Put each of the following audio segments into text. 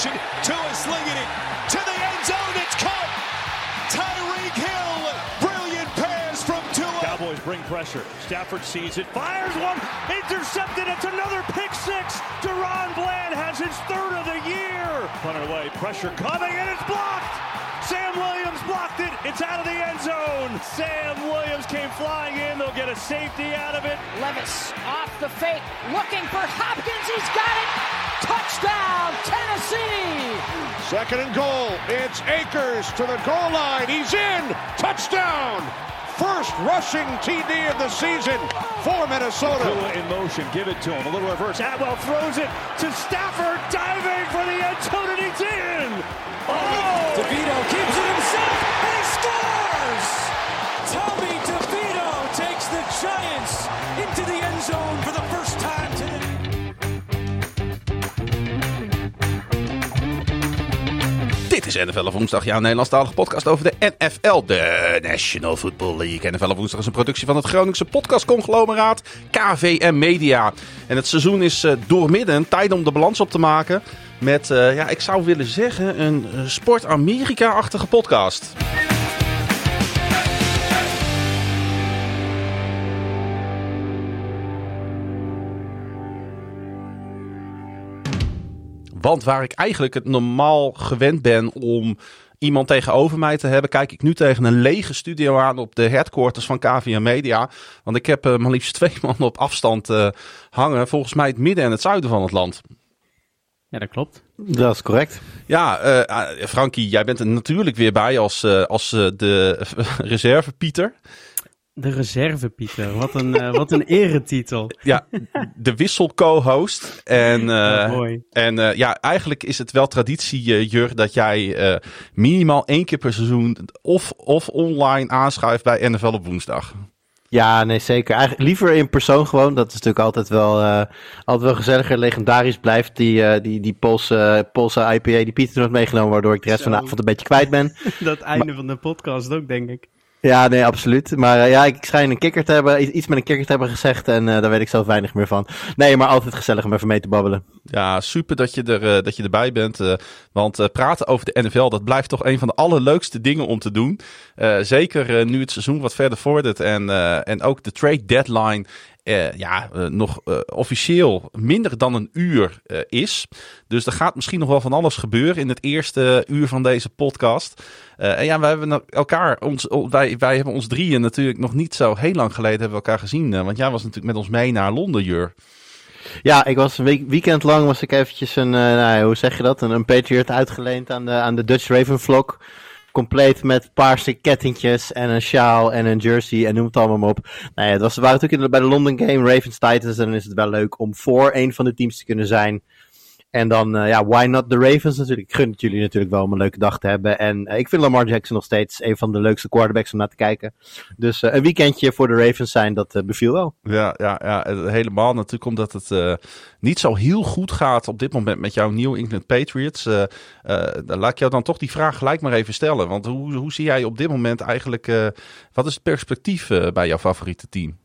misdirection. Tua slinging it to the end zone. It's caught. Tyreek Hill. Brilliant pass from Tua. Cowboys bring pressure. Stafford sees it, fires one, intercepted. It's another pick six. Deron Bland has his third of the year. Punted away, pressure coming, and it's blocked. Sam Williams blocked it. It's out of the end zone. Sam Williams came flying in. They'll get a safety out of it. Levis off the fake, looking for Hopkins. He's got it. Touchdown, Tennessee. Second and goal. It's Akers to the goal line. He's in. Touchdown. First rushing TD of the season for Minnesota. Tua in motion. Give it to him. A little reverse. Atwell throws it to Stafford, diving for the end zone, and he's in. Oh! DeVito keeps it himself, and he scores! Tommy DeVito takes the Giants into the end zone for the is NFL op woensdag, jouw Nederlandstalige podcast over de NFL, de National Football League. NFL op woensdag is een productie van het Groningse podcastconglomeraat KVM Media. En het seizoen is uh, doormidden, tijd om de balans op te maken met, uh, ja, ik zou willen zeggen, een uh, Sport Amerika-achtige podcast. Want waar ik eigenlijk het normaal gewend ben om iemand tegenover mij te hebben, kijk ik nu tegen een lege studio aan op de headquarters van KVM Media. Want ik heb uh, maar liefst twee man op afstand uh, hangen, volgens mij het midden en het zuiden van het land. Ja, dat klopt. Dat is correct. Ja, uh, Frankie, jij bent er natuurlijk weer bij als, als de reserve Pieter. De reserve, Pieter. Wat een, uh, wat een eretitel. Ja, de wissel co-host. En, uh, ja, mooi. en uh, ja, eigenlijk is het wel traditie, Jur, dat jij minimaal één keer per seizoen of, of online aanschuift bij NFL op woensdag. Ja, nee, zeker. Eigenlijk liever in persoon gewoon. Dat is natuurlijk altijd wel, uh, altijd wel gezelliger, legendarisch blijft. Die, uh, die, die Poolse, Poolse IPA die Pieter nooit meegenomen, waardoor ik de rest Zo. van de avond een beetje kwijt ben. Dat einde maar, van de podcast ook, denk ik. Ja, nee, absoluut. Maar uh, ja, ik schijn een kikker te hebben, iets met een kikker te hebben gezegd en uh, daar weet ik zelf weinig meer van. Nee, maar altijd gezellig om even mee te babbelen. Ja, super dat je, er, uh, dat je erbij bent. want praten over de NFL, dat blijft toch een van de allerleukste dingen om te doen. zeker nu het seizoen wat verder vordert en, en ook de trade deadline uh, ja, uh, nog uh, officieel minder dan een uur is. Dus er gaat misschien nog wel van alles gebeuren in het eerste uur van deze podcast. en ja, wij hebben elkaar, ons, wij, wij hebben ons drieën natuurlijk nog niet zo heel lang geleden hebben we elkaar gezien. want jij was natuurlijk met ons mee naar Londen, Jur. Ja, ik was een week, weekend lang was ik eventjes een, nou, hoe zeg je dat, een, een Patriot uitgeleend aan de, aan de Dutch Raven vlog compleet met paarse kettingjes en een sjaal en een jersey en noem het allemaal op. Nou ja, het was, we waren natuurlijk bij de London Game, Ravens Titans, en dan is het wel leuk om voor een van de teams te kunnen zijn. En dan, uh, ja, why not the Ravens natuurlijk. Ik gun het jullie natuurlijk wel om een leuke dag te hebben. En uh, ik vind Lamar Jackson nog steeds een van de leukste quarterbacks om naar te kijken. Dus uh, een weekendje voor de Ravens zijn, dat beviel wel. Ja, ja, ja, helemaal natuurlijk omdat het niet zo heel goed gaat op dit moment met jouw New England Patriots. dan laat ik jou dan toch die vraag gelijk maar even stellen. Want hoe, hoe zie jij op dit moment eigenlijk, wat is het perspectief bij jouw favoriete team?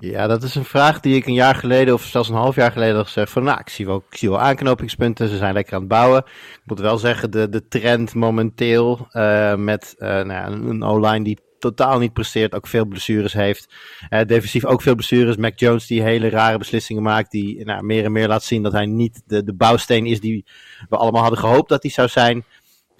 Ja, dat is een vraag die ik een jaar geleden of zelfs een half jaar geleden had gezegd. Van nou, ik zie wel, ik zie wel aanknopingspunten. Ze zijn lekker aan het bouwen. Ik moet wel zeggen, de, de trend momenteel uh, met uh, nou ja, een O-line die totaal niet presteert, ook veel blessures heeft. Uh, defensief ook veel blessures. Mac Jones die hele rare beslissingen maakt, die nou, meer en meer laat zien dat hij niet de, de bouwsteen is die we allemaal hadden gehoopt dat hij zou zijn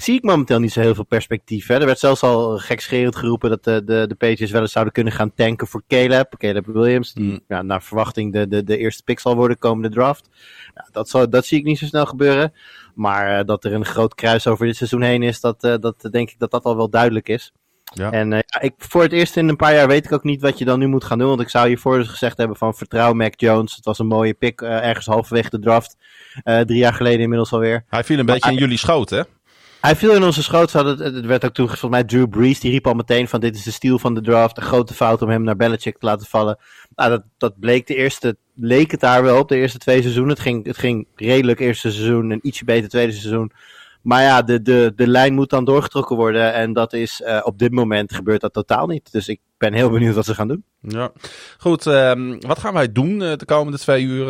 zie ik momenteel niet zo heel veel perspectief. Hè. Er werd zelfs al gekscherend geroepen dat de, de, de Patriots wel eens zouden kunnen gaan tanken voor Caleb. Caleb Williams, die mm. ja, naar verwachting de, de, de eerste pick zal worden komende draft. Ja, dat, zal, dat zie ik niet zo snel gebeuren. Maar uh, dat er een groot kruis over dit seizoen heen is, dat, uh, dat denk ik dat dat al wel duidelijk is. Ja. En uh, ik, voor het eerst in een paar jaar weet ik ook niet wat je dan nu moet gaan doen. Want ik zou hiervoor dus gezegd hebben van vertrouw Mac Jones. Het was een mooie pick ergens halverwege de draft. drie jaar geleden inmiddels alweer. Hij viel een maar, beetje in jullie schoot hè? Hij viel in onze schoot. Het, werd ook toen, volgens mij, Drew Brees. Die riep al meteen van dit is de stiel van de draft. Een grote fout om hem naar Belichick te laten vallen. Nou, dat, dat bleek de eerste, leek het daar wel op de eerste twee seizoenen. Het ging, het ging redelijk eerste seizoen en ietsje beter tweede seizoen. Maar ja, de, de, de lijn moet dan doorgetrokken worden. En dat is uh, op dit moment gebeurt dat totaal niet. Dus ik ben heel benieuwd wat ze gaan doen. Ja, goed. Um, wat gaan wij doen uh, de komende twee uur,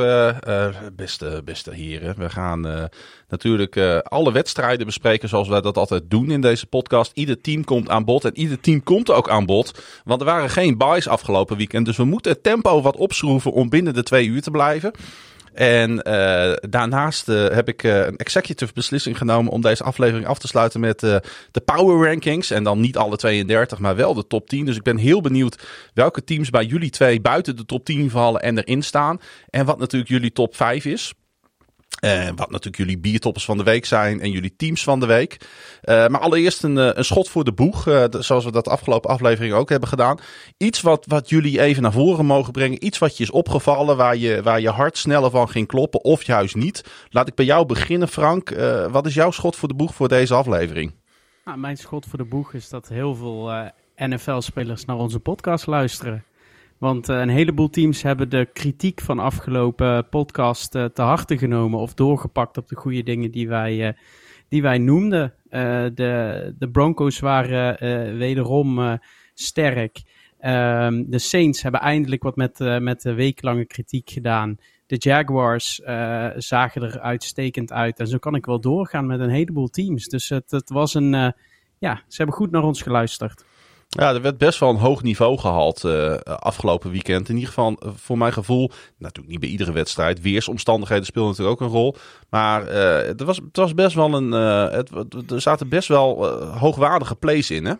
uh, beste, beste heren? We gaan natuurlijk alle wedstrijden bespreken zoals wij dat altijd doen in deze podcast. Ieder team komt aan bod en ieder team komt ook aan bod. Want er waren geen buys afgelopen weekend. Dus we moeten het tempo wat opschroeven om binnen de twee uur te blijven. En uh, daarnaast uh, heb ik uh, een executive beslissing genomen om deze aflevering af te sluiten met de power rankings. En dan niet alle 32, maar wel de top 10. Dus ik ben heel benieuwd welke teams bij jullie twee buiten de top 10 vallen en erin staan. En wat natuurlijk jullie top 5 is. Uh, wat natuurlijk jullie biertoppers van de week zijn en jullie teams van de week. Uh, maar allereerst een, een schot voor de boeg, zoals we dat afgelopen aflevering ook hebben gedaan. Iets wat, wat jullie even naar voren mogen brengen. Iets wat je is opgevallen, waar je, waar je hart sneller van ging kloppen of juist niet. Laat ik bij jou beginnen, Frank. wat is jouw schot voor de boeg voor deze aflevering? Nou, mijn schot voor de boeg is dat heel veel NFL-spelers naar onze podcast luisteren. Want uh, een heleboel teams hebben de kritiek van afgelopen podcast uh, te harte genomen of doorgepakt op de goede dingen die wij, uh, die wij noemden. de, de Broncos waren wederom sterk. Um, de Saints hebben eindelijk wat met, met de weeklange kritiek gedaan. De Jaguars zagen er uitstekend uit. En zo kan ik wel doorgaan met een heleboel teams. Dus het, het was een. ja, ze hebben goed naar ons geluisterd. Ja, er werd best wel een hoog niveau gehaald uh, afgelopen weekend. In ieder geval, eh, voor mijn gevoel, natuurlijk niet bij iedere wedstrijd. Weersomstandigheden spelen natuurlijk ook een rol. Maar uh, er was, het was best wel een. Het, er zaten best wel hoogwaardige plays in, hè?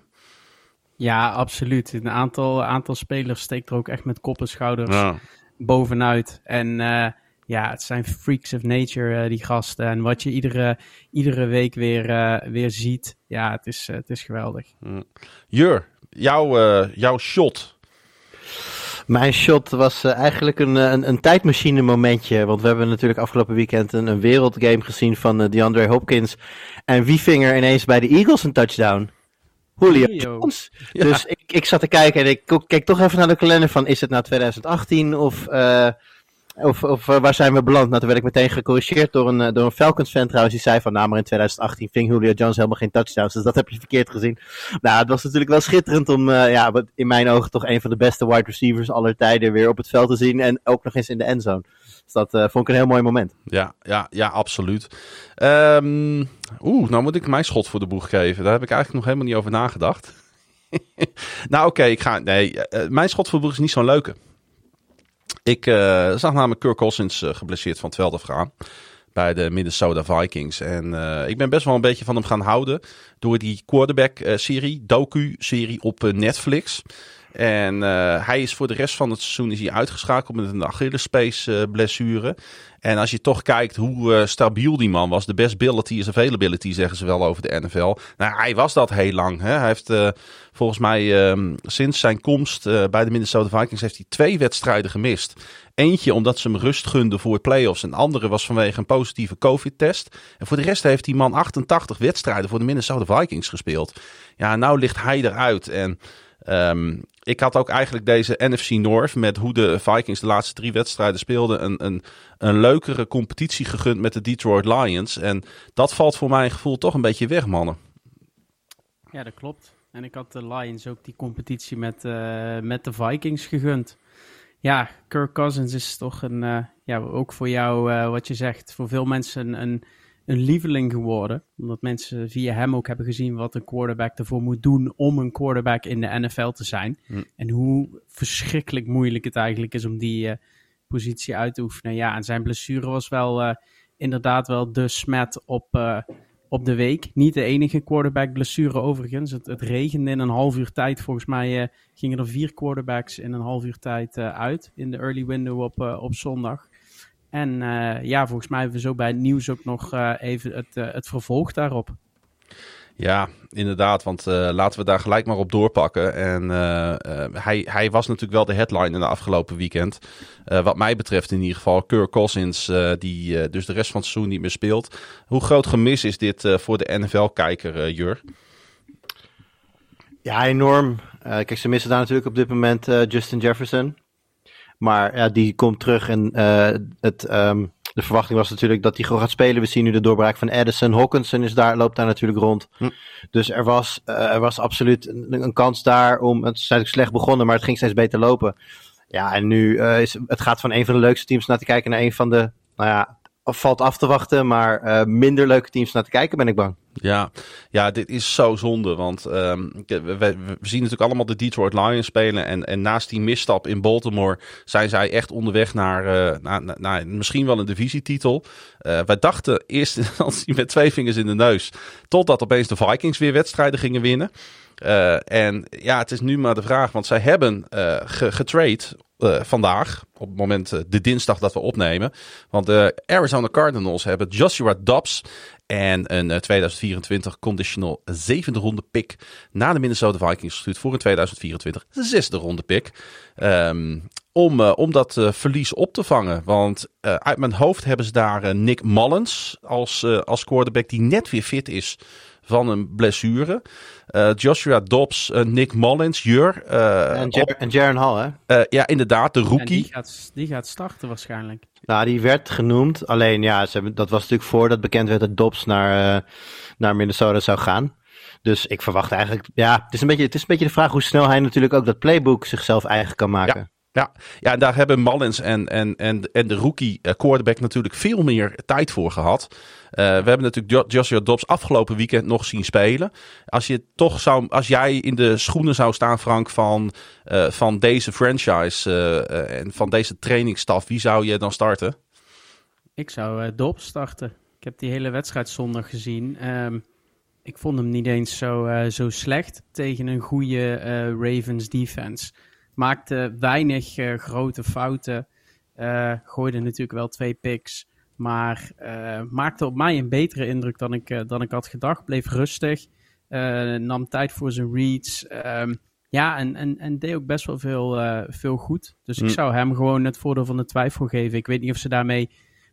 Ja, absoluut. Een aantal, aantal spelers steekt er ook echt met kop en schouders ja. bovenuit. En ja, het zijn freaks of nature, die gasten. En wat je iedere, iedere week weer, weer ziet, ja, het is, het is geweldig. Jur, jouw, uh, jouw shot? Mijn shot was uh, eigenlijk een, een, een, tijdmachine momentje. Want we hebben natuurlijk afgelopen weekend een, een wereldgame gezien van uh, DeAndre Hopkins. En wie ving er ineens bij de Eagles een touchdown? Julio Jones. Ja. Dus ik, ik zat te kijken en ik keek toch even naar de kalender van is het nou 2018 of... Of, of uh, waar zijn we beland? Nou, toen werd ik meteen gecorrigeerd door een, uh, door een Falcons fan trouwens. Die zei van, nou, maar in 2018 ving Julio Jones helemaal geen touchdowns. Dus dat heb je verkeerd gezien. Nou, het was natuurlijk wel schitterend om, uh, ja, in mijn ogen toch een van de beste wide receivers aller tijden weer op het veld te zien. En ook nog eens in de endzone. Dus dat vond ik een heel mooi moment. Ja, ja, ja, absoluut. Um, Oeh, nou moet ik mijn schot voor de boeg geven. Daar heb ik eigenlijk nog helemaal niet over nagedacht. nou, oké, ik ga. Nee, mijn schot voor de boeg is niet zo'n leuke. Ik uh, zag namelijk Kirk Cousins uh, geblesseerd van het veld bij de Minnesota Vikings. En uh, ik ben best wel een beetje van hem gaan houden door die quarterback-serie, docu-serie op Netflix. En hij is voor de rest van het seizoen is hij uitgeschakeld met een Achillespees blessure. En als je toch kijkt hoe uh, stabiel die man was, de best ability is availability, zeggen ze wel over de NFL. Nou, hij was dat heel lang. Hè? Hij heeft uh, volgens mij uh, sinds zijn komst eh, bij de Minnesota Vikings heeft hij twee wedstrijden gemist. Eentje omdat ze hem rust gunden voor playoffs. En de andere was vanwege een positieve COVID-test. En voor de rest heeft die man 88 wedstrijden voor de Minnesota Vikings gespeeld. Ja, nou ligt hij eruit. En um, ik had ook eigenlijk deze NFC North met hoe de Vikings de laatste drie wedstrijden speelden een, een, een leukere competitie gegund met de Detroit Lions. En dat valt voor mijn gevoel toch een beetje weg, mannen. Ja, dat klopt. En ik had de Lions ook die competitie met, uh, met de Vikings gegund. Ja, Kirk Cousins is toch een, uh, ja, ook voor jou, uh, wat je zegt, voor veel mensen een, een lieveling geworden. Omdat mensen via hem ook hebben gezien wat een quarterback ervoor moet doen om een quarterback in de NFL te zijn. Hm. En hoe verschrikkelijk moeilijk het eigenlijk is om die uh, positie uit te oefenen. Ja, en zijn blessure was wel uh, inderdaad wel de smet op, uh, op de week. Niet de enige quarterback blessure overigens. Het, het regende in een half uur tijd. Volgens mij gingen er vier quarterbacks in een half uur tijd uit in de early window op, op zondag. En uh, ja, volgens mij hebben we zo bij het nieuws ook nog uh, even het, uh, het vervolg daarop. Ja, inderdaad. Want laten we daar gelijk maar op doorpakken. En hij, hij was natuurlijk wel de headline in de afgelopen weekend. wat mij betreft in ieder geval. Kirk Cousins, die dus de rest van het seizoen niet meer speelt. Hoe groot gemis is dit voor de NFL-kijker, Jur? Ja, enorm. kijk, ze missen daar natuurlijk op dit moment Justin Jefferson. Maar ja, die komt terug en uh, het, um, de verwachting was natuurlijk dat hij gewoon gaat spelen. We zien nu de doorbraak van Edison. Hawkinson is daar, loopt daar natuurlijk rond. Hm. Dus er was, uh, er was absoluut een, een, kans daar om. Het is eigenlijk slecht begonnen, maar het ging steeds beter lopen. Ja, en nu uh, is het gaat van een van de leukste teams naar te kijken naar een van de. Nou ja, valt af te wachten, maar uh, minder leuke teams naar te kijken, ben ik bang. Ja, ja dit is zo zonde. Want um, we, zien natuurlijk allemaal de Detroit Lions spelen. En, en naast die misstap in Baltimore zijn zij echt onderweg naar, uh, naar, misschien wel een divisietitel. Uh, wij dachten eerst instantie met twee vingers in de neus. Totdat opeens de Vikings weer wedstrijden gingen winnen. En ja, het is nu maar de vraag, want zij hebben uh, getrade uh, vandaag, op het moment uh, de dinsdag dat we opnemen. Want de Arizona Cardinals hebben Joshua Dobbs en een uh, 2024 conditional zevende ronde pick naar de Minnesota Vikings gestuurd voor een 2024 zesde ronde pick. Um, om, om dat verlies op te vangen. Want uit mijn hoofd hebben ze daar Nick Mullins als, als quarterback die net weer fit is van een blessure. Uh, Joshua Dobbs, uh, Nick Mullins, Jur. Uh, en, Jer en Jaron Hall, hè? ja, inderdaad, de rookie. Die, gaat, die gaat starten waarschijnlijk. Nou, die werd genoemd. Alleen, ja, ze hebben, dat was natuurlijk voordat bekend werd dat Dobbs naar, naar Minnesota zou gaan. Dus ik verwacht eigenlijk, ja, het is, een beetje, het is een beetje de vraag hoe snel hij natuurlijk ook dat playbook zichzelf eigen kan maken. Ja. Ja, ja, en daar hebben Mullins en, en, en, en de rookie quarterback natuurlijk veel meer tijd voor gehad. Uh, we hebben natuurlijk Joshua Dobbs afgelopen weekend nog zien spelen. Als, je toch zou, als jij in de schoenen zou staan, Frank, van, uh, van deze franchise uh, en van deze trainingsstaf, wie zou je dan starten? Ik zou Dobbs starten. Ik heb die hele wedstrijd zondag gezien. Um, ik vond hem niet eens zo, zo slecht tegen een goede Ravens defense maakte weinig grote fouten. Gooide natuurlijk wel twee picks. Maar uh, maakte op mij een betere indruk dan ik, dan ik had gedacht. Bleef rustig. nam tijd voor zijn reads. Um, ja, en, en, en deed ook best wel veel, veel goed. Dus ik zou hem gewoon het voordeel van de twijfel geven. Ik weet niet of ze daarmee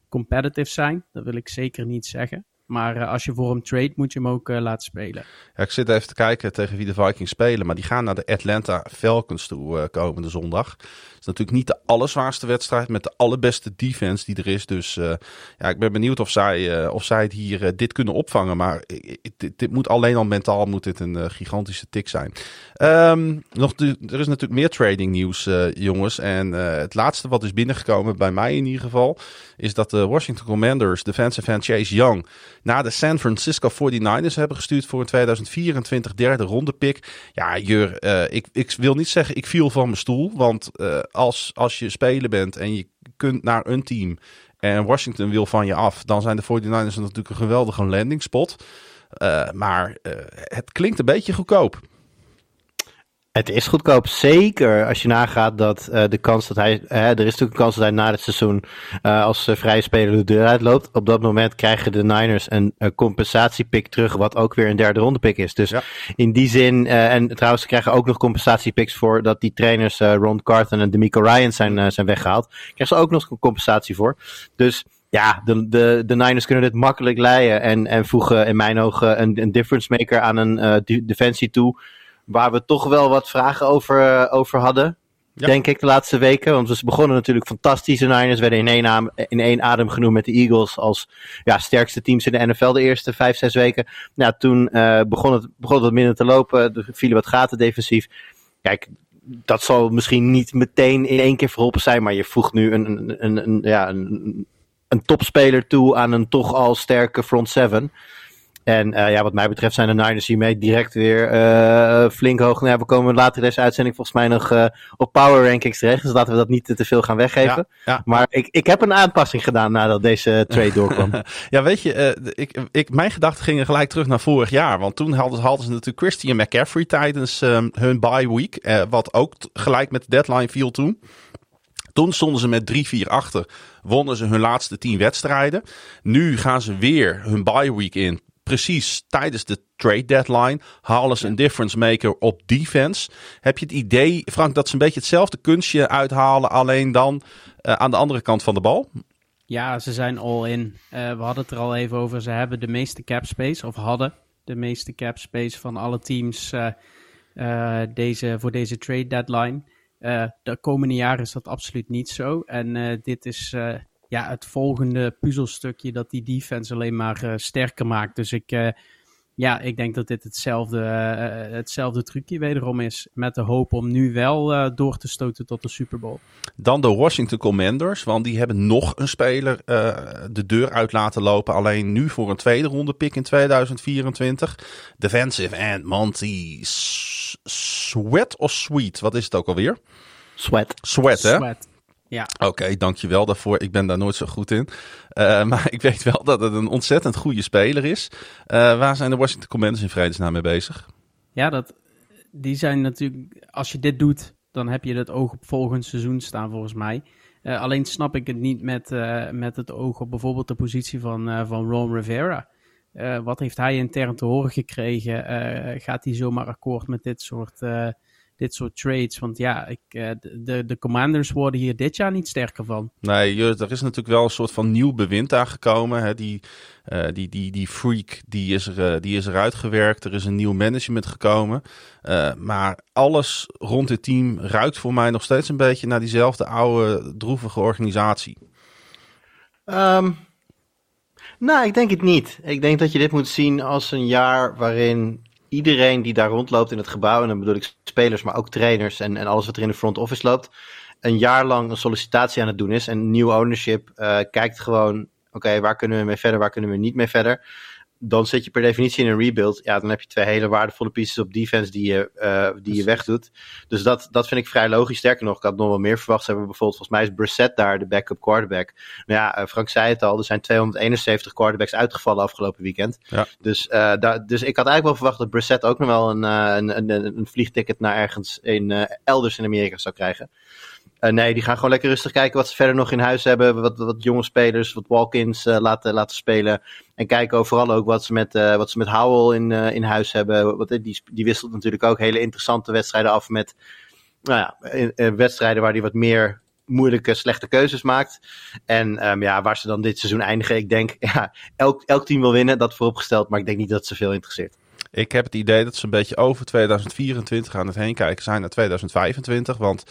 competitive zijn. Dat wil ik zeker niet zeggen. Maar uh, als je voor hem trade, moet je hem ook uh, laten spelen. Ja, ik zit even te kijken tegen wie de Vikings spelen. Maar die gaan naar de Atlanta Falcons toe uh, komende zondag. Het is natuurlijk niet de allerzwaarste wedstrijd met de allerbeste defense die er is. Dus ja, ik ben benieuwd of zij, of zij het hier dit kunnen opvangen. Maar dit, moet alleen al mentaal moet dit een gigantische tik zijn. Um, nog er is natuurlijk meer trading nieuws, jongens. En het laatste wat is binnengekomen, bij mij in ieder geval, is dat de Washington Commanders defensive end Chase Young naar de San Francisco 49ers hebben gestuurd voor een 2024 derde ronde pick. Ja, Jur, uh, ik, ik wil niet zeggen ik viel van mijn stoel. Want uh, als, als je speler bent en je kunt naar een team en Washington wil van je af, dan zijn de 49ers natuurlijk een geweldige landing spot. Uh, maar het klinkt een beetje goedkoop. Het is goedkoop, zeker als je nagaat dat uh, de kans dat hij, uh, er is natuurlijk een kans dat hij na het seizoen uh, als vrije speler de deur uitloopt. Op dat moment krijgen de Niners een, compensatiepick terug, wat ook weer een derde ronde pick is. Dus ja. in die zin, en trouwens ze krijgen ook nog compensatiepicks voor dat die trainers Ron Carton en Demico Ryan zijn, zijn weggehaald. Krijgen ze ook nog compensatie voor. Dus ja, de, de, de Niners kunnen dit makkelijk leiden en, en voegen in mijn ogen een, een difference maker aan een defensie toe waar we toch wel wat vragen over, over hadden. Ja. Denk ik de laatste weken. Want we begonnen natuurlijk fantastisch. De Niners werden in één, adem, in één adem genoemd met de Eagles als ja, sterkste teams in de NFL de eerste vijf, zes weken. Nou, toen uh, begon, het, begon het wat minder te lopen. Er vielen wat gaten defensief. Kijk, dat zal misschien niet meteen in één keer verholpen zijn. Maar je voegt nu een, een, een, een ja, een, een topspeler toe aan een toch al sterke front seven. En uh, ja, wat mij betreft zijn de Niners hiermee direct weer uh, flink hoog. Nou, ja, we komen later in deze uitzending volgens mij nog uh, op power rankings terecht. Dus laten we dat niet te veel gaan weggeven. Ja, ja. Maar ik, ik heb een aanpassing gedaan nadat deze trade doorkwam. ja, weet je, ik, ik, mijn gedachten gingen gelijk terug naar vorig jaar. Want toen hadden, hadden ze natuurlijk Christian McCaffrey tijdens um, hun bye week. wat ook gelijk met de deadline viel toen. Toen stonden ze met 3-4 achter. Wonnen ze hun laatste 10 wedstrijden. Nu gaan ze weer hun bye week in precies tijdens de trade deadline halen ze een difference maker op defense. Heb je het idee, Frank, dat ze een beetje hetzelfde kunstje uithalen, alleen dan uh, aan de andere kant van de bal? Ja, ze zijn all in. Uh, we hadden het er al even over. Ze hebben de meeste cap space, of hadden de meeste cap space van alle teams uh, deze, voor deze trade deadline. de komende jaren is dat absoluut niet zo. En dit is ja, het volgende puzzelstukje dat die defense alleen maar uh, sterker maakt. Dus ik, uh, ja, ik denk dat dit hetzelfde, uh, hetzelfde trucje wederom is. Met de hoop om nu wel door te stoten tot de Super Bowl. Dan de Washington Commanders, want die hebben nog een speler de deur uit laten lopen. Alleen nu voor een tweede ronde pick in 2024. Defensive end Monty Sweat of Sweet, wat is het ook alweer? Sweat. Sweat, hè? Sweat. Ja. Oké, dankjewel daarvoor. Ik ben daar nooit zo goed in. Uh, maar ik weet wel dat het een ontzettend goede speler is. Uh, waar zijn de Washington Commanders in vredesnaam mee bezig? Ja, dat, die zijn natuurlijk... Als je dit doet, dan heb je het oog op volgend seizoen staan volgens mij. Uh, alleen snap ik het niet met, met het oog op bijvoorbeeld de positie van, van Ron Rivera. wat heeft hij intern te horen gekregen? gaat hij zomaar akkoord met dit soort dit soort trades. Want ja, ik, uh, de, de commanders worden hier dit jaar niet sterker van. Nee, er is natuurlijk wel een soort van nieuw bewind aangekomen. Hè? Die, uh, die, die, die freak die is, er, uh, die is eruit gewerkt. Er is een nieuw management gekomen. maar alles rond het team ruikt voor mij nog steeds een beetje naar diezelfde oude droevige organisatie. Um, nou, ik denk het niet. Ik denk dat je dit moet zien als een jaar waarin iedereen die daar rondloopt in het gebouw, en dan bedoel ik spelers, maar ook trainers en, en alles wat er in de front office loopt, een jaar lang een sollicitatie aan het doen is. En nieuw ownership uh, kijkt gewoon, oké, waar kunnen we mee verder, waar kunnen we niet mee verder dan zit je per definitie in een rebuild. Ja, dan heb je twee hele waardevolle pieces op defense die je, uh, die je wegdoet. Dus dat, dat vind ik vrij logisch. Sterker nog, ik had nog wel meer verwacht. Ze hebben bijvoorbeeld, volgens mij is Brissett daar de backup quarterback. Nou ja, uh, Frank zei het al, er zijn 271 quarterbacks uitgevallen afgelopen weekend. Ja. Dus, uh, daar, dus ik had eigenlijk wel verwacht dat Brissett ook nog wel een, een, een, een vliegticket naar ergens in, elders in Amerika zou krijgen. Uh, nee, die gaan gewoon lekker rustig kijken wat ze verder nog in huis hebben. Wat, wat jonge spelers, wat walk-ins uh, laten, laten spelen. En kijken vooral ook wat ze met, uh, wat ze met Howell in, in huis hebben. Wat, die, die wisselt natuurlijk ook hele interessante wedstrijden af met nou ja, wedstrijden waar hij wat meer moeilijke, slechte keuzes maakt. En um, ja, waar ze dan dit seizoen eindigen. Ik denk, ja, elk, elk team wil winnen, dat vooropgesteld. Maar ik denk niet dat het zoveel interesseert. Ik heb het idee dat ze een beetje over 2024 aan het heen kijken zijn naar 2025. Want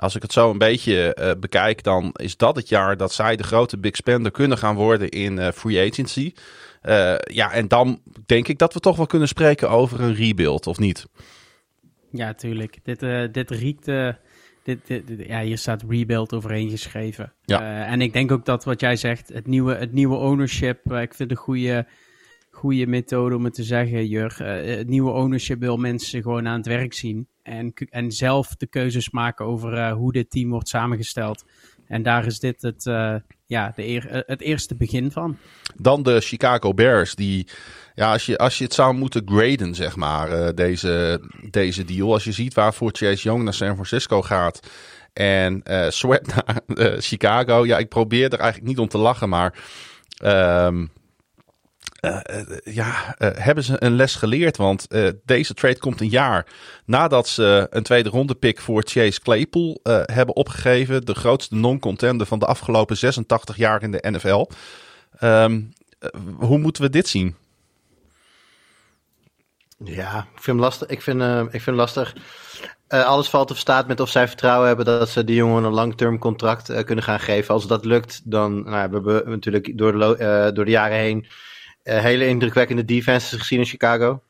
als ik het zo een beetje uh, bekijk, dan is dat het jaar dat zij de grote big spender kunnen gaan worden in uh, free agency. Uh, ja, en dan denk ik dat we toch wel kunnen spreken over een rebuild, of niet? Ja, tuurlijk. Dit, dit riekt... Dit, dit, dit, ja, hier staat rebuild overheen geschreven. Ja. en ik denk ook dat wat jij zegt, het nieuwe, het nieuwe ownership, ik vind een goede goede methode om het te zeggen, Jur. Het nieuwe ownership wil mensen gewoon aan het werk zien. En, en zelf de keuzes maken over uh, hoe dit team wordt samengesteld. En daar is dit het, uh, ja, de eer, het eerste begin van. Dan de Chicago Bears. Die, ja, als je, als je het zou moeten graden, zeg maar, deze, deze deal. Als je ziet waarvoor Chase Young naar San Francisco gaat. En Sweat naar Chicago. Ja, ik probeer er eigenlijk niet om te lachen, maar... Um, ja, uh, hebben ze een les geleerd? Want deze trade komt een jaar nadat ze een tweede ronde pick voor Chase Claypool hebben opgegeven. De grootste non-contender van de afgelopen 86 jaar in de NFL. Um, hoe moeten we dit zien? Ja, ik vind hem lastig. Ik vind, ik vind lastig. alles valt of staat met of zij vertrouwen hebben dat ze die jongen een lang-term contract kunnen gaan geven. Als dat lukt, dan nou, we hebben natuurlijk door de, door de jaren heen uh, hele indrukwekkende defenses gezien in Chicago.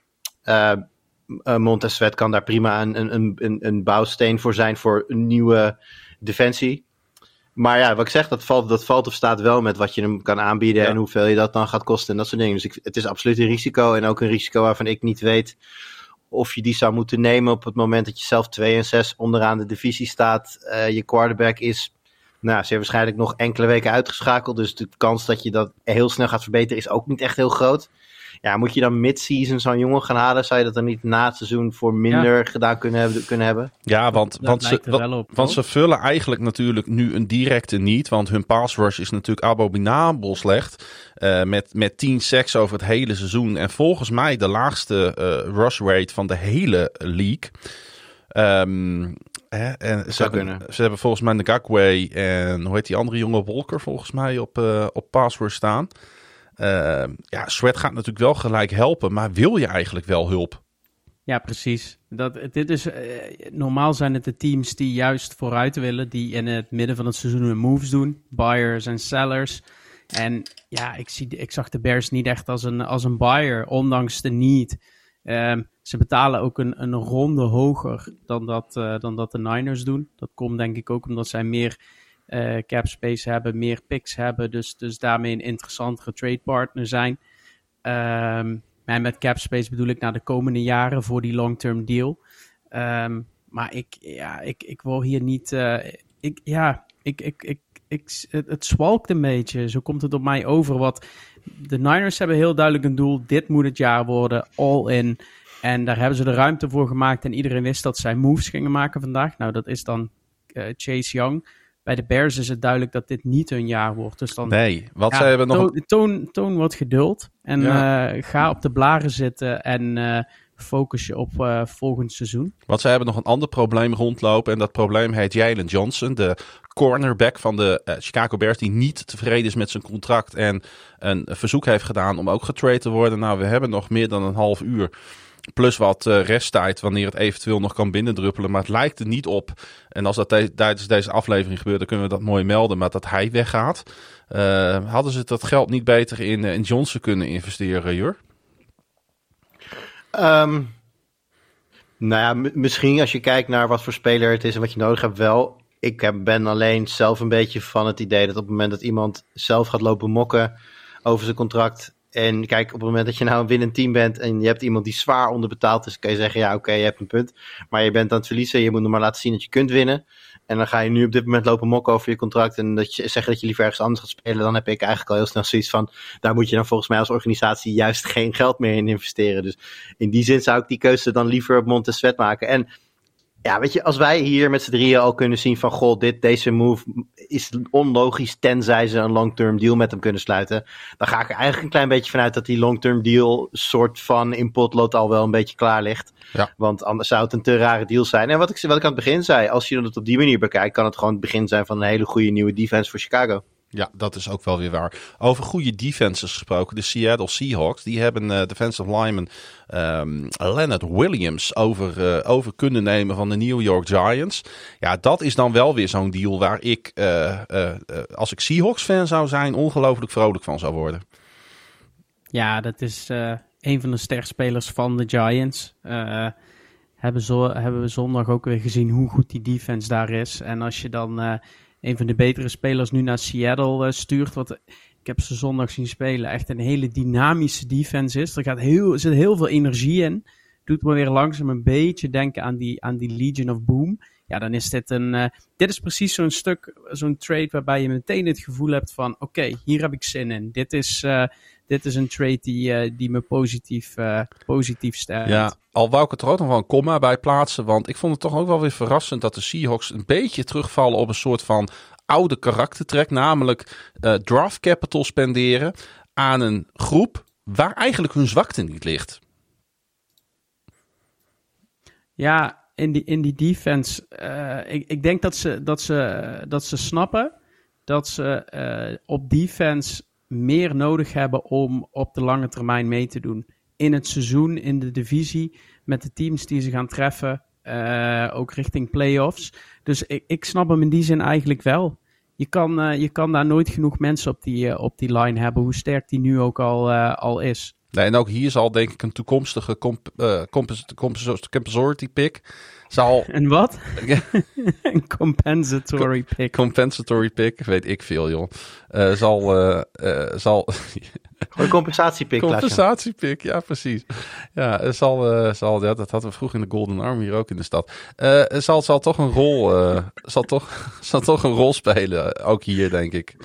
Uh, Montez Sweat kan daar prima een, een, een, een bouwsteen voor zijn voor een nieuwe defensie. Maar ja, wat ik zeg, dat valt, dat valt of staat wel met wat je hem kan aanbieden ja. en hoeveel je dat dan gaat kosten en dat soort dingen. Dus ik, het is absoluut een risico en ook een risico waarvan ik niet weet of je die zou moeten nemen op het moment dat je zelf 2 en 6 onderaan de divisie staat. Uh, je quarterback is nou, ze waarschijnlijk nog enkele weken uitgeschakeld. Dus de kans dat je dat heel snel gaat verbeteren is ook niet echt heel groot. Ja, moet je dan mid-season zo'n jongen gaan halen? Zou je dat dan niet na het seizoen voor minder ja. gedaan kunnen hebben, kunnen hebben? Ja, want, want, ze, op, want ze vullen eigenlijk natuurlijk nu een directe niet. Want hun pass rush is natuurlijk abominabel slecht. Uh, met, met 10 sacks over het hele seizoen. En volgens mij de laagste uh, rush rate van de hele league. Um, Hè? En ze hebben, ze hebben volgens mij de Gagway en hoe heet die andere jonge Wolker volgens mij op, uh, op password staan. Uh, ja, Sweat gaat natuurlijk wel gelijk helpen, maar wil je eigenlijk wel hulp? Ja, precies. Dat, dit is, eh, normaal zijn het de teams die juist vooruit willen, die in het midden van het seizoen hun moves doen. Buyers en sellers. En ja, ik, zie, ik zag de Bears niet echt als een, als een buyer, ondanks de need. Ehm, ze betalen ook een, een ronde hoger dan dat, eh, dan dat de Niners doen. Dat komt denk ik ook omdat zij meer uh, cap space hebben, meer picks hebben. Dus, dus daarmee een interessantere trade partner zijn. Um, en met cap space bedoel ik naar de komende jaren voor die long-term deal. Um, maar ik, ja, ik, ik wil hier niet. Uh, ik, ja, ik, ik, ik, ik, het, het zwalkt een beetje. Zo komt het op mij over. Wat de Niners hebben heel duidelijk een doel. Dit moet het jaar worden. All in. En daar hebben ze de ruimte voor gemaakt. En iedereen wist dat zij moves gingen maken vandaag. Nou, dat is dan uh, Chase Young bij de Bears is het duidelijk dat dit niet hun jaar wordt. Dus dan, nee, wat ja, ze hebben nog... Toon, toon, toon wat geduld en ja. uh, ga op de blaren zitten en uh, focus je op volgend seizoen. Want ze hebben nog een ander probleem rondlopen en dat probleem heet Jalen Johnson, de cornerback van de Chicago Bears, die niet tevreden is met zijn contract en een verzoek heeft gedaan om ook getrade te worden. Nou, we hebben nog meer dan een half uur. Plus wat uh, resttijd wanneer het eventueel nog kan binnendruppelen. Maar het lijkt er niet op. En als dat tijdens deze aflevering gebeurt, dan kunnen we dat mooi melden. Maar dat hij weggaat. Uh, hadden ze dat geld niet beter in, in Johnson kunnen investeren, Jur? Um, nou ja, misschien als je kijkt naar wat voor speler het is en wat je nodig hebt, wel. Ik ben alleen zelf een beetje van het idee dat op het moment dat iemand zelf gaat lopen mokken over zijn contract en kijk, op het moment dat je nou een winnend team bent en je hebt iemand die zwaar onderbetaald is, kan je zeggen, ja oké, je hebt een punt. Maar je bent aan het verliezen, je moet nog maar laten zien dat je kunt winnen. En dan ga je nu op dit moment lopen mokken over je contract en dat je zeggen dat je liever ergens anders gaat spelen. Dan heb ik eigenlijk al heel snel zoiets van, daar moet je dan volgens mij als organisatie juist geen geld meer in investeren. Dus in die zin zou ik die keuze dan liever op Montesvet maken. En ja, weet je, als wij hier met z'n drieën al kunnen zien van, goh, dit, deze move is onlogisch tenzij ze een long-term deal met hem kunnen sluiten, dan ga ik er eigenlijk een klein beetje vanuit dat die long-term deal soort van in potlood al wel een beetje klaar ligt. Ja. Want anders zou het een te rare deal zijn. En wat ik, wat ik aan het begin zei, als je het op die manier bekijkt, kan het gewoon het begin zijn van een hele goede nieuwe defense voor Chicago. Ja, dat is ook wel weer waar. Over goede defenses gesproken. De Seattle Seahawks, die hebben uh, defensive lineman um, Leonard Williams over, uh, over kunnen nemen van de New York Giants. Ja, dat is dan wel weer zo'n deal waar ik, uh, als ik Seahawks fan zou zijn, ongelooflijk vrolijk van zou worden. Ja, dat is een van de sterspelers van de Giants. hebben, zo, hebben we zondag ook weer gezien hoe goed die defense daar is. En als je dan een van de betere spelers nu naar Seattle uh, stuurt. Wat ik heb ze zondag zien spelen. Echt een hele dynamische defense is. Er, gaat heel, er zit heel veel energie in. Doet me weer langzaam een beetje denken aan die, aan die Legion of Boom. Ja, dan is dit een. Uh, dit is precies zo'n stuk, zo'n trade waarbij je meteen het gevoel hebt van: oké, hier heb ik zin in. Dit is, uh, dit is een trade die, uh, die me positief, positief stemt. Ja, al wou ik het er ook nog wel een komma bij plaatsen. Want ik vond het toch ook wel weer verrassend dat de Seahawks een beetje terugvallen op een soort van oude karaktertrek. Namelijk draft capital spenderen aan een groep waar eigenlijk hun zwakte niet ligt. Ja, in die, in die defense, uh, ik, ik denk dat ze, dat, ze, dat ze snappen dat ze uh, op defense meer nodig hebben om op de lange termijn mee te doen. In het seizoen, in de divisie, met de teams die ze gaan treffen, uh, ook richting playoffs. Dus ik, ik snap hem in die zin eigenlijk wel. Je kan, je kan daar nooit genoeg mensen op die, op die line hebben, hoe sterk die nu ook al, al is. Nee, en ook hier zal denk ik een toekomstige comp compensatory pick. Zal... Een wat? een compensatory pick. Compensatory pick, weet ik veel joh. Uh, zal... Uh, zal Gewoon een compensatiepick. Compensatiepick, ja precies. Ja, zal, zal, ja, dat hadden we vroeger in de Golden Army hier ook in de stad. zal, zal toch een rol, zal toch, zal toch een rol spelen, ook hier denk ik.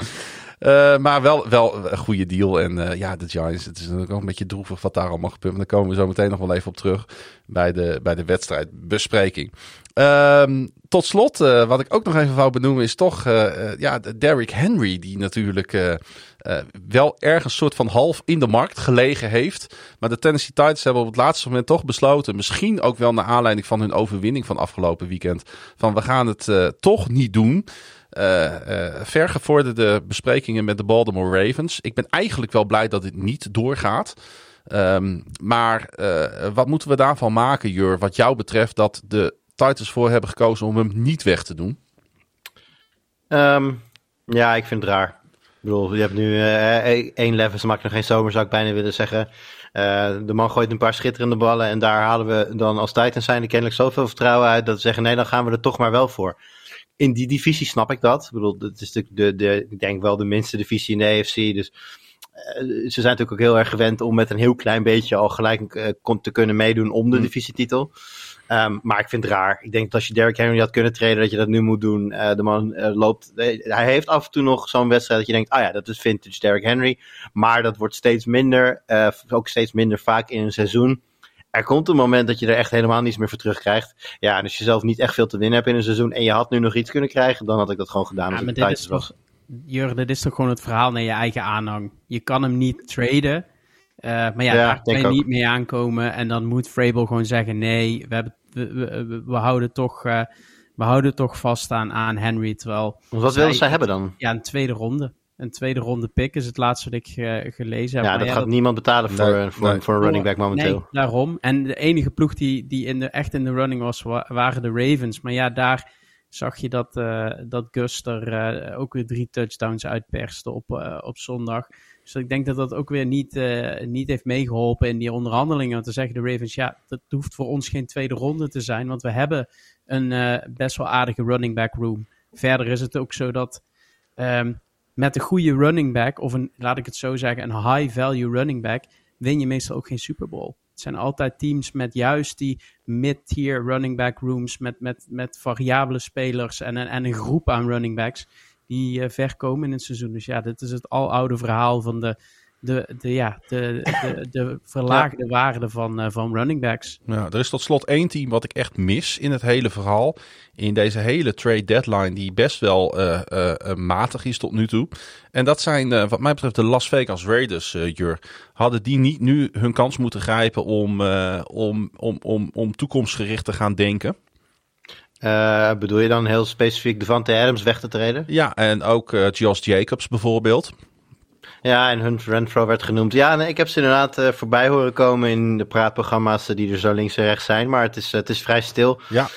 Uh, maar wel, wel een goede deal. En uh, ja, de Giants, het is natuurlijk ook een beetje droevig wat daar allemaal gebeurt. Maar daar komen we zo meteen nog wel even op terug bij de, bij de wedstrijdbespreking. Um, tot slot, uh, wat ik ook nog even wou benoemen, is toch ja, Derrick Henry, die natuurlijk wel ergens soort van half in de markt gelegen heeft. Maar de Tennessee Titans hebben op het laatste moment toch besloten, misschien ook wel naar aanleiding van hun overwinning van afgelopen weekend, van we gaan het toch niet doen. Uh, uh, vergevorderde besprekingen met de Baltimore Ravens. Ik ben eigenlijk wel blij dat dit niet doorgaat. Ehm, maar eh, wat moeten we daarvan maken, Jur, wat jou betreft, dat de Titans voor hebben gekozen om hem niet weg te doen? Ehm, ja, ik vind het raar. Ik bedoel, je hebt nu één level, ze maken nog geen zomer, zou ik bijna willen zeggen. De man gooit een paar schitterende ballen en daar halen we dan als Titans zijn kennelijk zoveel vertrouwen uit dat we zeggen, nee, dan gaan we er toch maar wel voor. In die divisie snap ik dat. Ik bedoel, dat is de, de, de ik denk wel de minste divisie in de AFC, dus ze zijn natuurlijk ook heel erg gewend om met een heel klein beetje al gelijk uh, te kunnen meedoen om de mm. divisietitel. Um, maar ik vind het raar. Ik denk dat als je Derrick Henry had kunnen treden, dat je dat nu moet doen. Uh, de man loopt. hij heeft af en toe nog zo'n wedstrijd dat je denkt: ah ja, dat is vintage Derrick Henry. Maar dat wordt steeds minder. ook steeds minder vaak in een seizoen. Er komt een moment dat je er echt helemaal niets meer voor terugkrijgt. Ja, en als je zelf niet echt veel te winnen hebt in een seizoen. en je had nu nog iets kunnen krijgen, dan had ik dat gewoon gedaan. Ja, als maar dit is toch, Jurgen, dit is toch gewoon het verhaal naar je eigen aanhang. Je kan hem niet traden. Uh, maar ja, ja daar kan je niet mee aankomen. En dan moet Vrabel gewoon zeggen: nee, we, hebben, we, we, we houden, toch, uh, we houden toch vast aan, aan Henry. Terwijl wat willen ze hebben dan? Ja, een tweede ronde. Een tweede ronde pick is het laatste wat ik uh, gelezen heb. Ja, dat gaat niemand betalen voor, nee, voor, nee. voor, een running back momenteel. Nee, daarom. En de enige ploeg die, die in de, echt in de running was, waren de Ravens. Maar ja, daar zag je dat, uh, dat Gus er uh, ook weer drie touchdowns uitperste op, uh, op zondag. Dus ik denk dat dat ook weer niet, niet heeft meegeholpen in die onderhandelingen. Want te zeggen de Ravens, ja, dat hoeft voor ons geen tweede ronde te zijn. Want we hebben een best wel aardige running back room. Verder is het ook zo dat um, met een goede running back, of een, laat ik het zo zeggen, een high value running back, win je meestal ook geen Super Bowl. Het zijn altijd teams met juist die mid-tier running back rooms. Met, met, met variabele spelers en, en, en een groep aan running backs. Die uh, ver komen in het seizoen. Dus ja, dit is het aloude verhaal van de, de, de, ja, de, de, de verlaagde waarde van, uh, van running backs. Ja, er is tot slot één team wat ik echt mis in het hele verhaal. In deze hele trade deadline, die best wel uh, uh, matig is tot nu toe. En dat zijn, wat mij betreft, de Las Vegas Raiders, Jur. Hadden die niet nu hun kans moeten grijpen om, om, om, om, om toekomstgericht te gaan denken? bedoel je dan heel specifiek Devante Adams weg te treden? Ja, en ook Josh Jacobs bijvoorbeeld. Ja, en Hunt Renfro werd genoemd. Ja, nee, ik heb ze inderdaad uh, voorbij horen komen in de praatprogramma's die er zo links en rechts zijn. Maar het is, het is vrij stil. Ja.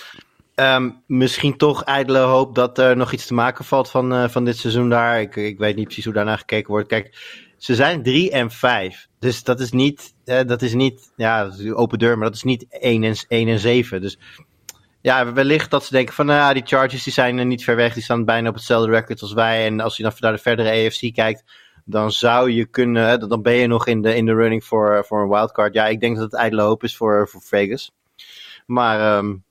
Um, misschien toch ijdele hoop dat er nog iets te maken valt van, uh, van dit seizoen daar. Ik, ik weet niet precies hoe daarna gekeken wordt. Kijk, ze zijn 3 en 5. Dus dat is niet, dat is niet, ja, open deur, maar dat is niet 1 en, 1 en 7. Dus ja, wellicht dat ze denken van, nou ja, die Chargers die zijn niet ver weg. Die staan bijna op hetzelfde record als wij. En als je dan naar de verdere AFC kijkt, dan zou je kunnen, dan ben je nog in de, in de running voor, voor een wildcard. Ja, ik denk dat het ijdele hoop is voor, voor Vegas. Maar um,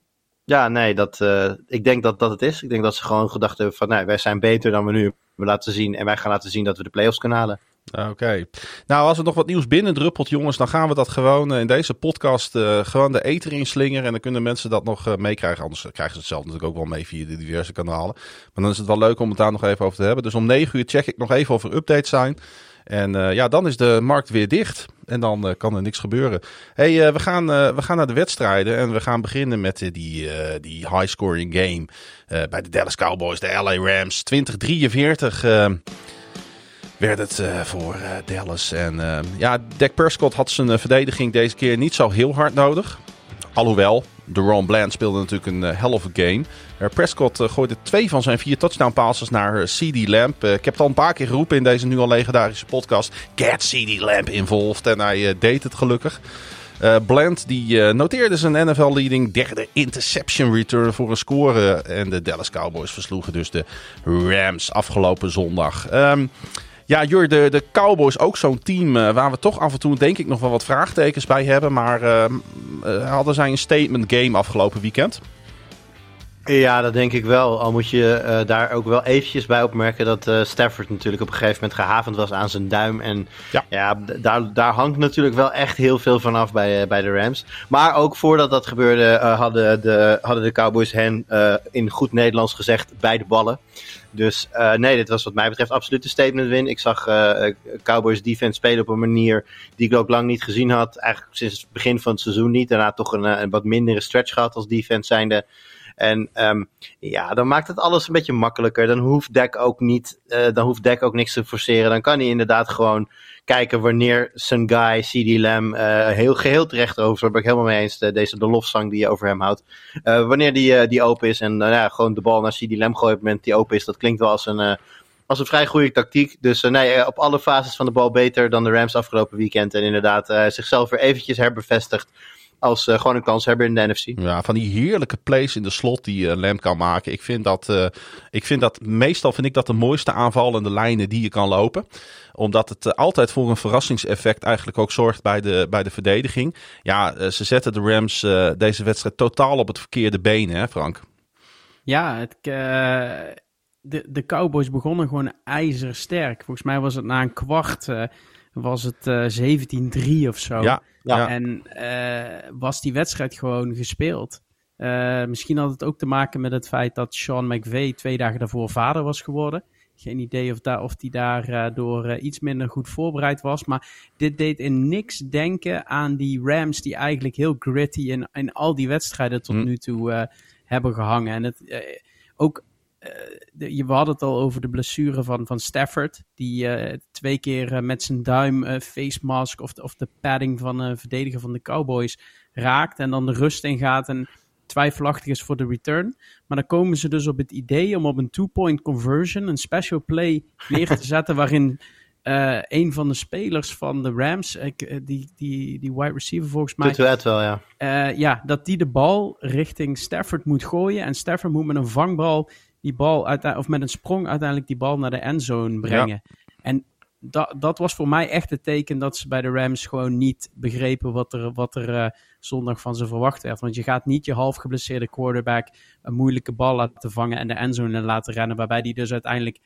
ja, nee, dat, uh, ik denk dat dat het is. Ik denk dat ze gewoon gedacht hebben van, nee, wij zijn beter dan we nu we laten zien. En wij gaan laten zien dat we de playoffs kunnen halen. Oké. Nou, als er nog wat nieuws binnen druppelt, jongens, dan gaan we dat gewoon uh, in deze podcast uh, gewoon de eter inslingeren. En dan kunnen mensen dat nog uh, meekrijgen. Anders krijgen ze het zelf natuurlijk ook wel mee via de diverse kanalen. Maar dan is het wel leuk om het daar nog even over te hebben. Dus om 9 uur check ik nog even of er updates zijn. En ja, dan is de markt weer dicht. En dan kan er niks gebeuren. hey, we, gaan, we gaan naar de wedstrijden. En we gaan beginnen met die, die high-scoring game. bij de Dallas Cowboys, de LA Rams. 2043 werd het uh, voor uh, Dallas. En uh, ja, Dak Prescott had zijn verdediging deze keer niet zo heel hard nodig. Alhoewel, de Ron Bland speelde natuurlijk een hell of a game. Prescott gooide twee van zijn vier touchdown passes naar CD Lamp. ik heb het al een paar keer geroepen in deze nu al legendarische podcast. Get CD Lamp involved. En hij deed het gelukkig. Uh, Bland die noteerde zijn NFL-leading derde interception return voor een score. En de Dallas Cowboys versloegen dus de Rams afgelopen zondag. Um, ja, Jur, de, de Cowboys ook zo'n team uh, waar we toch af en toe denk ik nog wel wat vraagtekens bij hebben. Maar uh, uh, hadden zij een statement game afgelopen weekend? Ja, dat denk ik wel. Al moet je daar ook wel eventjes bij opmerken dat Stafford natuurlijk op een gegeven moment gehavend was aan zijn duim. En ja, ja daar, daar hangt natuurlijk wel echt heel veel van af bij, bij de Rams. Maar ook voordat dat gebeurde hadden, de, hadden de Cowboys hen in goed Nederlands gezegd bij de ballen. Dus uh, nee, dit was wat mij betreft absoluut een statement win. Ik zag uh, Cowboys defense spelen op een manier die ik ook lang niet gezien had. Eigenlijk sinds het begin van het seizoen niet. Daarna toch een, een wat mindere stretch gehad als defense zijnde. En ehm, ja, dan maakt het alles een beetje makkelijker. Dan hoeft Dak ook niet, uh, dan hoeft Dak ook niks te forceren. Dan kan hij inderdaad gewoon kijken wanneer zijn guy, CD Lamb, uh, heel geheel terecht over, daar ben ik helemaal mee eens, de, deze de lofzang die je over hem houdt. Wanneer die, die open is en ja, gewoon de bal naar CD Lamb gooien op het moment die open is, dat klinkt wel als een was een vrij goede tactiek. Dus nee, op alle fases van de bal beter dan de Rams afgelopen weekend. En inderdaad zichzelf weer eventjes herbevestigd als uh, gewoon een kanshebber in de NFC. Ja, van die heerlijke plays in de slot die uh, Lamb kan maken. Ik vind dat, uh, ik vind dat meestal vind ik dat de mooiste aanvallende lijnen die je kan lopen. Omdat het altijd voor een verrassingseffect eigenlijk ook zorgt bij de, bij de verdediging. Ja, ze zetten de Rams deze wedstrijd totaal op het verkeerde been, hè Frank? Ja, het, de, de Cowboys begonnen gewoon ijzersterk. Volgens mij was het na een kwart was het 17-3 of zo. Ja. Ja. En uh, was die wedstrijd gewoon gespeeld. Uh, misschien had het ook te maken met het feit dat Sean McVay twee dagen daarvoor vader was geworden. Geen idee of, daar, of die daardoor uh, iets minder goed voorbereid was. Maar dit deed in niks denken aan die Rams die eigenlijk heel gritty in, in al die wedstrijden tot hm. nu toe hebben gehangen. En het, ook uh, we hadden het al over de blessure van, van Stafford. Die uh, twee keer uh, met zijn duim face mask of de, of de padding van een verdediger van de Cowboys raakt. En dan de rust ingaat en twijfelachtig is voor de return. Maar dan komen ze dus op het idee om op een two-point conversion een special play neer te zetten. waarin een van de spelers van de Rams, die, die, die wide receiver volgens mij. het wel, ja. ja, dat die de bal richting Stafford moet gooien. En Stafford moet met een vangbal die bal of met een sprong uiteindelijk die bal naar de endzone brengen. En dat, dat was voor mij echt het teken dat ze bij de Rams gewoon niet begrepen wat er, wat er uh, zondag van ze verwacht werd. Want je gaat niet je half geblesseerde quarterback een moeilijke bal laten vangen en de endzone laten rennen. Waarbij die dus uiteindelijk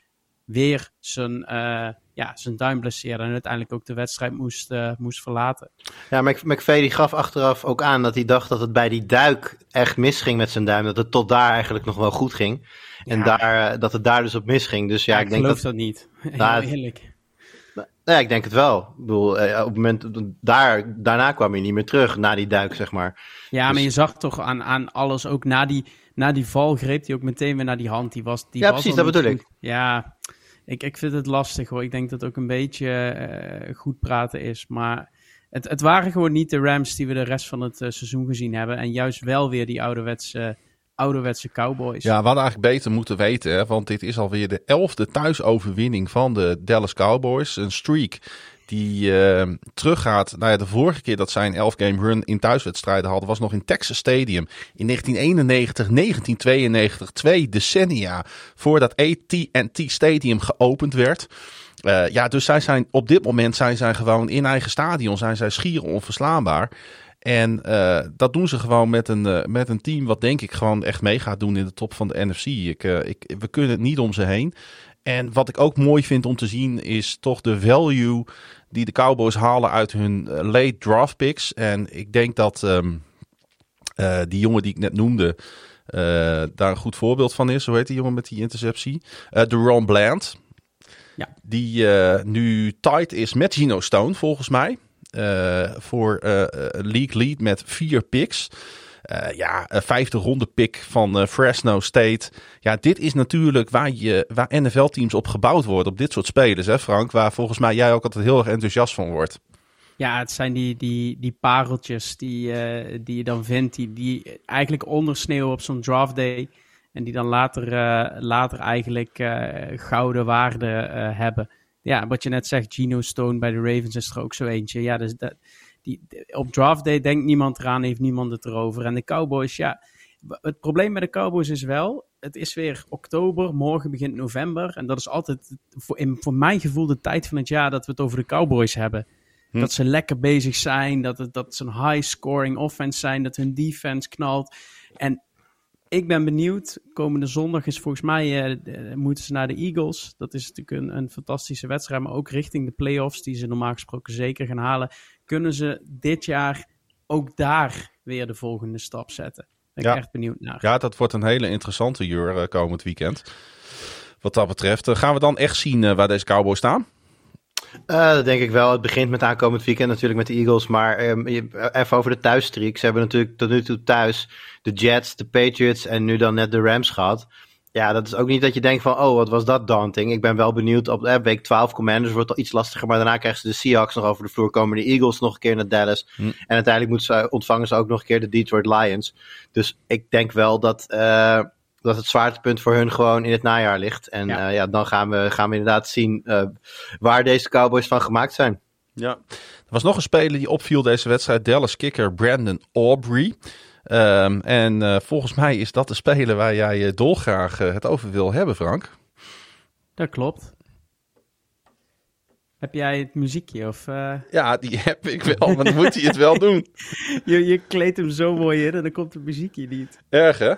weer zijn, uh, ja, zijn duim blesseerde en uiteindelijk ook de wedstrijd moest, uh, moest verlaten. Ja, McVay die gaf achteraf ook aan dat hij dacht dat het bij die duik echt misging met zijn duim. Dat het tot daar eigenlijk nog wel goed ging. En daar, dat het daar dus op misging. Dus ja, ja ik, denk geloof dat, dat niet. Nou, eerlijk. Ja, ik denk het wel. Ik bedoel, eh, op het moment, daar, daarna kwam hij niet meer terug, na die duik, zeg maar. Ja, dus... maar je zag toch aan, aan alles, ook na die, na die val greep hij ook meteen weer naar die hand. Die was, die ja, was precies, dat bedoel ik. Ja, ik, ik vind het lastig hoor. Ik denk dat ook een beetje uh, goed praten is. Maar het, het waren gewoon niet de Rams die we de rest van het uh, seizoen gezien hebben. En juist wel weer die ouderwetse ouderwetse Cowboys. Ja, we hadden eigenlijk beter moeten weten, want dit is alweer de elfde thuisoverwinning van de Dallas Cowboys. Een streak die uh, teruggaat. Nou ja, de vorige keer dat zij een 11 game run in thuiswedstrijden hadden, was nog in Texas Stadium in 1991, 1992, twee decennia voordat AT&T Stadium geopend werd. Uh, ja, dus zij zijn op dit moment zijn zij gewoon in eigen stadion, zijn zij schier onverslaanbaar. En uh, dat doen ze gewoon met een, uh, met een team wat denk ik gewoon echt mee gaat doen in de top van de NFC. Ik, ik, we kunnen het niet om ze heen. En wat ik ook mooi vind om te zien is toch de value die de Cowboys halen uit hun late draft picks. En ik denk dat um, die jongen die ik net noemde daar een goed voorbeeld van is. Hoe heet die jongen met die interceptie? de Ron Bland. Ja. Die nu tight is met Gino Stone volgens mij. Uh, voor uh, league lead met vier picks. Uh, ja, vijfde ronde pick van Fresno State. Ja, dit is natuurlijk waar, je, waar NFL-teams op gebouwd worden. Op dit soort spelers, hè Frank? Waar volgens mij jij ook altijd heel erg enthousiast van wordt. Ja, het zijn die, die, die pareltjes die, die je dan vindt. Die, die eigenlijk ondersneeuwen op zo'n draft day. En die dan later, later eigenlijk gouden waarde hebben ja, wat je net zegt, Gino Stone bij de Ravens is er ook zo eentje. Ja, dus dat, die, op draft day denkt niemand eraan, heeft niemand het erover. En de Cowboys, ja, het probleem met de Cowboys is wel, het is weer oktober, morgen begint november. En dat is altijd voor, in, voor mijn gevoel de tijd van het jaar dat we het over de Cowboys hebben. Hm. Dat ze lekker bezig zijn, dat, het, dat ze een high-scoring offense zijn, dat hun defense knalt. En ik ben benieuwd. Komende zondag is volgens mij uh, moeten ze naar de Eagles. Dat is natuurlijk een, een, fantastische wedstrijd, maar ook richting de playoffs, die ze normaal gesproken zeker gaan halen. Kunnen ze dit jaar ook daar weer de volgende stap zetten? Ben ik echt benieuwd naar. Ja, dat wordt een hele interessante uur uh, komend weekend. Wat dat betreft, uh, gaan we dan echt zien waar deze Cowboys staan? Uh, dat denk ik wel. Het begint met aankomend weekend natuurlijk met de Eagles. Maar um, even over de thuisstreak. Ze hebben natuurlijk tot nu toe thuis de Jets, de Patriots en nu dan net de Rams gehad. Ja, dat is ook niet dat je denkt van, oh, wat was dat daunting. Ik ben wel benieuwd. Op eh, week 12 Commanders wordt al iets lastiger. Maar daarna krijgen ze de Seahawks nog over de vloer. Komen de Eagles nog een keer naar Dallas. Hm. En uiteindelijk moeten ze, ontvangen ze ook nog een keer de Detroit Lions. Dus ik denk wel dat... Uh, dat het zwaartepunt voor hun gewoon in het najaar ligt. En ja, uh, ja dan gaan we, gaan we inderdaad zien uh, waar deze Cowboys van gemaakt zijn. Ja, er was nog een speler die opviel deze wedstrijd. Dallas kicker Brandon Aubrey. Um, en uh, volgens mij is dat de speler waar jij dolgraag het over wil hebben, Frank. Dat klopt. Heb jij het muziekje? Of, Ja, die heb ik wel, maar dan moet hij het wel doen. je, je kleedt hem zo mooi in en dan komt het muziekje niet. Erg, hè?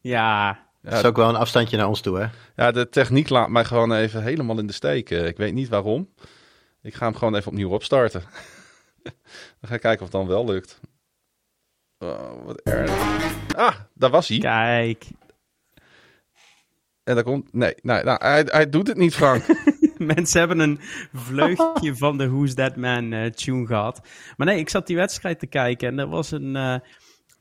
Ja. Dat is ook wel een afstandje naar ons toe, hè? Ja, de techniek laat mij gewoon even helemaal in de steek. Ik weet niet waarom. Ik ga hem gewoon even opnieuw opstarten. dan ga ik kijken of het dan wel lukt. Oh, wat erg. Ah, daar was hij. Kijk. En daar komt... Nee, nee nou, hij, hij doet het niet, Frank. Mensen hebben een vleugje van de Who's That Man uh, tune gehad. Maar nee, ik zat die wedstrijd te kijken en er was een, uh,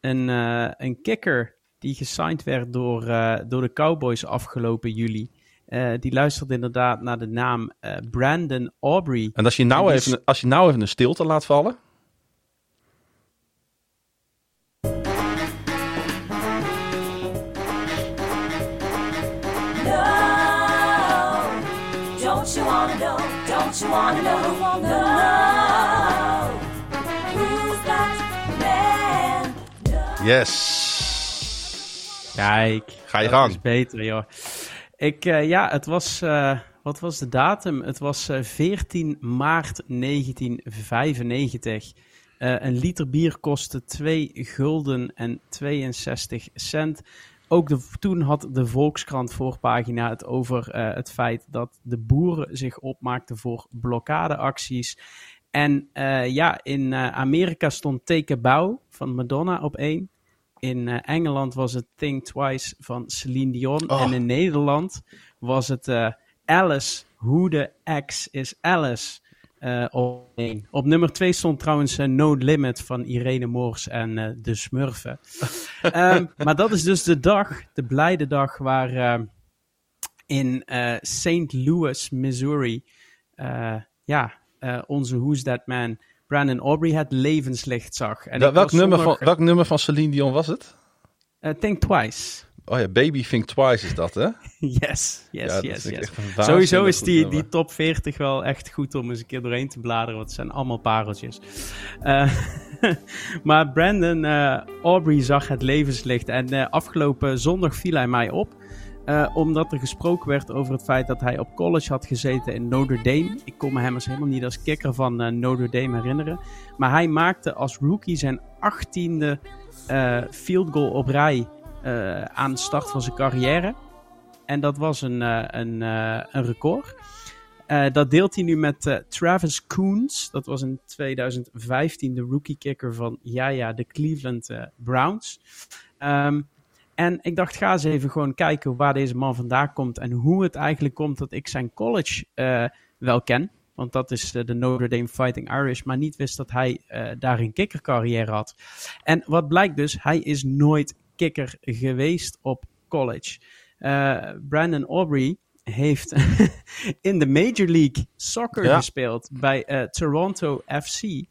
een, uh, een kicker die gesigned werd door, door de Cowboys afgelopen juli. Uh, die luisterde inderdaad naar de naam uh, Brandon Aubrey. En als je, nou even, als je nou even een stilte laat vallen. You wanna know, no, who's that man? Yes. Kijk, ga je gang. is beter, joh. Ik, uh, ja, het was, uh, wat was de datum? Het was uh, 14 maart 1995. een liter bier kostte 2 gulden en 62 cent. Ook de, toen had de Volkskrant voorpagina het over het feit dat de boeren zich opmaakten voor blokkadeacties. En ja, in Amerika stond Take Bow van Madonna op één. In Engeland was het Think Twice van Celine Dion. Oh. En in Nederland was het Alice. Who the X is Alice? Uh, op, één. op nummer 2 stond trouwens No Limit van Irene Moors en de Smurfen. um, maar dat is dus de dag, de blijde dag, waar in St. Louis, Missouri, ja, onze Who's That Man Brandon Aubrey het levenslicht zag. En da, welk, nummer zondag... van, welk nummer van Celine Dion was het? Uh, Think Twice. Oh ja, Baby Think Twice is dat, hè? yes, yes, ja, yes. yes. Sowieso is die, die top 40 wel echt goed om eens een keer doorheen te bladeren, want het zijn allemaal pareltjes. Uh, maar Brandon uh, Aubrey zag het levenslicht en afgelopen zondag viel hij mij op. Omdat er gesproken werd over het feit dat hij op college had gezeten in Notre Dame. Ik kon me hem eens helemaal niet als kikker van Notre Dame herinneren. Maar hij maakte als rookie zijn achttiende uh, field goal op rij aan de start van zijn carrière. En dat was een, een, een record. dat deelt hij nu met Travis Coons. Dat was in 2015 de rookie kicker van ja, ja, de Cleveland Browns. Um, en ik dacht, ga eens even gewoon kijken waar deze man vandaan komt en hoe het eigenlijk komt dat ik zijn college wel ken. Want dat is de, Notre Dame Fighting Irish, maar niet wist dat hij daar een kikkercarrière had. En wat blijkt dus, hij is nooit kikker geweest op college. Uh, Brandon Aubrey heeft in de Major League Soccer ja. gespeeld bij Toronto FC.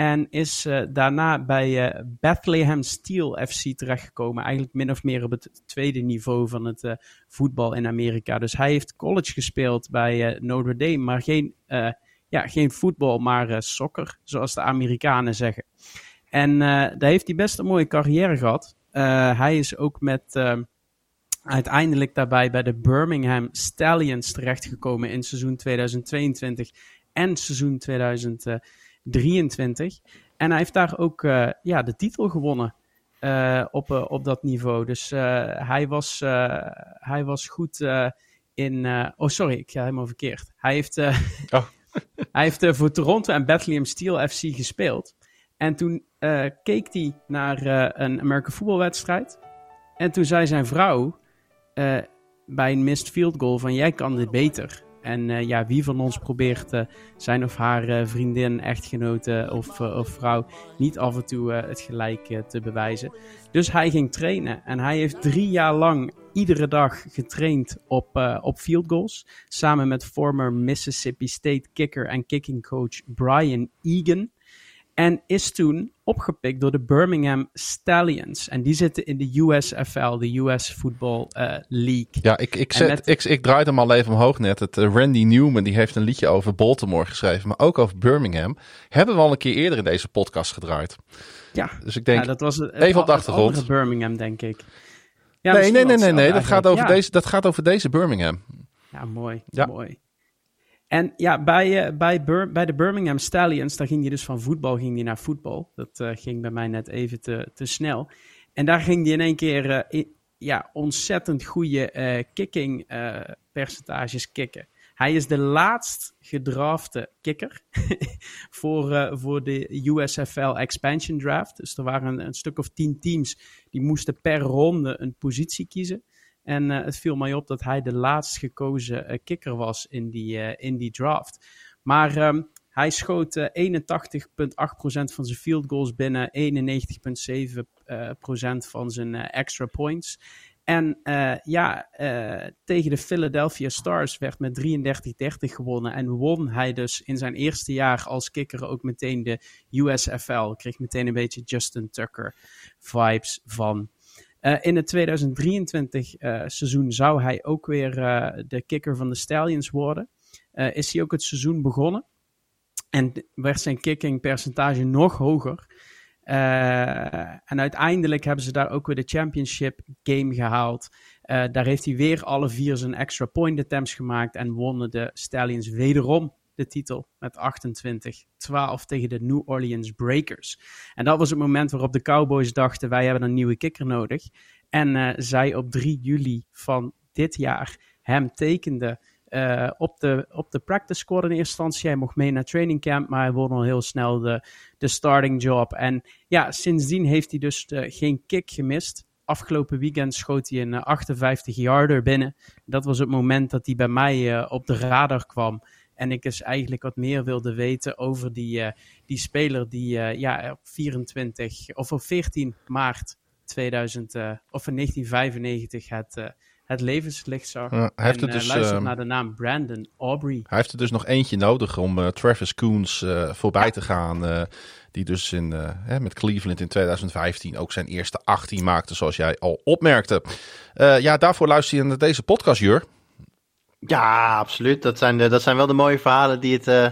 En is uh, daarna bij uh, Bethlehem Steel FC terechtgekomen. Eigenlijk min of meer op het tweede niveau van het uh, voetbal in Amerika. Dus hij heeft college gespeeld bij Notre Dame. Maar geen, ja, geen voetbal, maar soccer. Zoals de Amerikanen zeggen. En daar heeft hij best een mooie carrière gehad. Hij is ook met uiteindelijk daarbij bij de Birmingham Stallions terechtgekomen in seizoen 2022 en seizoen 2023. 23. En hij heeft daar ook uh, ja, de titel gewonnen uh, op, uh, op dat niveau. Dus hij, was, hij was goed in. oh, sorry, ik ga helemaal verkeerd. Hij heeft, oh. hij heeft voor Toronto en Bethlehem Steel FC gespeeld. En toen keek hij naar een American voetbalwedstrijd. En toen zei zijn vrouw bij een missed field goal van jij kan dit beter. En eh, ja, wie van ons probeert eh, zijn of haar eh, vriendin, echtgenote of, eh, of vrouw niet af en toe eh, het gelijk eh, te bewijzen. Dus hij ging trainen en hij heeft drie jaar lang iedere dag getraind op, eh, op field goals. Samen met former Mississippi State kicker en kicking coach Brian Egan. En is toen opgepikt door de Birmingham Stallions. En die zitten in de USFL, de US Football eh, League. Ja, ik, ik, En zet, met- ik, ik draaide hem al even omhoog net. Het, eh, Randy Newman die heeft een liedje over Baltimore geschreven, maar ook over Birmingham. Hebben we al een keer eerder in deze podcast gedraaid. Ja, Dus ik denk, ja dat was het, het, even op de achtergrond. Birmingham, denk ik. Ja, nee, nee, nee, nee, dat gaat, over Ja. deze, dat gaat over deze Birmingham. Ja, mooi. Ja. mooi. En ja, bij, eh, bij, bij de Birmingham Stallions, daar ging je dus van voetbal ging die naar voetbal. Dat eh, ging bij mij net even te, te snel. En daar ging hij in één keer eh, ja, ontzettend goede eh, kicking percentages kicken. Hij is de laatst gedrafte kikker voor, voor de USFL Expansion Draft. Dus er waren een stuk of tien teams die moesten per ronde een positie kiezen. En eh, het viel mij op dat hij de laatst gekozen eh, kikker was in die, eh, in die draft. Maar ehm, hij schoot eh 81,8% van zijn field goals binnen, 91,7% eh, procent van zijn extra points. En ja, tegen de Philadelphia Stars werd met 33-30 gewonnen. En won hij dus in zijn eerste jaar als kikker ook meteen de USFL. Kreeg meteen een beetje Justin Tucker vibes van. Eh, in het 2023 eh, seizoen zou hij ook weer eh, de kicker van de Stallions worden. Is hij ook het seizoen begonnen. En werd zijn kicking percentage nog hoger. En uiteindelijk hebben ze daar ook weer de championship game gehaald. Eh, daar heeft hij weer alle vier zijn extra point attempts gemaakt. En wonnen de Stallions wederom de titel met 28-12 tegen de New Orleans Breakers. En dat was het moment waarop de Cowboys dachten: wij hebben een nieuwe kicker nodig. En eh, zij op 3 juli van dit jaar hem tekende eh, op, de, op de practice squad in eerste instantie. Hij mocht mee naar training camp, maar hij won al heel snel de, de starting job. En ja, sindsdien heeft hij dus eh, geen kick gemist. Afgelopen weekend schoot hij een eh, 58 yarder binnen. Dat was het moment dat hij bij mij eh, op de radar kwam. En ik dus eigenlijk wat meer wilde weten over die, eh, die speler die eh, ja, op 24 of op 14 maart 2000 eh, of in 1995 het, het levenslicht zag. Hij heeft en het dus, ehm, naar de naam Brandon Aubrey. Hij heeft er dus nog eentje nodig om Travis Coons voorbij te gaan. die dus in, hè, met Cleveland in 2015 ook zijn eerste 18 maakte, zoals jij al opmerkte. Ja, daarvoor luister je naar deze podcast, Jur. Ja, absoluut. Dat zijn, de, dat zijn wel de mooie verhalen die het eh,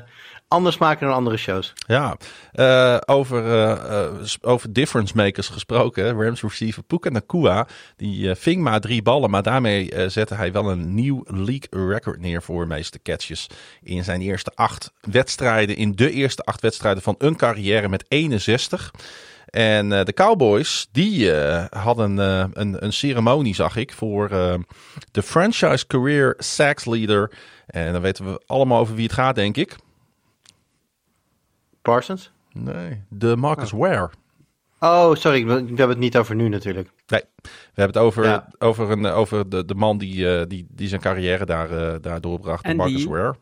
anders maken dan andere shows. Ja, eh, over, eh, over difference makers gesproken. Rams receiver Puka Nakua, die ving maar drie ballen. Maar daarmee zette hij wel een nieuw league record neer voor meeste catches. In zijn eerste acht wedstrijden, in de eerste acht wedstrijden van een carrière met 61. En eh, de Cowboys, die eh, hadden eh, een, een ceremonie, zag ik, voor eh, de franchise career sacks leader. En dan weten we allemaal over wie het gaat, denk ik. Parsons? Nee, de Marcus Ware. Oh, sorry. We hebben het niet over nu natuurlijk. Nee, we hebben het over, Ja. over, een, over de, de man die, eh, die, die zijn carrière daar, daar doorbracht, de En Marcus die- Ware.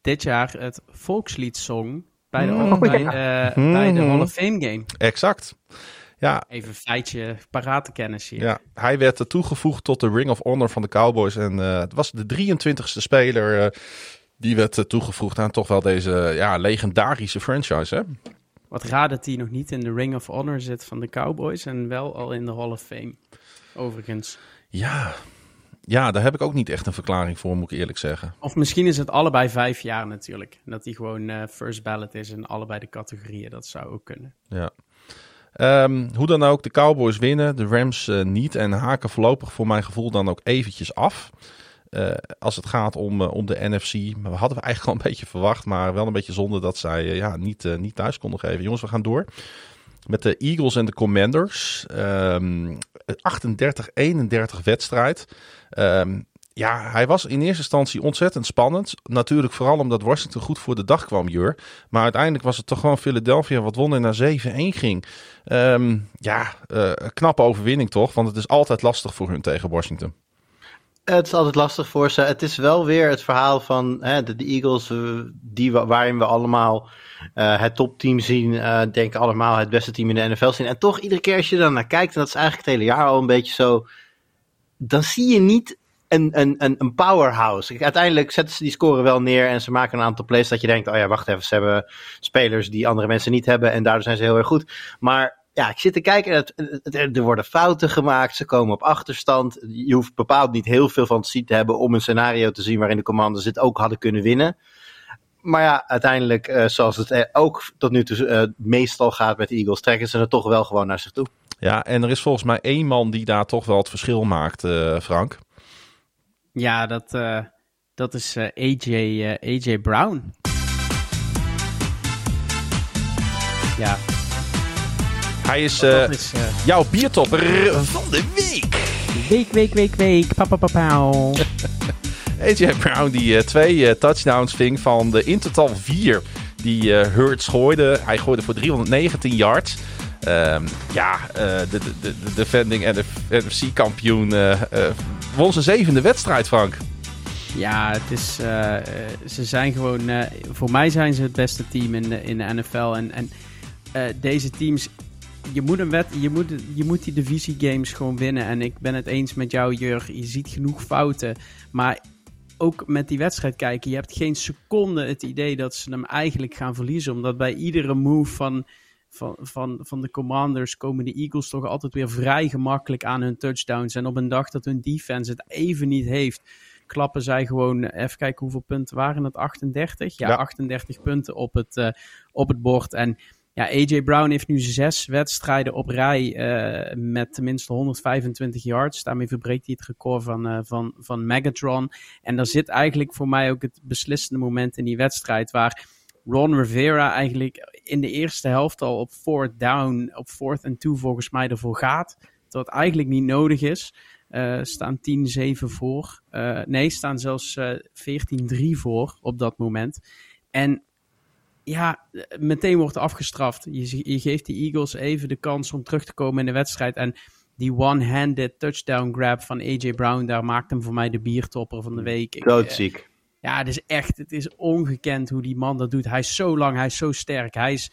Dit jaar het volkslied zong bij de, Oh, bij, ja. eh, bij de Mhm. Hall of Fame game. Exact. Ja, Even een feitje, paratenkennis hier. ja, hij werd er toegevoegd tot de Ring of Honor van de Cowboys. En eh, het was de 23ste speler eh, die werd toegevoegd aan toch wel deze ja, legendarische franchise. Hè? Wat raar dat hij nog niet in de Ring of Honor zit van de Cowboys en wel al in de Hall of Fame. Overigens. Ja. Ja, daar heb ik ook niet echt een verklaring voor, moet ik eerlijk zeggen. Of misschien is het allebei vijf jaar natuurlijk. En dat hij gewoon eh, first ballot is in allebei de categorieën. Dat zou ook kunnen. Ja. Ehm, hoe dan ook, de Cowboys winnen, de Rams eh, niet. En haken voorlopig voor mijn gevoel dan ook eventjes af. Eh, als het gaat om, om de NFC. Maar we hadden we eigenlijk al een beetje verwacht. Maar wel een beetje zonde dat zij ja, niet, niet thuis konden geven. Jongens, we gaan door. Met de Eagles en de Commanders. Ehm 38-31 wedstrijd. Ehm, ja, hij was in eerste instantie ontzettend spannend. Natuurlijk vooral omdat Washington goed voor de dag kwam, Jur. Maar uiteindelijk was het toch gewoon Philadelphia wat won en naar 7-1 ging. Ehm, ja, een knappe overwinning toch? Want het is altijd lastig voor hun tegen Washington. Het is altijd lastig voor ze. Het is wel weer het verhaal van hè, de, Eagles, eh, die, waarin we allemaal eh, het topteam zien. eh denken allemaal het beste team in de NFL zien. En toch, iedere keer als je dan naar kijkt, en dat is eigenlijk het hele jaar al een beetje zo. Dan zie je niet een, een, een, powerhouse. Uiteindelijk zetten ze die score wel neer en ze maken een aantal plays dat je denkt: oh ja, wacht even, ze hebben spelers die andere mensen niet hebben. En daardoor zijn ze heel erg goed. Maar ja, ik zit te kijken en het, het- het- er worden fouten gemaakt. Ze komen op achterstand. Je hoeft bepaald niet heel veel fantasie te hebben om een scenario te zien waarin de commanders het ook hadden kunnen winnen. Maar ja, uiteindelijk, eh, zoals het ook tot nu toe eh, meestal gaat met de Eagles, trekken ze het toch wel gewoon naar zich toe. Ja, en er is volgens mij één man die daar toch wel het verschil maakt, eh, Frank. Ja, dat, eh, dat is eh, AJ, eh, AJ Brown. Ja, Hij is eh, is... jouw biertopper van de week. week, week, week, week. Papa, papa. AJ Brown die eh, twee eh, touchdowns ving van de in totaal vier die Hurts gooide. Hij gooide voor 319 yards. Ehm, ja, de, de, de, de defending NFC-kampioen won zijn zevende wedstrijd, Frank. Ja, het is, ze zijn gewoon, voor mij zijn ze het beste team in de, in de NFL. En, en deze teams, je moet, een wet, je, moet, je moet die divisiegames gewoon winnen. En ik ben het eens met jou, Jurg. Je ziet genoeg fouten. Maar ook met die wedstrijd kijken, je hebt geen seconde het idee dat ze hem eigenlijk gaan verliezen. Omdat bij iedere move van, van, van, van de Commanders komen de Eagles toch altijd weer vrij gemakkelijk aan hun touchdowns. En op een dag dat hun defense het even niet heeft, klappen zij gewoon, even kijken hoeveel punten waren het, 38? Ja, Ja. 38 punten op het, eh, op het bord. En ja, AJ Brown heeft nu zes wedstrijden op rij eh, met tenminste 125 yards. Daarmee verbreekt hij het record van, eh, van, van Megatron. En daar zit eigenlijk voor mij ook het beslissende moment in die wedstrijd waar Ron Rivera eigenlijk in de eerste helft al op fourth down, op fourth en two volgens mij ervoor gaat. Dat eigenlijk niet nodig is. Eh, staan 10-7 voor. Nee, staan zelfs eh 14-3 voor op dat moment. En ja, eh, meteen wordt afgestraft. Je, je geeft de Eagles even de kans om terug te komen in de wedstrijd. En die one-handed touchdown grab van AJ Brown, daar maakt hem voor mij de biertopper van de week. Ik, eh, Doodziek. ja, het is echt, het is ongekend hoe die man dat doet. Hij is zo lang, hij is zo sterk. Hij is,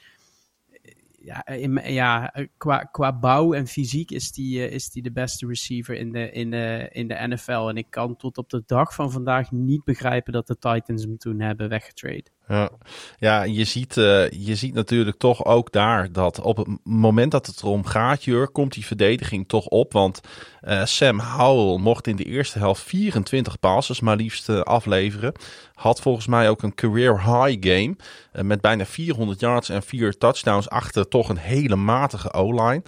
ja, in, ja qua, qua bouw en fysiek is die, eh, is die de beste receiver in de, in, de, in de NFL. En ik kan tot op de dag van vandaag niet begrijpen dat de Titans hem toen hebben weggetrade. Ja, ja je, ziet, eh, je ziet natuurlijk toch ook daar dat op het moment dat het erom gaat, Jur, komt die verdediging toch op. Want eh, Sam Howell mocht in de eerste helft 24 passes maar liefst eh, afleveren. Had volgens mij ook een career high game met bijna 400 yards en vier touchdowns achter toch een hele matige O-line.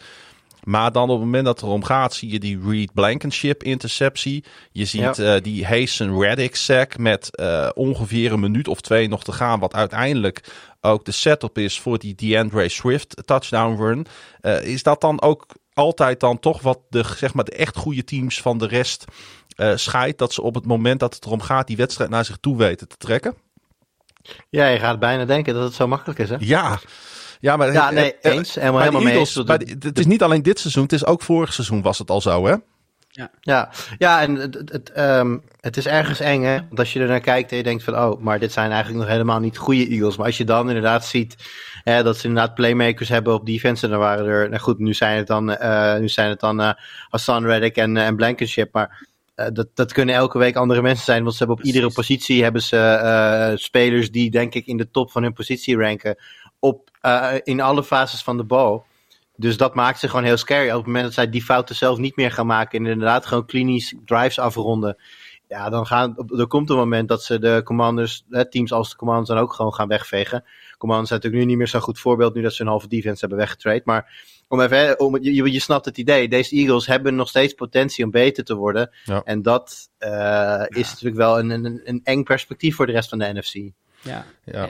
Maar dan op het moment dat het erom gaat, zie je die Reed Blankenship interceptie. Je ziet eh, die Hasten Reddick sack met eh, ongeveer een minuut of twee nog te gaan. Wat uiteindelijk ook de setup is voor die DeAndre Swift touchdown run. Eh, is dat dan ook altijd dan toch wat de, zeg maar, de echt goede teams van de rest scheidt? Dat ze op het moment dat het erom gaat die wedstrijd naar zich toe weten te trekken? Ja, je gaat bijna denken dat het zo makkelijk is, hè? Ja. Ja, maar Ja, nee, eh, eens. Helemaal, bij de helemaal mee Eagles, eens. bij de- het is niet alleen dit seizoen, het is ook vorig seizoen was het al zo, hè? Ja, ja en het, het, het, ehm, het is ergens eng, hè? Want als je er naar kijkt en je denkt van, oh, maar dit zijn eigenlijk nog helemaal niet goede Eagles. Maar als je dan inderdaad ziet hè, dat ze inderdaad playmakers hebben op defense, en dan waren er, nou goed, nu zijn het dan, eh, nu zijn het dan eh, Hassan Reddick en, eh, en Blankenship, maar dat, dat kunnen elke week andere mensen zijn, want ze hebben op iedere positie hebben ze eh, spelers die denk ik in de top van hun positie ranken op, eh, in alle fases van de bal. Dus dat maakt ze gewoon heel scary. Op het moment dat zij die fouten zelf niet meer gaan maken en inderdaad gewoon klinisch drives afronden. Ja, dan gaan, er komt een moment dat ze de commanders, hè, teams als de commanders dan ook gewoon gaan wegvegen. Commanders zijn natuurlijk nu niet meer zo'n goed voorbeeld nu dat ze een halve defense hebben weggetrade. Maar om even, om, je, je- snapt het idee. Deze Eagles hebben nog steeds potentie om beter te worden. Ja. En dat eh, is natuurlijk wel een, een, een eng perspectief voor de rest van de NFC. Ja, Ja.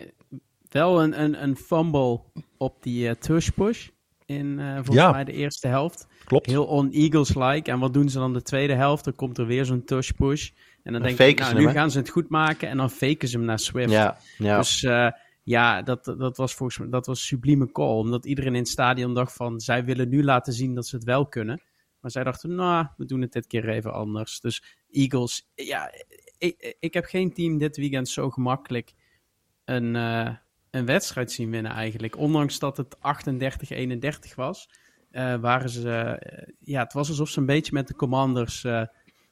Wel een, een, een fumble op die eh tush push in eh, volgens Ja. mij de eerste helft. Klopt. Heel on-Eagles-like. En wat doen ze dan de tweede helft? Dan komt er weer zo'n tush push. En dan Dan denk faken nou, nu hem, gaan ze het goed maken. En dan faken ze hem naar Swift. Ja, ja. Dus eh, ja, dat, dat was volgens mij dat was sublieme call. Omdat iedereen in het stadion dacht van, zij willen nu laten zien dat ze het wel kunnen. Maar zij dachten, nou, we doen het dit keer even anders. Dus Eagles. Ja, ik, ik heb geen team dit weekend zo gemakkelijk een, een wedstrijd zien winnen eigenlijk. Ondanks dat het 38-31 was, eh, waren ze... eh, ja, het was alsof ze een beetje met de Commanders eh,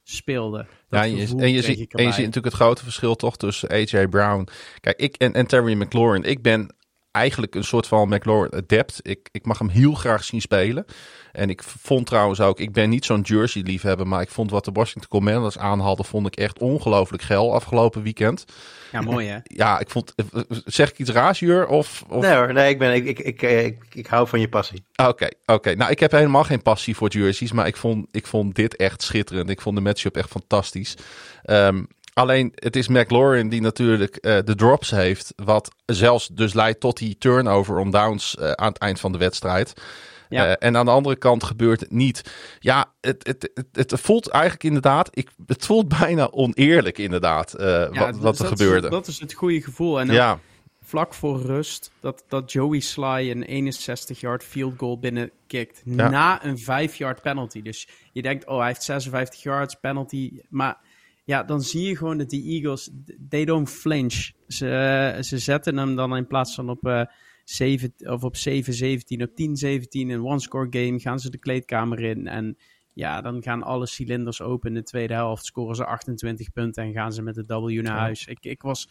speelden. Ja, en je, en je, en je ziet natuurlijk het grote verschil toch tussen AJ Brown. Kijk, ik en, en Terry McLaurin. Ik ben eigenlijk een soort van McLaurin adept. Ik, ik mag hem heel graag zien spelen. En ik vond trouwens ook, ik ben niet zo'n jersey liefhebber, maar ik vond wat de Washington Commanders aanhadden, vond ik echt ongelooflijk geil afgelopen weekend. Ja, mooi hè? Ja, ik vond, zeg ik iets raars, Jur? Of, of... Nee hoor, nee, ik, ben, ik, ik, ik, ik, ik hou van je passie. Oké, oké. Nou, ik heb helemaal geen passie voor jerseys, maar ik vond, ik vond dit echt schitterend. Ik vond de matchup echt fantastisch. Ehm, alleen, het is McLaurin die natuurlijk eh, de drops heeft, wat zelfs dus leidt tot die turnover on downs eh, aan het eind van de wedstrijd. Ja. Eh, en aan de andere kant gebeurt het niet. Ja, het, het, het, het voelt eigenlijk inderdaad, ik, het voelt bijna oneerlijk inderdaad, Ja, wat, wat er gebeurde. Is, dat is het goede gevoel. En ja, vlak voor rust dat, dat Joey Sly een 61-yard field goal binnenkikt. Ja. Na een 5-yard penalty. Dus je denkt, oh, hij heeft 56 yards penalty. Maar ja, dan zie je gewoon dat die Eagles, they don't flinch. Ze, ze zetten hem dan in plaats van op, eh 7, of op 7-17, op 10-17 een one-score game. Gaan ze de kleedkamer in en... Ja, dan gaan alle cilinders open in de tweede helft. Scoren ze 28 punten en gaan ze met de W naar huis. Ik, ik was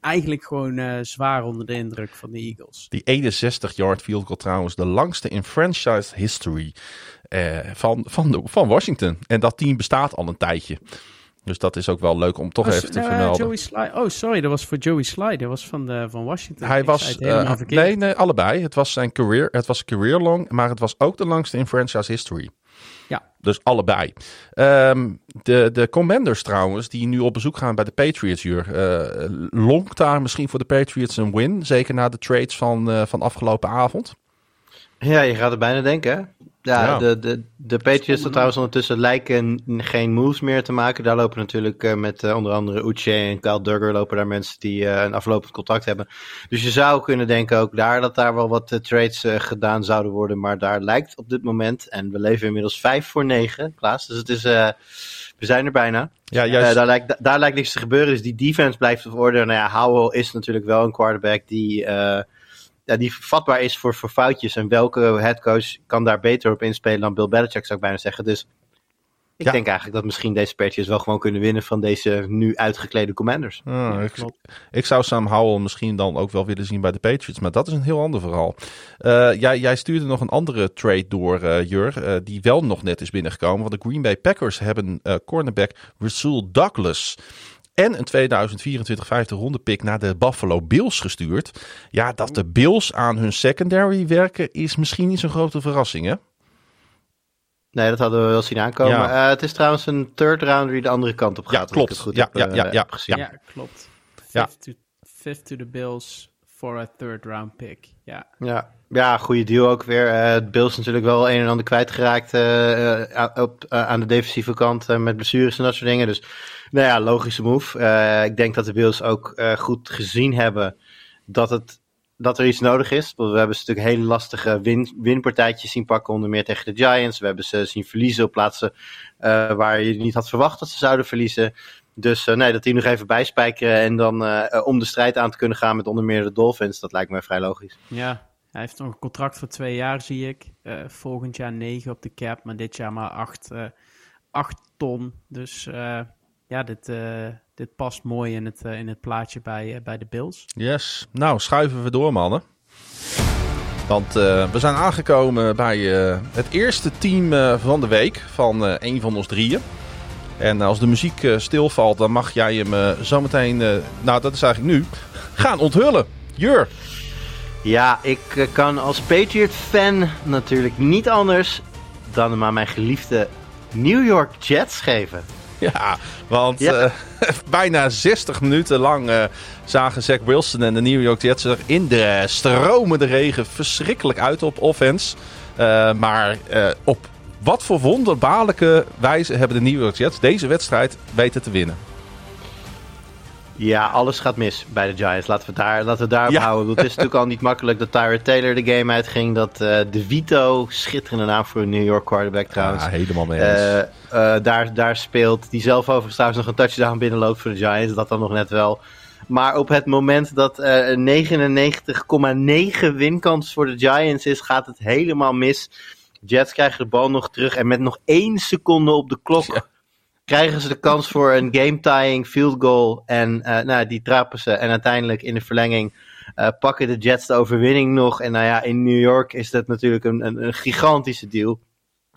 eigenlijk gewoon eh, zwaar onder de indruk van de Eagles. Die 61-yard field goal trouwens de langste in franchise history eh, van, van, de, van Washington. En dat team bestaat al een tijdje. Dus dat is ook wel leuk om toch Oh, even te nou, vermelden. Joey Sly. Oh, sorry, dat was voor Joey Sly. Dat was van, de, van Washington. Hij Ik was, eh, nee, nee, allebei. Het was zijn career, het was career long, maar het was ook de langste in franchise history. Ja. Dus allebei. Ehm, de, de Commanders trouwens, die nu op bezoek gaan bij de Patriots hier. eh lonkt daar misschien voor de Patriots een win? Zeker na de trades van, eh, van afgelopen avond. Ja, je gaat er bijna denken, hè? Ja, Ja. De, de, de Patriots er trouwens ondertussen lijken geen moves meer te maken. Daar lopen natuurlijk eh, met eh, onder andere Uche en Kyle Duggar lopen daar mensen die eh, een aflopend contract hebben. Dus je zou kunnen denken ook daar dat daar wel wat trades eh, gedaan zouden worden. Maar daar lijkt op dit moment, en we leven inmiddels 5 voor 9, Klaas. Dus het is, eh, we zijn er bijna. Ja, Eh, juist. daar, lijkt, da- daar lijkt niks te gebeuren. Dus die defense blijft op orde. Nou ja, Howell is natuurlijk wel een quarterback die, eh, ja, die vatbaar is voor, voor foutjes. En welke headcoach kan daar beter op inspelen dan Bill Belichick, zou ik bijna zeggen. Dus ik Ja. denk eigenlijk dat misschien deze Patriots wel gewoon kunnen winnen van deze nu uitgeklede Commanders. Ah, Ja, ik, zou Sam Howell misschien dan ook wel willen zien bij de Patriots, maar dat is een heel ander verhaal. Eh, jij, jij stuurde nog een andere trade door, eh Jur, eh, die wel nog net is binnengekomen. Want de Green Bay Packers hebben eh, cornerback Rasul Douglas en een 2024 vijfde ronde pick naar de Buffalo Bills gestuurd. Ja, dat de Bills aan hun secondary werken is misschien niet zo'n grote verrassing, hè? Nee, dat hadden we wel zien aankomen. Ja. Eh, het is trouwens een third round die de andere kant op gaat. Ja, klopt. het goed Ja, heb, ja, eh, ja, ja, gezien. Ja, klopt. Ja. Fifth, to, fifth to the Bills for a third round pick. Ja, Ja, ja goede deal ook weer. Eh het Bills natuurlijk wel een en ander kwijtgeraakt eh, eh, op, aan de defensieve kant met blessures en dat soort dingen. Dus nou ja, logische move. Eh, ik denk dat de Bills ook eh, goed gezien hebben dat, het, dat er iets nodig is. We hebben ze natuurlijk hele lastige win, winpartijtjes zien pakken, onder meer tegen de Giants. We hebben ze zien verliezen op plaatsen eh, waar je niet had verwacht dat ze zouden verliezen. Dus nee, dat die nog even bijspijkeren en dan om de strijd aan te kunnen gaan met onder meer de Dolphins, dat lijkt mij vrij logisch. ja. Hij heeft nog een contract voor twee jaar, zie ik. Volgend jaar negen op de cap, maar dit jaar maar acht, acht ton. Dus ja, dit, eh, dit past mooi in het, eh, in het plaatje bij, eh, bij de Bills. Yes. Nou, schuiven we door, mannen. Want eh, we zijn aangekomen bij eh, het eerste team eh, van de week van eh een van ons drieën. En als de muziek eh, stilvalt, dan mag jij hem zometeen, eh, nou dat is eigenlijk nu, gaan onthullen. Jur. Ja, ik kan als Patriot-fan natuurlijk niet anders dan hem aan mijn geliefde New York Jets geven. Ja, want Ja. eh, bijna 60 minuten lang eh, zagen Zach Wilson en de New York Jets er in de stromende regen verschrikkelijk uit op offense. Eh, maar op wat voor wonderbaarlijke wijze hebben de New York Jets deze wedstrijd weten te winnen. Ja, alles gaat mis bij de Giants. Laten we daar, laten we daarop Ja. houden. Het is natuurlijk al niet makkelijk dat Tyrod Taylor de game uitging. Dat eh De Vito, schitterende naam voor een New York quarterback trouwens. Ja, helemaal mee eens. Eh, eh, daar, daar speelt. Die zelf overigens trouwens nog een touchdown binnenloopt voor de Giants. Dat dan nog net wel. Maar op het moment dat eh, een 99,9 winkans voor de Giants is, gaat het helemaal mis. Jets krijgen de bal nog terug. En met nog één seconde op de klok Ja. Krijgen ze de kans voor een game-tying field goal. En eh, nou, die trappen ze. En uiteindelijk in de verlenging eh, pakken de Jets de overwinning nog. En nou ja, in New York is dat natuurlijk een, een, een gigantische deal.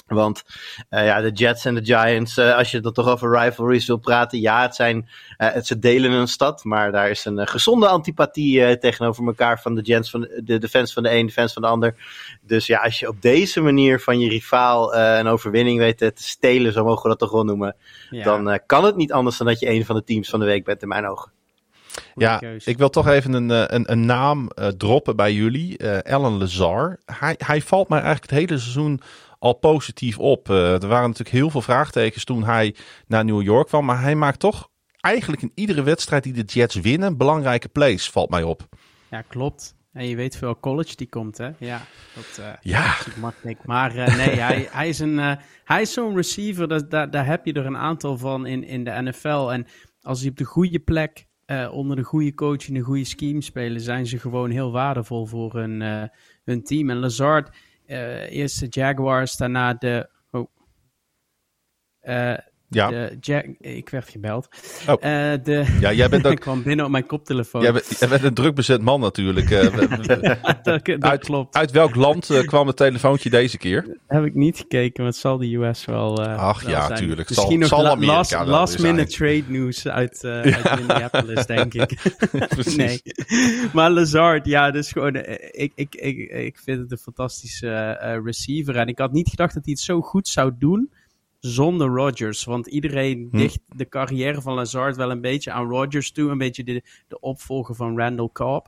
Want eh, ja, de Jets en de Giants, eh, als je dan toch over rivalries wil praten, ja, het zijn, eh, het, ze delen een stad, maar daar is een gezonde antipathie eh, tegenover elkaar van de, Jets van de, de fans van de een, de fans van de ander. Dus ja, als je op deze manier van je rivaal eh, een overwinning weet te stelen, zo mogen we dat toch wel noemen, Ja, dan eh, kan het niet anders dan dat je een van de teams van de week bent in mijn ogen. Ja, ik wil toch even een, een, een naam eh, droppen bij jullie. Eh Alan Lazar. Hij, hij valt mij eigenlijk het hele seizoen al positief op. Eh, er waren natuurlijk heel veel vraagtekens toen hij naar New York kwam. Maar hij maakt toch eigenlijk in iedere wedstrijd die de Jets winnen belangrijke plays, valt mij op. Ja, klopt. En je weet veel college die komt, hè? Ja, dat eh, Ja, is makkelijk. Maar eh, nee, hij, hij is, een, hij is zo'n receiver, dat, daar, daar heb je er een aantal van in, in de NFL. En als hij op de goede plek, onder de goede coach in een goede scheme spelen, zijn ze gewoon heel waardevol voor hun, hun team. En Lazard, eerst de Jaguars, daarna de... Oh, Eh, ja. de Jag- ik werd gebeld. Oh. Eh, de, ja jij bent ik ook kwam binnen op mijn koptelefoon. jij bent, jij bent een druk bezet man natuurlijk. Eh, dat, dat uit, klopt. uit welk land eh, kwam het telefoontje deze keer? Heb ik niet gekeken, maar het zal de US wel. eh, Ach wel ja, zijn. tuurlijk. Misschien Zal- nog zal la- last, last minute trade news uit, uit Minneapolis, denk ik. Precies. nee. Maar Lazard, ja, dus gewoon. Ik, ik, ik, ik vind het een fantastische receiver. En ik had niet gedacht dat hij het zo goed zou doen zonder Rodgers. Want iedereen Hm. dicht de carrière van Lazard wel een beetje aan Rodgers toe. Een beetje de, de opvolger van Randall Cobb.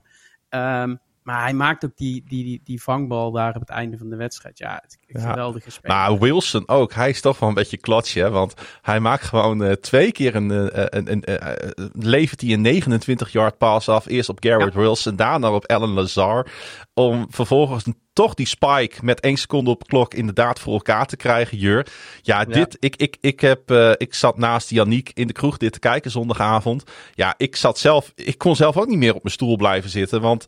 Ehm, maar hij maakt ook die, die, die, die vangbal daar op het einde van de wedstrijd. Ja, het, Ja. geweldige speler. Maar Wilson ook. Hij is toch wel een beetje hè? Want hij maakt gewoon eh, twee keer een, eh, een, een, eh, eh, levert hij een 29 yard pass af. Eerst op Garrett Wilson, daarna op Alan Lazar. Om vervolgens een- toch die spike met één seconde op de klok inderdaad voor elkaar te krijgen, Jur. Ja, dit, ik, ik, ik, heb, eh, ik zat naast Yannick in de kroeg dit te kijken zondagavond. Ja, ik zat zelf, ik kon zelf ook niet meer op mijn stoel blijven zitten, want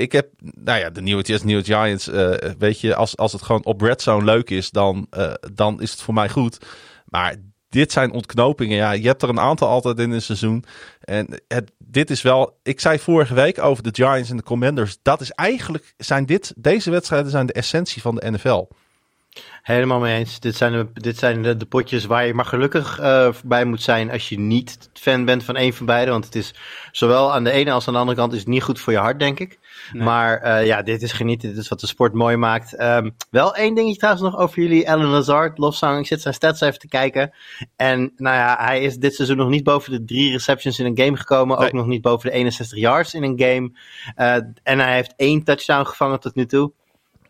ik heb, nou ja, de nieuwe Jets, nieuwe Giants, eh, weet je, als, als het gewoon op Red Zone leuk is, dan, eh, dan is het voor mij goed. Maar dit zijn ontknopingen. Ja, je hebt er een aantal altijd in een seizoen. En dit is wel, ik zei vorige week over de Giants en de Commanders. Dat is eigenlijk, zijn dit, deze wedstrijden zijn de essentie van de NFL. Helemaal mee eens. Dit zijn, de, dit zijn de, de potjes waar je maar gelukkig eh, bij moet zijn als je niet fan bent van een van beide. Want het is zowel aan de ene als aan de andere kant is het niet goed voor je hart, denk ik. Nee. Maar eh, ja, dit is genieten. Dit is wat de sport mooi maakt. Ehm, wel één dingetje trouwens nog over jullie. Alan Lazard, lofzang. Ik zit zijn stats even te kijken. En nou ja, hij is dit seizoen nog niet boven de drie receptions in een game gekomen. Ook nog niet boven de 61 yards in een game. Eh, en hij heeft één touchdown gevangen tot nu toe.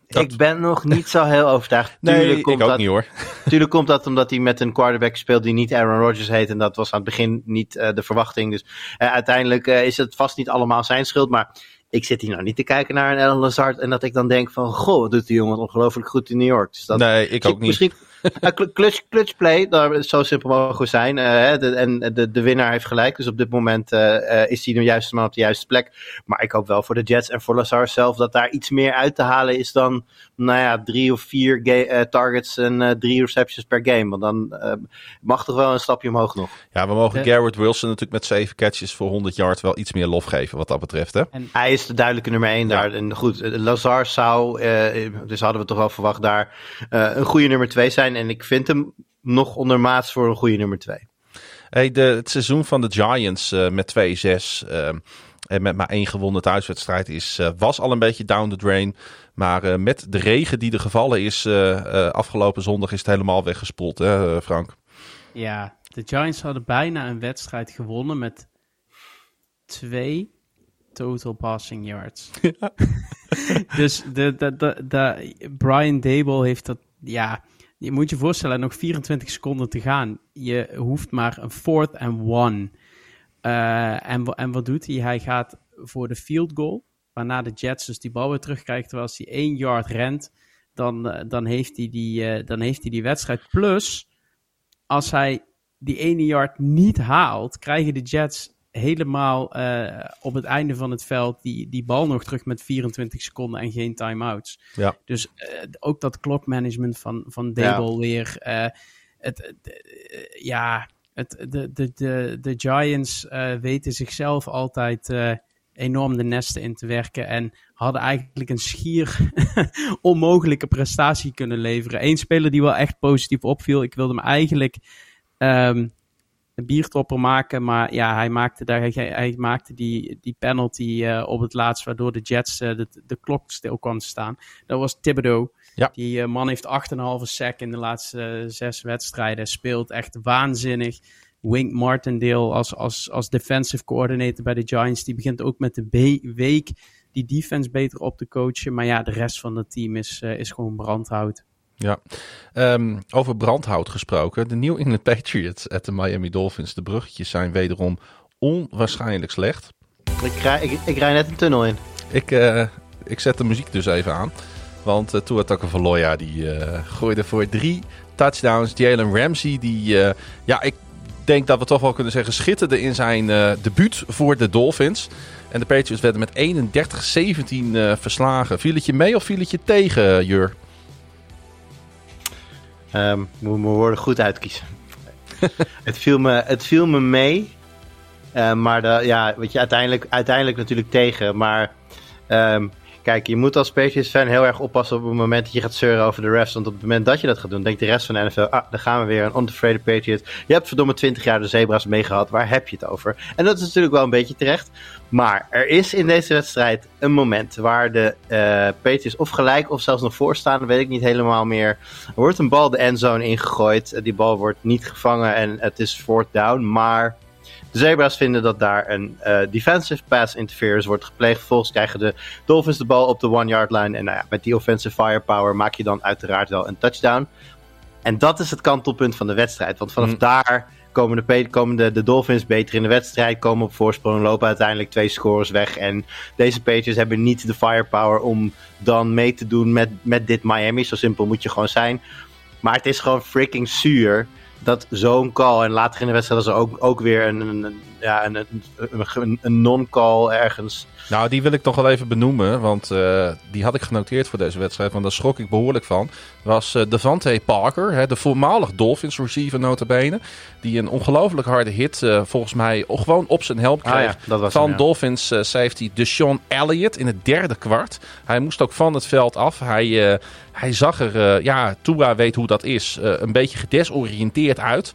Dat- Ik ben nog niet zo heel overtuigd. Nee, Tuurlijk ik komt ook dat, niet hoor. Tuurlijk komt dat omdat hij met een quarterback speelt die niet Aaron Rodgers heet. En dat was aan het begin niet eh, de verwachting. Dus uiteindelijk is het vast niet allemaal zijn schuld. Maar ik zit hier nou niet te kijken naar een Alan Lazard. En dat ik dan denk van, goh, wat doet die jongen ongelooflijk goed in New York. Dus dat, nee, ik ook niet. Misschien clutch, clutch play, daar, zo simpel mogen we zijn. eh, hè, de, en de, de winnaar heeft gelijk. Dus op dit moment eh, eh, is hij de juiste man op de juiste plek. Maar ik hoop wel voor de Jets en voor Lazar zelf dat daar iets meer uit te halen is dan, nou ja, drie of vier ga- targets en drie receptions per game. Want dan mag toch wel een stapje omhoog nog. Ja, we mogen Ja. Garrett Wilson natuurlijk met zeven catches voor 100 yards wel iets meer lof geven wat dat betreft. Hè? Hij is de duidelijke nummer één Ja. daar. En goed, Lazar zou, eh, dus hadden we toch wel verwacht daar, eh, een goede nummer twee zijn. En ik vind hem nog ondermaats voor een goede nummer twee. Hey, de, het seizoen van de Giants eh, met 2-6 eh, en met maar één gewonnen thuiswedstrijd is, eh, was al een beetje down the drain. Maar eh, met de regen die er gevallen is eh, eh, afgelopen zondag is het helemaal weggespoeld, hè, Frank? Ja, de Giants hadden bijna een wedstrijd gewonnen met twee total passing yards. dus de, de, de, de, Brian Dable heeft dat, ja, je moet je voorstellen, nog 24 seconden te gaan. Je hoeft maar een fourth and one Eh, en, en wat doet hij? Hij gaat voor de field goal. Waarna de Jets dus die bal weer terugkrijgt. Terwijl als hij één yard rent, dan, eh, dan, heeft hij die, eh, dan heeft hij die wedstrijd. Plus, als hij die ene yard niet haalt, krijgen de Jets helemaal eh, op het einde van het veld die, die bal nog terug met 24 seconden en geen timeouts. Ja. Dus eh, ook dat klokmanagement van, van Ja. Dable weer. eh, het, ja, het, de, de, de, de Giants weten zichzelf altijd enorm de nesten in te werken. En hadden eigenlijk een schier onmogelijke prestatie kunnen leveren. Eén speler die wel echt positief opviel. Ik wilde hem eigenlijk ehm, een biertopper maken. Maar ja, hij maakte, daar, hij, hij maakte die, die penalty eh, op het laatst. Waardoor de Jets eh, de, de klok stil kwam te staan. Dat was Thibodeau. Ja. Die eh, man heeft 8,5 sack in de laatste zes wedstrijden. Speelt echt waanzinnig. Wink Martindale als, als, als defensive coordinator bij de Giants. Die begint ook met de week die defense beter op te coachen. Maar ja, de rest van het team is, is gewoon brandhout. Ja, Ehm, over brandhout gesproken. De New England Patriots at de Miami Dolphins. De bruggetjes zijn wederom onwaarschijnlijk slecht. Ik, rij, ik, ik rij net een tunnel in. Ik, eh, ik zet de muziek dus even aan. Want uh, Tua Tagovailoa die eh, gooide voor drie touchdowns. Jalen Ramsey die, ja, ik denk dat we toch wel kunnen zeggen, schitterde in zijn eh debuut voor de Dolphins. En de Patriots werden met 31-17 eh, verslagen. Viel het je mee of viel het je tegen, Jur? Ehm moet mijn woorden goed uitkiezen. het, viel me, het viel me mee. Eh, maar de, ja, weet je, uiteindelijk, uiteindelijk natuurlijk tegen. Maar ehm, kijk, je moet als Patriots-fan heel erg oppassen op het moment dat je gaat zeuren over de refs. Want op het moment dat je dat gaat doen, denkt de rest van de NFL, ah, dan gaan we weer een unafraid Patriots. Je hebt verdomme 20 jaar de zebra's meegehad, waar heb je het over? En dat is natuurlijk wel een beetje terecht. Maar er is in deze wedstrijd een moment waar de eh Patriots of gelijk of zelfs nog voor staan, dat weet ik niet helemaal meer. Er wordt een bal de endzone ingegooid. Eh, Die bal wordt niet gevangen en het is fourth down. Maar de Zebra's vinden dat daar een eh, defensive pass interference wordt gepleegd. Vervolgens krijgen de Dolphins de bal op de one-yard line. En nou ja, met die offensive firepower maak je dan uiteraard wel een touchdown. En dat is het kantelpunt van de wedstrijd. Want vanaf Mm. daar komen, de, komen de, de Dolphins beter in de wedstrijd. Komen op voorsprong, lopen uiteindelijk twee scores weg. En deze Patriots hebben niet de firepower om dan mee te doen met, met dit Miami. Zo simpel moet je gewoon zijn. Maar het is gewoon freaking zuur dat zo'n call. En later in de wedstrijd was er ook, ook weer een, ja, een, een, een non-call ergens. Nou, die wil ik toch wel even benoemen, want eh, die had ik genoteerd voor deze wedstrijd, want daar schrok ik behoorlijk van. Was eh Devante Parker, hè, de voormalig Dolphins receiver notabene, die een ongelooflijk harde hit eh, volgens mij gewoon op zijn help kreeg Ah ja, was van hem, ja. Dolphins safety Deshaun Elliott in het derde kwart. Hij moest ook van het veld af. Hij, hij zag er, ja, Tua weet hoe dat is, een beetje gedesoriënteerd uit.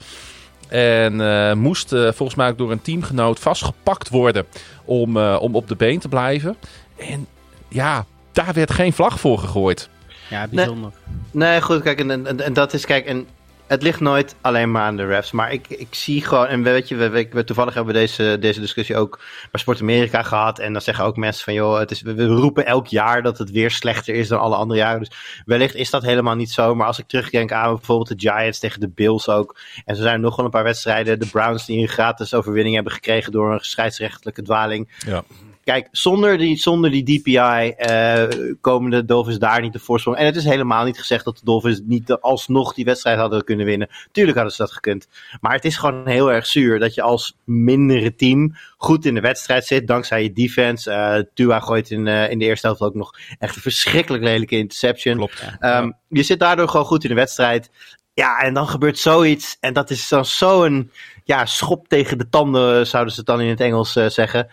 En moest volgens mij ook door een teamgenoot vastgepakt worden om, eh, om op de been te blijven. En ja, daar werd geen vlag voor gegooid. Ja, bijzonder. Nee, goed, kijk, en, en, en dat is, kijk, en het ligt nooit alleen maar aan de refs. Maar ik, ik zie gewoon, en weet je, we, we, toevallig hebben we deze, deze discussie ook bij Sport Amerika gehad. En dan zeggen ook mensen van, joh, het is, we, roepen elk jaar dat het weer slechter is dan alle andere jaren. Dus wellicht is dat helemaal niet zo. Maar als ik terugdenk aan bijvoorbeeld de Giants tegen de Bills ook. En zo zijn nog wel een paar wedstrijden. De Browns die een gratis overwinning hebben gekregen door een scheidsrechtelijke dwaling. Ja. Kijk, zonder die, zonder die DPI eh, komen de Dolphins daar niet de voorsprong. En het is helemaal niet gezegd dat de Dolphins niet de- alsnog die wedstrijd hadden kunnen winnen. Tuurlijk hadden ze dat gekund. Maar het is gewoon heel erg zuur dat je als mindere team goed in de wedstrijd zit. Dankzij je defense. Eh Tua gooit in, eh, in de eerste helft ook nog echt een verschrikkelijk lelijke interception. Klopt. Ehm, Je zit daardoor gewoon goed in de wedstrijd. Ja, en dan gebeurt zoiets. En dat is dan zo'n ja, schop tegen de tanden, zouden ze het dan in het Engels zeggen.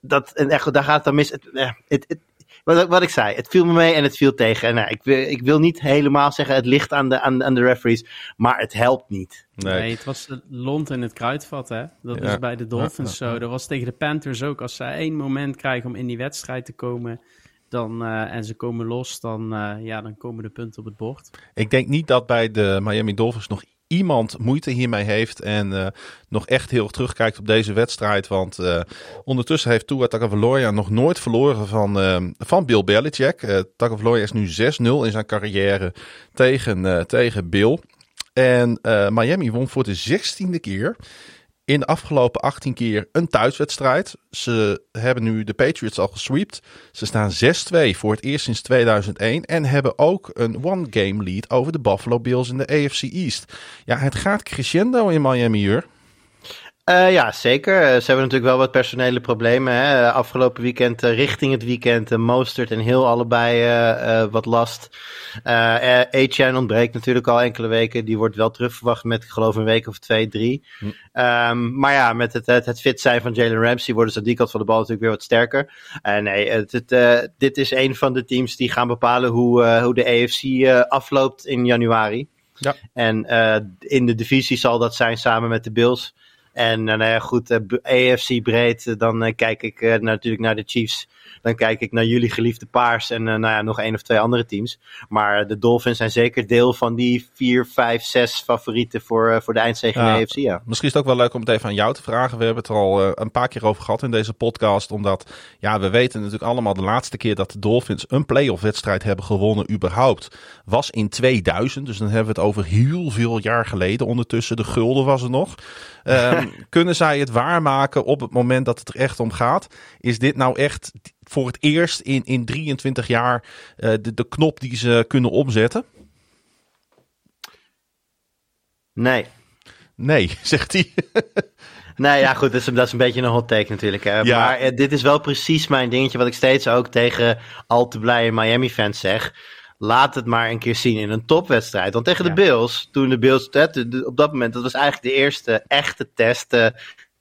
Dat, en echt, daar gaat het dan mis. Het, eh, het, het, wat, wat ik zei, het viel me mee en het viel tegen. En nou, ik, wil, ik wil niet helemaal zeggen het ligt aan de, aan, aan de referees, maar het helpt niet. Nee. Nee, het was lont in het kruidvat, hè. Dat Ja. is bij de Dolphins Ja, ja, zo. Dat was tegen de Panthers ook. Als zij één moment krijgen om in die wedstrijd te komen... Dan, eh, en ze komen los, dan, eh, ja, dan komen de punten op het bord. Ik denk niet dat bij de Miami Dolphins nog iemand moeite hiermee heeft en eh, nog echt heel terugkijkt op deze wedstrijd. Want eh, ondertussen heeft Tua Tagovailoa nog nooit verloren van, eh, van Bill Belichick. Uh, Tagovailoa is nu 6-0 in zijn carrière tegen, tegen Bill. En Miami won voor de zestiende keer in de afgelopen 18 keer een thuiswedstrijd. Ze hebben nu de Patriots al gesweept. Ze staan 6-2 voor het eerst sinds 2001. En hebben ook een one-game lead over de Buffalo Bills in de AFC East. Ja, het gaat crescendo in Miami, Jur. Uh, ja, zeker. Uh, ze hebben natuurlijk wel wat personele problemen. Hè? Afgelopen weekend, uh, richting het weekend, Mostert en Hill allebei wat last. Etienne ontbreekt natuurlijk al enkele weken. Die wordt wel terugverwacht met, ik geloof, een week of twee, drie. Hm. Um, maar ja, met het, het, het, fit zijn van Jalen Ramsey worden ze aan die kant van de bal natuurlijk weer wat sterker. nee, het, het, dit is een van de teams die gaan bepalen hoe, hoe de AFC afloopt in januari. Ja. En in de divisie zal dat zijn samen met de Bills. En nou ja, goed, AFC breed, dan kijk ik natuurlijk naar de Chiefs. Dan kijk ik naar jullie geliefde Paars en nou ja, nog één of twee andere teams. Maar de Dolphins zijn zeker deel van die vier, vijf, zes favorieten voor, voor de eindzege AFC. Ja. Misschien is het ook wel leuk om het even aan jou te vragen. We hebben het er al een paar keer over gehad in deze podcast. Omdat, ja, we weten natuurlijk allemaal de laatste keer dat de Dolphins een playoff wedstrijd hebben gewonnen überhaupt. Was in 2000, dus dan hebben we het over heel veel jaar geleden. Ondertussen de gulden was er nog. Um, kunnen zij het waarmaken op het moment dat het er echt om gaat? Is dit nou echt voor het eerst in, in 23 jaar uh, de, de knop die ze kunnen omzetten? Nee. Nee, zegt hij. Nee, ja, goed, dat is, dat is een beetje een hot take natuurlijk. Hè. Ja. Maar uh, dit is wel precies mijn dingetje wat ik steeds ook tegen al te blije Miami-fans zeg laat het maar een keer zien in een topwedstrijd. Want tegen de Bills, toen de Bills, op dat moment, dat was eigenlijk de eerste echte test.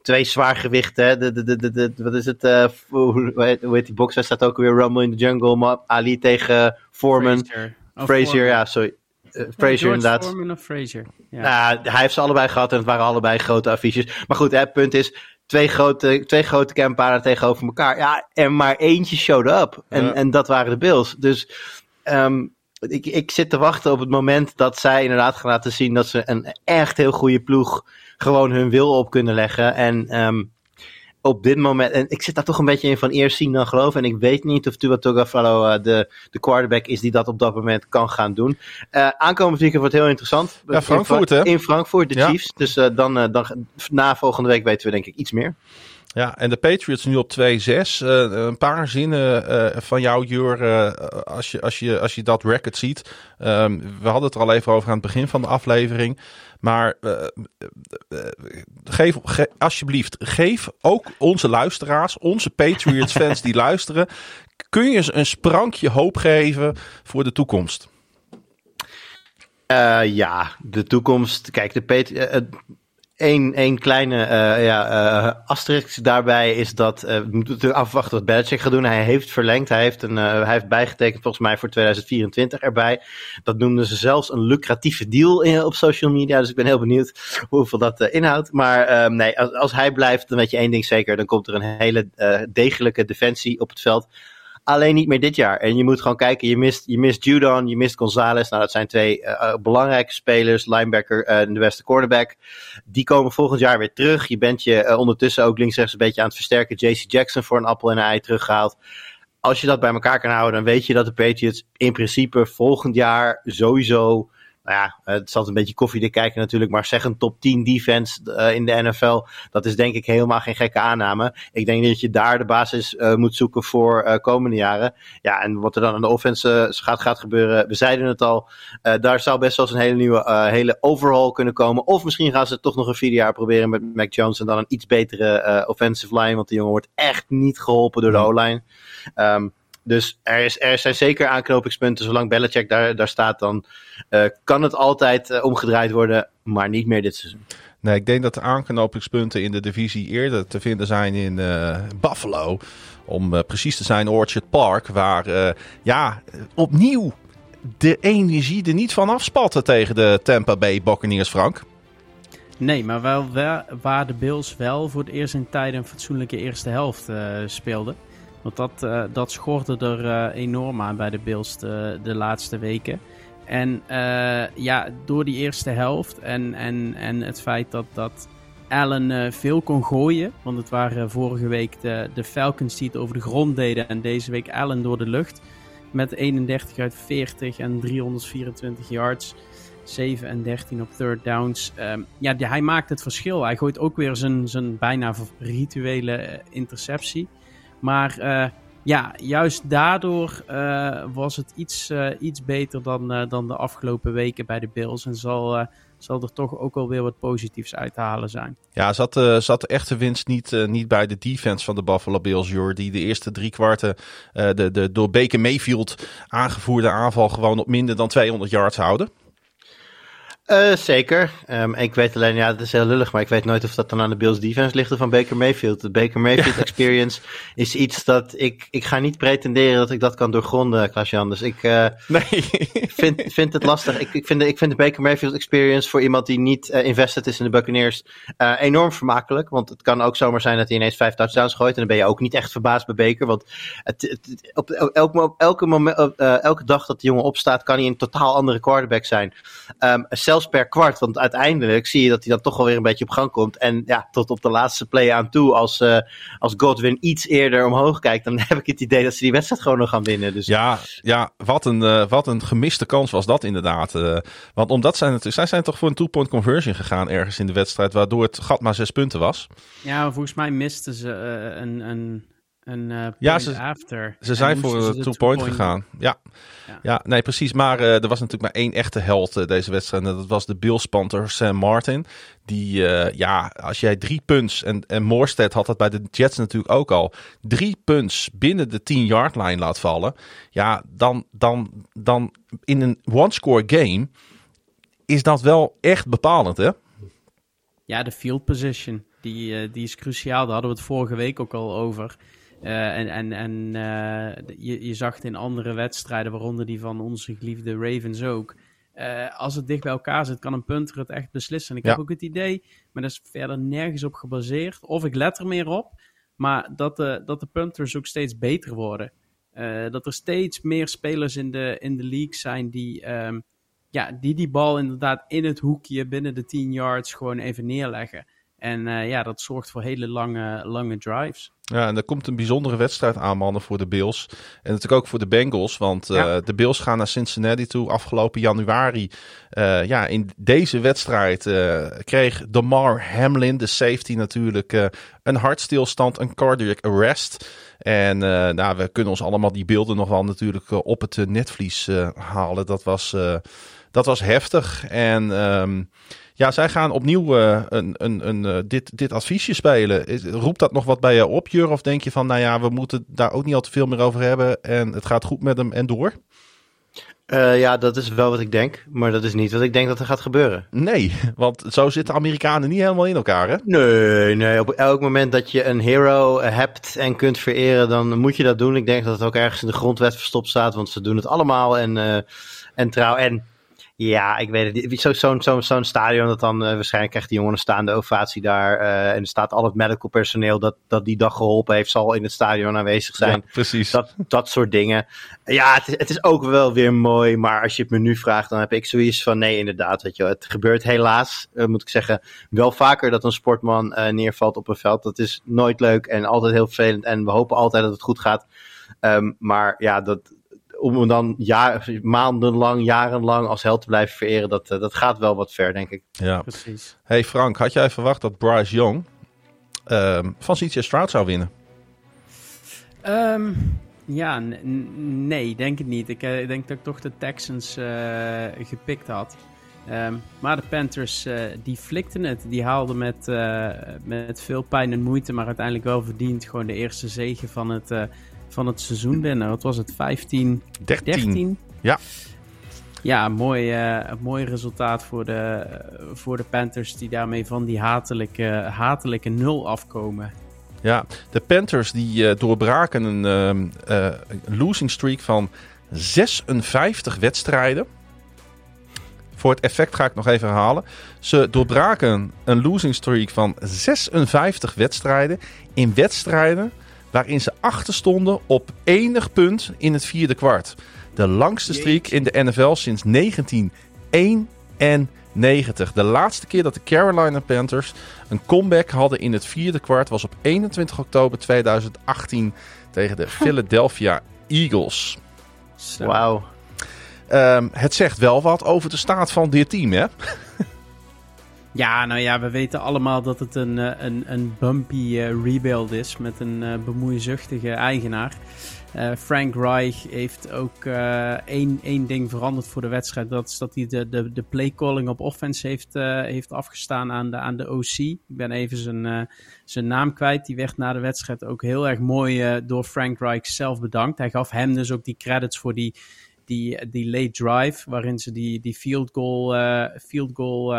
Twee zwaargewichten, de, de, de, de, wat is het, uh, hoe, hoe heet die boxwedstrijd ook weer, Rumble in the Jungle, Ali tegen Foreman. Frazier, Frazier ja, sorry. Uh, Frazier inderdaad. Foreman of Frazier. Ja. Nou, hij heeft ze allebei gehad en het waren allebei grote affiches. Maar goed, het punt is, twee grote, twee grote camparen tegenover elkaar. Ja, en maar eentje showed up. En, ja. en dat waren de Bills. Dus um, ik, ik zit te wachten op het moment dat zij inderdaad gaan laten zien dat ze een echt heel goede ploeg gewoon hun wil op kunnen leggen. En um, op dit moment, en ik zit daar toch een beetje in van eerst zien dan geloven. En ik weet niet of Tua Tagovailoa uh, de, de quarterback is die dat op dat moment kan gaan doen. Uh, aankomend weekend wordt heel interessant. Ja, Frankfurt in, hè? In Frankfurt, de ja. Chiefs. Dus uh, dan, dan na volgende week weten we denk ik iets meer. Ja, en de Patriots nu op 2-6. Uh, een paar zinnen uh, van jou, Jur, uh, als, je, als, je, als je dat record ziet. Um, we hadden het er al even over aan het begin van de aflevering. Maar geef, ge, alsjeblieft, geef ook onze luisteraars, onze Patriots-fans die luisteren, kun je ze een sprankje hoop geven voor de toekomst? ja, de toekomst. Kijk, de Patriots Eén, kleine uh, ja, uh, asterisk daarbij is dat uh, we moeten afwachten wat Belichick gaat doen. Hij heeft verlengd, hij heeft, een, hij heeft bijgetekend volgens mij voor 2024 erbij. Dat noemden ze zelfs een lucratieve deal in, op social media. Dus ik ben heel benieuwd hoeveel dat inhoudt. Maar nee, als, als, hij blijft, dan weet je één ding zeker. Dan komt er een hele degelijke defensie op het veld. Alleen niet meer dit jaar. En je moet gewoon kijken, je mist, je mist Judon, je mist Gonzalez. Nou, dat zijn twee uh, belangrijke spelers. Linebacker en uh, de beste cornerback. Die komen volgend jaar weer terug. Je bent je ondertussen ook links-rechts een beetje aan het versterken. JC Jackson voor een appel en een ei teruggehaald. Als je dat bij elkaar kan houden, dan weet je dat de Patriots in principe volgend jaar sowieso nou ja, het zal een beetje koffiedik kijken natuurlijk, maar zeg een top 10 defense uh, in de NFL, dat is denk ik helemaal geen gekke aanname. Ik denk dat je daar de basis uh, moet zoeken voor uh, komende jaren. Ja, en wat er dan aan de offense gaat, gaat gebeuren, we zeiden het al, daar zou best wel eens een hele nieuwe, hele overhaul kunnen komen. Of misschien gaan ze toch nog een vier jaar proberen met Mac Jones en dan een iets betere offensive line, want die jongen wordt echt niet geholpen door de O-line. Um, dus er, is, er zijn zeker aanknopingspunten. Zolang Belichick daar, daar staat, dan uh, kan het altijd uh, omgedraaid worden, maar niet meer dit seizoen. Nee, ik denk dat de aanknopingspunten in de divisie eerder te vinden zijn in uh, Buffalo. Om precies te zijn Orchard Park, waar ja, opnieuw de energie er niet van afspatte tegen de Tampa Bay Buccaneers, Frank. Nee, maar wel, wel, waar de Bills wel voor het eerst in tijden een fatsoenlijke eerste helft speelden. Want dat, uh, dat schorde er uh, enorm aan bij de Bills de, de laatste weken. En uh, ja, door die eerste helft en, en, en het feit dat, dat Allen veel kon gooien. Want het waren vorige week de, de Falcons die het over de grond deden. En deze week Allen door de lucht. Met 31 uit 40 en 324 yards. 7 en 13 op third downs. Ehm, ja, hij maakt het verschil. Hij gooit ook weer zijn, zijn bijna rituele eh, interceptie. Maar eh, ja, juist daardoor eh, was het iets, eh, iets beter dan, dan de afgelopen weken bij de Bills. En zal, zal er toch ook alweer wat positiefs uit te halen zijn. Ja, zat, eh, zat de echte winst niet, niet bij de defense van de Buffalo Bills, Jor, die de eerste drie kwarten de, de door Baker Mayfield aangevoerde aanval gewoon op minder dan 200 yards houden? Eh, zeker. Ehm, ik weet alleen, ja, het is heel lullig, maar ik weet nooit of dat dan aan de Bills defense ligt of van Baker Mayfield. De Baker Mayfield experience is iets dat ik, ik ga niet pretenderen dat ik dat kan doorgronden, Klaas-Jan. Dus ik eh, Nee. vind, vind het lastig. Ik, ik, vind de, ik vind de Baker Mayfield experience voor iemand die niet eh, invested is in de Buccaneers enorm vermakelijk. Want het kan ook zomaar zijn dat hij ineens vijf touchdowns gooit. En dan ben je ook niet echt verbaasd bij Baker. Want het, het- op, elk, elke, moment, elke dag dat de jongen opstaat, kan hij een totaal andere quarterback zijn. Zelfs per kwart. Want uiteindelijk zie je dat hij dan toch wel weer een beetje op gang komt. En ja, tot op de laatste play aan toe, als, eh, als Godwin iets eerder omhoog kijkt, dan heb ik het idee dat ze die wedstrijd gewoon nog gaan winnen. Dus Ja, ja wat, een, eh, wat een gemiste kans was dat inderdaad. eh. want omdat zij natuurlijk, zij zijn toch voor een two-point conversion gegaan ergens in de wedstrijd, waardoor het gat maar zes punten was. Ja, maar volgens mij misten ze een, een, een eh, Ja, ze- after. Ze zijn voor de two-point two-point- gegaan. Ja. Ja. Ja. nee, precies. Maar eh, er was natuurlijk maar één echte held eh, deze wedstrijd. En dat was de Bills Panther Sam Martin. Die, eh, ja, als jij drie punts, en, en Morstead had dat bij de Jets natuurlijk ook al, drie punts binnen de 10-yard line laat vallen. Ja, dan, dan, dan in een one-score game is dat wel echt bepalend, hè? Ja, de field position. Die, eh, die is cruciaal. Daar hadden we het vorige week ook al over. Eh, en en, en eh, je, je zag het in andere wedstrijden, waaronder die van onze geliefde Ravens ook. Eh, als het dicht bij elkaar zit, kan een punter het echt beslissen. En ik Ja. heb ook het idee, maar dat is verder nergens op gebaseerd. Of ik let er meer op, maar dat de, dat de punters ook steeds beter worden. Dat er steeds meer spelers in de, in de league zijn die, ehm, ja, die die bal inderdaad in het hoekje binnen de 10 yards gewoon even neerleggen. En ja, dat zorgt voor hele lange, lange drives. Ja, en er komt een bijzondere wedstrijd aan, mannen, voor de Bills. En natuurlijk ook voor de Bengals. Want eh, de Bills gaan naar Cincinnati toe afgelopen januari. Eh, ja, in deze wedstrijd eh, kreeg Damar Hamlin, de safety natuurlijk, een hartstilstand, een cardiac arrest. En nou, we kunnen ons allemaal die beelden nog wel natuurlijk op het netvlies halen. Dat was, dat was heftig. En... ehm, ja, zij gaan opnieuw eh, een, een, een, eh, dit, dit adviesje spelen. Roept dat nog wat bij je op, Jur? Of denk je van, nou ja, we moeten daar ook niet al te veel meer over hebben. En het gaat goed met hem en door? Eh, ja, dat is wel wat ik denk. Maar dat is niet wat ik denk dat er gaat gebeuren. Nee, want zo zitten Amerikanen niet helemaal in elkaar, hè? Nee, nee. Op elk moment dat je een hero hebt en kunt vereren, dan moet je dat doen. Ik denk dat het ook ergens in de grondwet verstopt staat, want ze doen het allemaal en, en trouw. En ja, ik weet het niet. Zo- Zo'n zo, zo'n stadion, dat dan eh, waarschijnlijk krijgt die jongen een staande ovatie daar. eh, en er staat al het medical personeel dat, dat die dag geholpen heeft, zal in het stadion aanwezig zijn. Ja, precies. Dat, dat soort dingen. Ja, het is, het is ook wel weer mooi, maar als je het me nu vraagt, dan heb ik zoiets van nee, inderdaad. Weet je, wel. het gebeurt helaas, eh, moet ik zeggen, wel vaker dat een sportman neervalt op een veld. Dat is nooit leuk en altijd heel vervelend. En we hopen altijd dat het goed gaat. Ehm, maar ja, dat, om hem dan jaar, maandenlang, jarenlang als held te blijven vereren, dat, eh, dat gaat wel wat ver, denk ik. Ja. Precies. Hey Frank, had jij verwacht dat Bryce Young ehm, van CJ Stroud zou winnen? Ehm, ja, nee, denk het niet. Ik eh, denk dat ik toch de Texans eh, gepikt had. Ehm, maar de Panthers, eh, die flikten het. Die haalden met, eh, met veel pijn en moeite, maar uiteindelijk wel verdiend gewoon de eerste zege van het, eh, van het seizoen binnen. Wat was het? 15, 13. 13? Ja. Ja, mooi, eh, mooi resultaat voor de, voor de Panthers die daarmee van die hatelijke, hatelijke nul afkomen. Ja, de Panthers die eh, doorbraken een ehm, eh, een losing streak van 56 wedstrijden. Voor het effect ga ik nog even herhalen. Ze doorbraken een losing streak van 56 wedstrijden. In wedstrijden waarin ze achter stonden op enig punt in het vierde kwart. De langste streak in de NFL sinds 1991. De laatste keer dat de Carolina Panthers een comeback hadden in het vierde kwart was op 21 oktober 2018 tegen de Philadelphia Eagles. Wauw. Ehm, het zegt wel wat over de staat van dit team, hè? Ja, nou ja, we weten allemaal dat het een, eh, een, een bumpy eh, rebuild is met een uh, bemoeizuchtige eigenaar. Frank Reich heeft ook één, één ding veranderd voor de wedstrijd. Dat is dat hij de, de, de playcalling op offense heeft, heeft afgestaan aan de, aan de OC. Ik ben even zijn, zijn naam kwijt. Die werd na de wedstrijd ook heel erg mooi door Frank Reich zelf bedankt. Hij gaf hem dus ook die credits voor die, die, die late drive. Waarin ze die, die field goal, field goal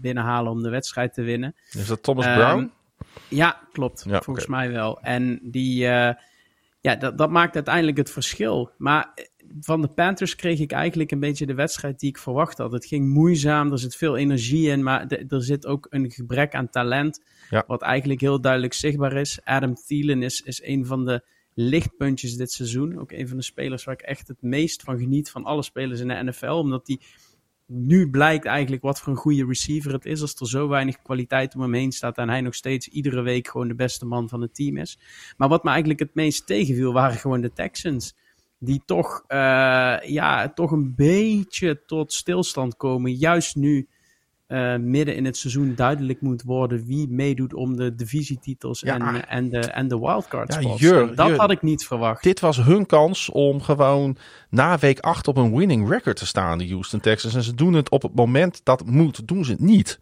binnenhalen om de wedstrijd te winnen. Is dat Thomas um, Brown? Ja, klopt. Ja, volgens okay. mij wel. En die ja, dat, dat maakt uiteindelijk het verschil. Maar eh, van de Panthers kreeg ik eigenlijk een beetje de wedstrijd die ik verwacht had. Het ging moeizaam, er zit veel energie in, maar de, er zit ook een gebrek aan talent. Ja. Wat eigenlijk heel duidelijk zichtbaar is. Adam Thielen is, is een van de lichtpuntjes dit seizoen. Ook een van de spelers waar ik echt het meest van geniet van alle spelers in de NFL. Omdat die nu blijkt eigenlijk wat voor een goede receiver het is. Als er zo weinig kwaliteit om hem heen staat en hij nog steeds iedere week gewoon de beste man van het team is. Maar wat me eigenlijk het meest tegenviel waren gewoon de Texans. Die toch, uh, ja, toch een beetje tot stilstand komen. Juist nu uh, midden in het seizoen duidelijk moet worden wie meedoet om de divisietitels ja. en, en, de, en de wildcard spots. Ja, jur, dat jur, had ik niet verwacht. Dit was hun kans om gewoon na week 8 op een winning record te staan, de Houston Texans. En ze doen het op het moment dat het moet, doen ze het niet.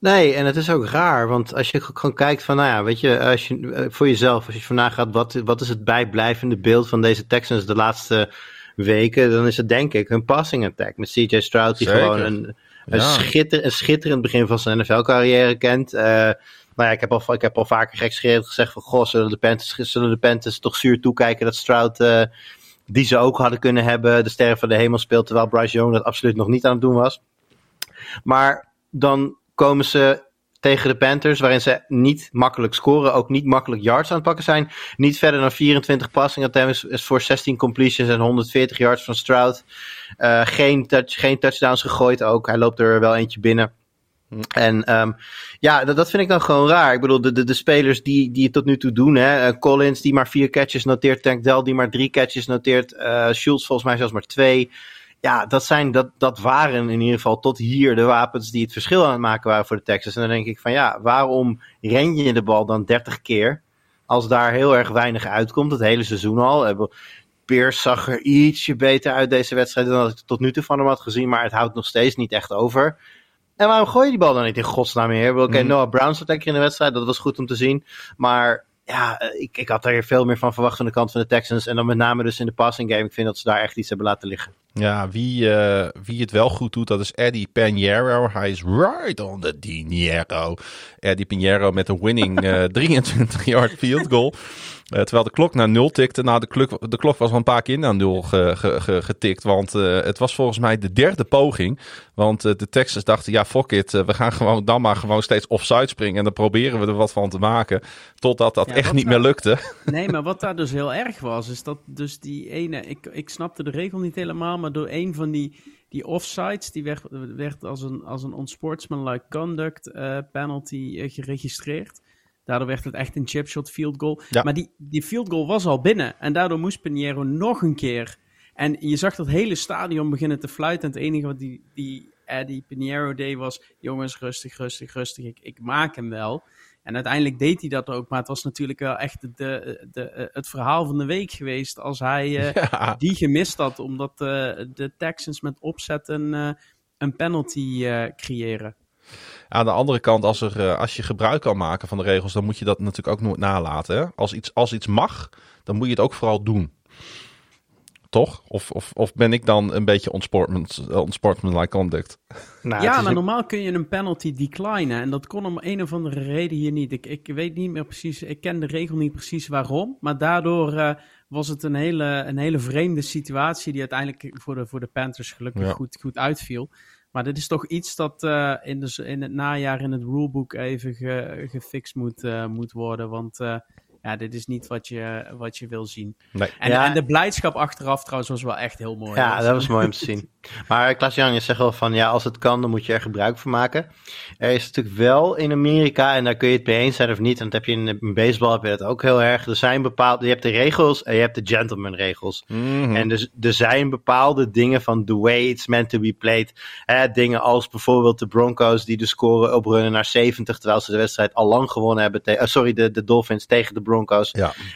Nee, en het is ook raar, want als je gewoon kijkt van, nou ja, weet je, als je voor jezelf, als je vandaag gaat, wat, wat is het bijblijvende beeld van deze Texans de laatste weken, dan is het denk ik een passing attack met CJ Stroud, die Zeker. gewoon een, een, schitter, een schitterend begin van zijn NFL-carrière kent. Uh, nou ja, ik heb al, ik heb al vaker gekscherend gezegd van, goh, zullen de Panthers, zullen de Panthers toch zuur toekijken dat Stroud, uh, die ze ook hadden kunnen hebben, de sterren van de hemel speelt, terwijl Bryce Young dat absoluut nog niet aan het doen was. Maar dan komen ze tegen de Panthers, waarin ze niet makkelijk scoren, ook niet makkelijk yards aan het pakken zijn. Niet verder dan 24 passing is voor 16 completions en 140 yards van Stroud. Uh, geen, touch, geen touchdowns gegooid ook. Hij loopt er wel eentje binnen. En um, ja, dat, dat vind ik dan gewoon raar. Ik bedoel, de, de, de spelers die, die het tot nu toe doen. Hè? Uh, Collins die maar vier catches noteert. Tank Dell die maar drie catches noteert. Uh, Schultz volgens mij zelfs maar twee ja, dat, zijn, dat, dat waren in ieder geval tot hier de wapens die het verschil aan het maken waren voor de Texans. En dan denk ik van ja, waarom ren je de bal dan 30 keer als daar heel erg weinig uitkomt, het hele seizoen al. Pierce zag er ietsje beter uit deze wedstrijd dan ik tot nu toe van hem had gezien, maar het houdt nog steeds niet echt over. En waarom gooi je die bal dan niet in godsnaam meer? Oké, okay, mm. Noah Brown zat lekker in de wedstrijd, dat was goed om te zien. Maar ja, ik, ik had er veel meer van verwacht van de kant van de Texans. En dan met name dus in de passing game. Ik vind dat ze daar echt iets hebben laten liggen. Ja, wie, uh, wie het wel goed doet, dat is Eddie Pinheiro. Hij is right on the dinero. Eddie Pinheiro met een winning uh, 23 yard field goal. Uh, terwijl de klok naar nul tikte. Nou, de klok, de klok was al een paar keer naar nul ge, ge, ge, getikt. Want uh, het was volgens mij de derde poging. Want uh, de Texans dachten, ja, fuck it. we gaan gewoon dan maar gewoon steeds offside springen. En dan proberen we er wat van te maken. Totdat dat ja, echt niet daar, meer lukte. Nee, maar wat daar dus heel erg was, is dat dus die ene... Ik, ik snapte de regel niet helemaal, maar door een van die, die offsides... die werd, werd als een, als een unsportsmanlike conduct penalty geregistreerd. Daardoor werd het echt een chipshot field goal. Ja. Maar die, die field goal was al binnen. En daardoor moest Pinheiro nog een keer. En je zag dat hele stadion beginnen te fluiten. En het enige wat die, die Eddie Pinheiro deed was... Jongens, rustig, rustig, rustig. Ik, ik maak hem wel. En uiteindelijk deed hij dat ook. Maar het was natuurlijk wel echt de, de, de, het verhaal van de week geweest... als hij uh, ja. die gemist had. Omdat uh, de Texans met opzet een, uh, een penalty creëren. Aan de andere kant, als, er, uh, als je gebruik kan maken van de regels, dan moet je dat natuurlijk ook nooit nalaten. Hè? Als, iets, als iets mag, dan moet je het ook vooral doen. Toch? Of, of, of ben ik dan een beetje onsportmanlike conduct? Nou, ja, maar een... normaal kun je een penalty declinen. En dat kon om een of andere reden hier niet. Ik, ik weet niet meer precies, ik ken de regel niet precies waarom. Maar daardoor uh, was het een hele, een hele vreemde situatie die uiteindelijk voor de, voor de Panthers gelukkig ja. goed, goed uitviel. Maar dit is toch iets dat uh, in, de, in, het najaar in het rulebook even ge, gefixt moet, uh, moet worden. Want uh, ja, dit is niet wat je, wat je wil zien. Nee. En, Ja. en de blijdschap achteraf trouwens was wel echt heel mooi. Ja, dat was mooi om te zien. Maar Klaas-Jan, je zegt wel van ja, als het kan, dan moet je er gebruik van maken. Er is natuurlijk wel in Amerika, en daar kun je het mee eens zijn of niet, en dat heb je in, in baseball heb je dat ook heel erg. Er zijn bepaalde, je hebt de regels en je hebt de gentleman regels. Mhm. En dus er zijn bepaalde dingen van the way it's meant to be played. Hè, dingen als bijvoorbeeld de Broncos die de score oprunnen naar 70, terwijl ze de wedstrijd al lang gewonnen hebben. te- eh, sorry, de, de Dolphins tegen de Broncos.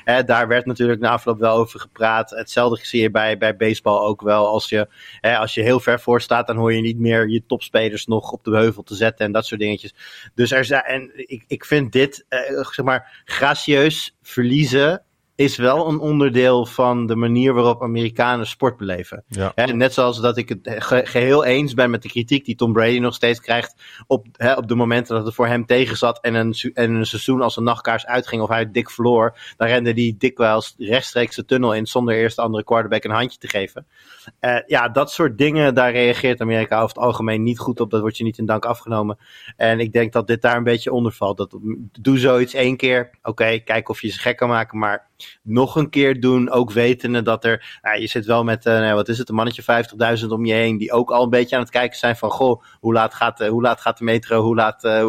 Ja. Daar werd natuurlijk na afloop wel over gepraat. Hetzelfde zie je bij, bij baseball ook wel. Als je, als je heel ver voor staat, dan hoor je niet meer je topspelers nog op de heuvel te zetten en dat soort dingetjes. Dus er zijn, en ik, ik vind dit, eh, zeg maar, gracieus verliezen is wel een onderdeel van de manier waarop Amerikanen sport beleven. Ja. Net zoals dat ik het ge- geheel eens ben met de kritiek die Tom Brady nog steeds krijgt op, hè, op de momenten dat het voor hem tegen zat en een, en een seizoen als een nachtkaars uitging of hij dik verloor. Dan rende hij dikwijls rechtstreeks de tunnel in zonder eerst de andere quarterback een handje te geven. Eh, ja, dat soort dingen, daar reageert Amerika over het algemeen niet goed op. Dat wordt je niet in dank afgenomen. En ik denk dat dit daar een beetje onder valt. Dat, doe zoiets één keer. Oké, kijk of je ze gek kan maken. Maar nog een keer doen, ook wetende dat er... Nou, je zit wel met, eh, nou, wat is het, een mannetje 50.000 om je heen... die ook al een beetje aan het kijken zijn van... goh, hoe laat gaat, eh, hoe laat gaat de metro? Hoe laat, eh,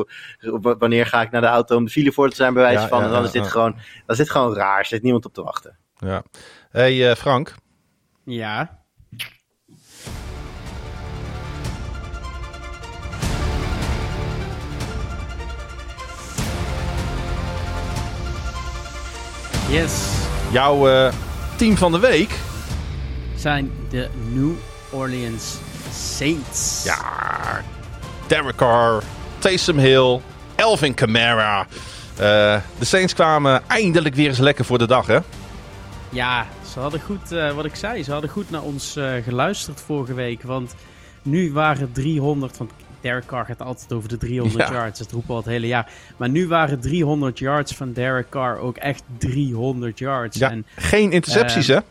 wanneer ga ik naar de auto om de file voor te zijn bij wijze Ja, van? ja, en dan ja, is dit ja. gewoon, dan is dit gewoon raar. Er zit niemand op te wachten. ja. hey, eh, Frank. Ja. Yes. Jouw eh, team van de week. Zijn de New Orleans Saints. Ja, Derek Carr, Taysom Hill, Elvin Kamara. Eh, de Saints kwamen eindelijk weer eens lekker voor de dag, hè? Ja, ze hadden goed, eh, wat ik zei, ze hadden goed naar ons geluisterd vorige week. Want nu waren 300, want Derek Carr gaat altijd over de 300 Ja. yards. Dat roepen we al het hele jaar. Maar nu waren 300 yards van Derek Carr ook echt 300 yards. Ja, En geen intercepties, eh, hè?